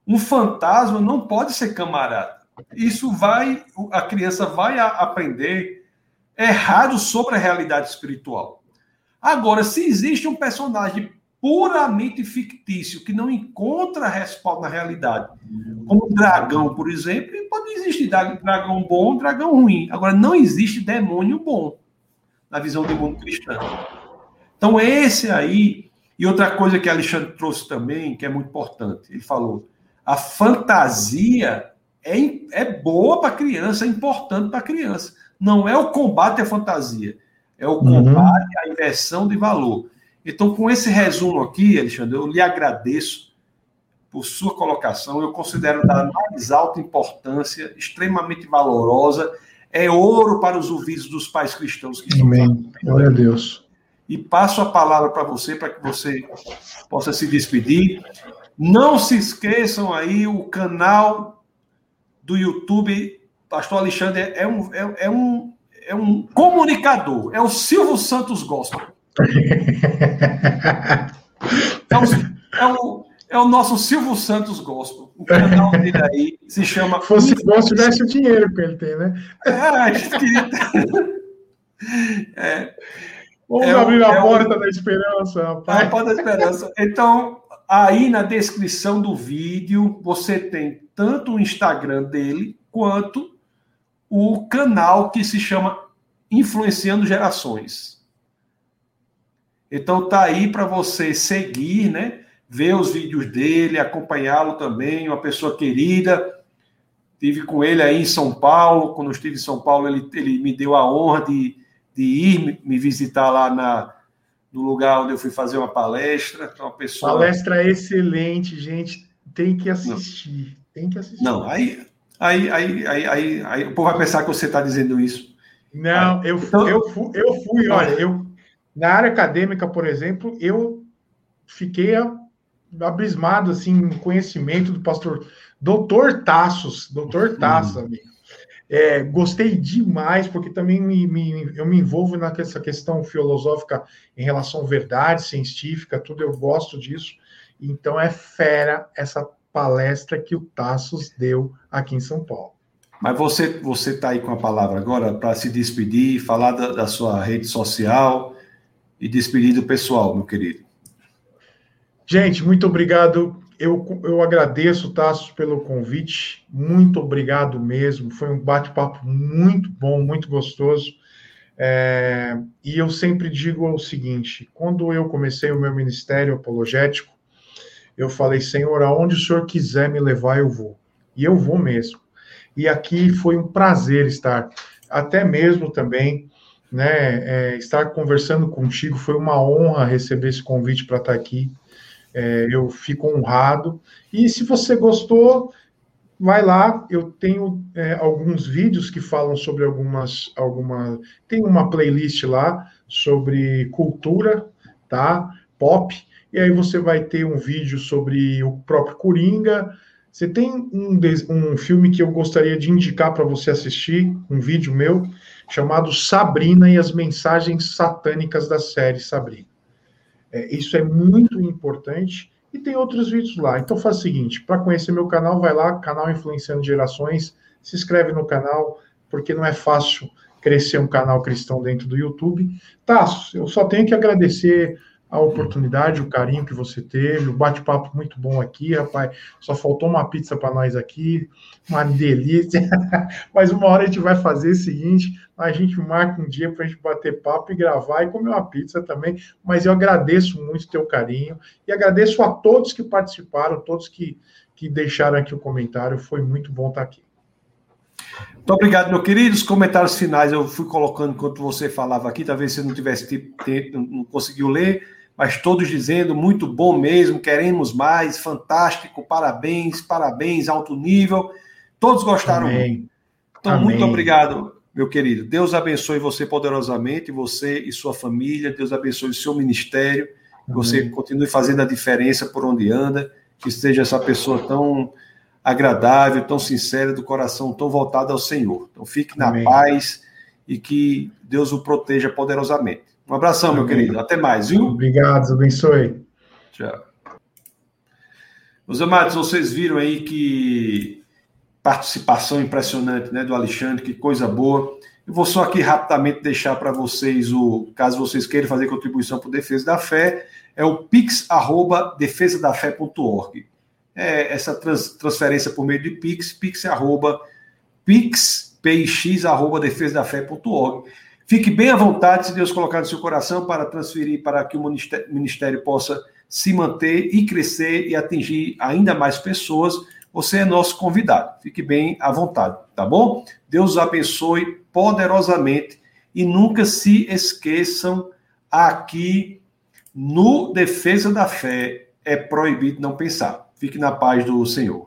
Um fantasma não pode ser camarada. Isso vai, a criança vai aprender errado sobre a realidade espiritual. Agora, se existe um personagem puramente fictício que não encontra respaldo na realidade, como dragão, por exemplo, pode existir dragão bom, dragão ruim. Agora, não existe demônio bom na visão do mundo cristão. Então, esse aí, e outra coisa que Alexandre trouxe também, que é muito importante, ele falou: a fantasia é, é boa para a criança, é importante para a criança. Não é o combate à fantasia, é o uhum. combate uhum. à inversão de valor. Então, com esse resumo aqui, Alexandre, eu lhe agradeço por sua colocação. Eu considero da mais alta importância, extremamente valorosa. É ouro para os ouvidos dos pais cristãos que Amém. Glória a Deus e passo a palavra para você, para que você possa se despedir. Não se esqueçam aí o canal do YouTube. Pastor Alexandre é um, é, é um, é um comunicador, é o Silvio Santos Gospel. É o, é o, é o nosso Silvio Santos Gospel. O canal dele aí se chama. Se fosse bom se tivesse o dinheiro que ele tem, né? É, a gente queria. É, Vamos é abrir a é porta da esperança, rapaz. A porta da esperança. Então, aí na descrição do vídeo, você tem tanto o Instagram dele, quanto o canal que se chama Influenciando Gerações. Então, tá aí para você seguir, né? Ver os vídeos dele, acompanhá-lo também, uma pessoa querida. Tive com ele aí em São Paulo. Quando estive em São Paulo, ele, ele me deu a honra de de ir me visitar lá na, no lugar onde eu fui fazer uma palestra. Uma pessoa... Palestra excelente, gente. Tem que assistir. Não. Tem que assistir. Não, aí, aí, aí, aí, aí, aí o povo vai pensar que você está dizendo isso. Não, aí, eu, então... eu, fui, eu fui, olha, eu, na área acadêmica, por exemplo, eu fiquei abismado assim, no conhecimento do pastor Doutor Tassos, Doutor Tassos, hum. amigo. É, gostei demais, porque também me, me, eu me envolvo nessa questão filosófica em relação à verdade científica, tudo eu gosto disso. Então é fera essa palestra que o Tassos deu aqui em São Paulo. Mas você você está aí com a palavra agora para se despedir, falar da, da sua rede social e despedir do pessoal, meu querido. Gente, muito obrigado eu, eu agradeço, Tassos, pelo convite. Muito obrigado mesmo. Foi um bate-papo muito bom, muito gostoso. É, e eu sempre digo o seguinte: quando eu comecei o meu ministério apologético, eu falei, Senhor, aonde o Senhor quiser me levar, eu vou. E eu vou mesmo. E aqui foi um prazer estar, até mesmo também, né, é, estar conversando contigo. Foi uma honra receber esse convite para estar aqui. É, eu fico honrado. E se você gostou, vai lá. Eu tenho é, alguns vídeos que falam sobre algumas, alguma. Tem uma playlist lá sobre cultura, tá? Pop. E aí você vai ter um vídeo sobre o próprio Coringa. Você tem um, um filme que eu gostaria de indicar para você assistir, um vídeo meu, chamado Sabrina e as Mensagens Satânicas da série Sabrina. É, isso é muito importante. E tem outros vídeos lá. Então faz o seguinte: para conhecer meu canal, vai lá, canal Influenciando Gerações, se inscreve no canal, porque não é fácil crescer um canal cristão dentro do YouTube. Tá, eu só tenho que agradecer a oportunidade, o carinho que você teve, o bate-papo muito bom aqui, rapaz. Só faltou uma pizza para nós aqui, uma delícia. Mas uma hora a gente vai fazer o seguinte: a gente marca um dia para a gente bater papo e gravar e comer uma pizza também. Mas eu agradeço muito o teu carinho e agradeço a todos que participaram, todos que, que deixaram aqui o comentário. Foi muito bom estar aqui. Muito obrigado, meu querido. Os comentários finais eu fui colocando enquanto você falava aqui, talvez você não tivesse tempo, não conseguiu ler, mas todos dizendo muito bom mesmo, queremos mais, fantástico, parabéns, parabéns, alto nível. Todos gostaram Amém. muito. Então, Amém. muito obrigado, meu querido. Deus abençoe você poderosamente, você e sua família. Deus abençoe o seu ministério. Que você continue fazendo a diferença por onde anda. Que seja essa pessoa tão agradável, tão sincera, do coração tão voltado ao Senhor. Então, fique na Amém. paz e que Deus o proteja poderosamente. Um abração, meu querido. Até mais, viu? Obrigado, abençoe. Tchau. Meus amados, vocês viram aí que participação impressionante né, do Alexandre, que coisa boa. Eu vou só aqui rapidamente deixar para vocês o, caso vocês queiram fazer contribuição para o Defesa da Fé, é o pix@defesadafé.org. É essa trans, transferência por meio de pix, pix arroba pix, pix arroba defesadafé.org. Fique bem à vontade, se Deus colocar no seu coração, para transferir para que o ministério, possa se manter e crescer e atingir ainda mais pessoas você é nosso convidado. Fique bem à vontade, tá bom? Deus abençoe poderosamente e nunca se esqueçam aqui no Defesa da Fé é proibido não pensar. Fique na paz do Senhor.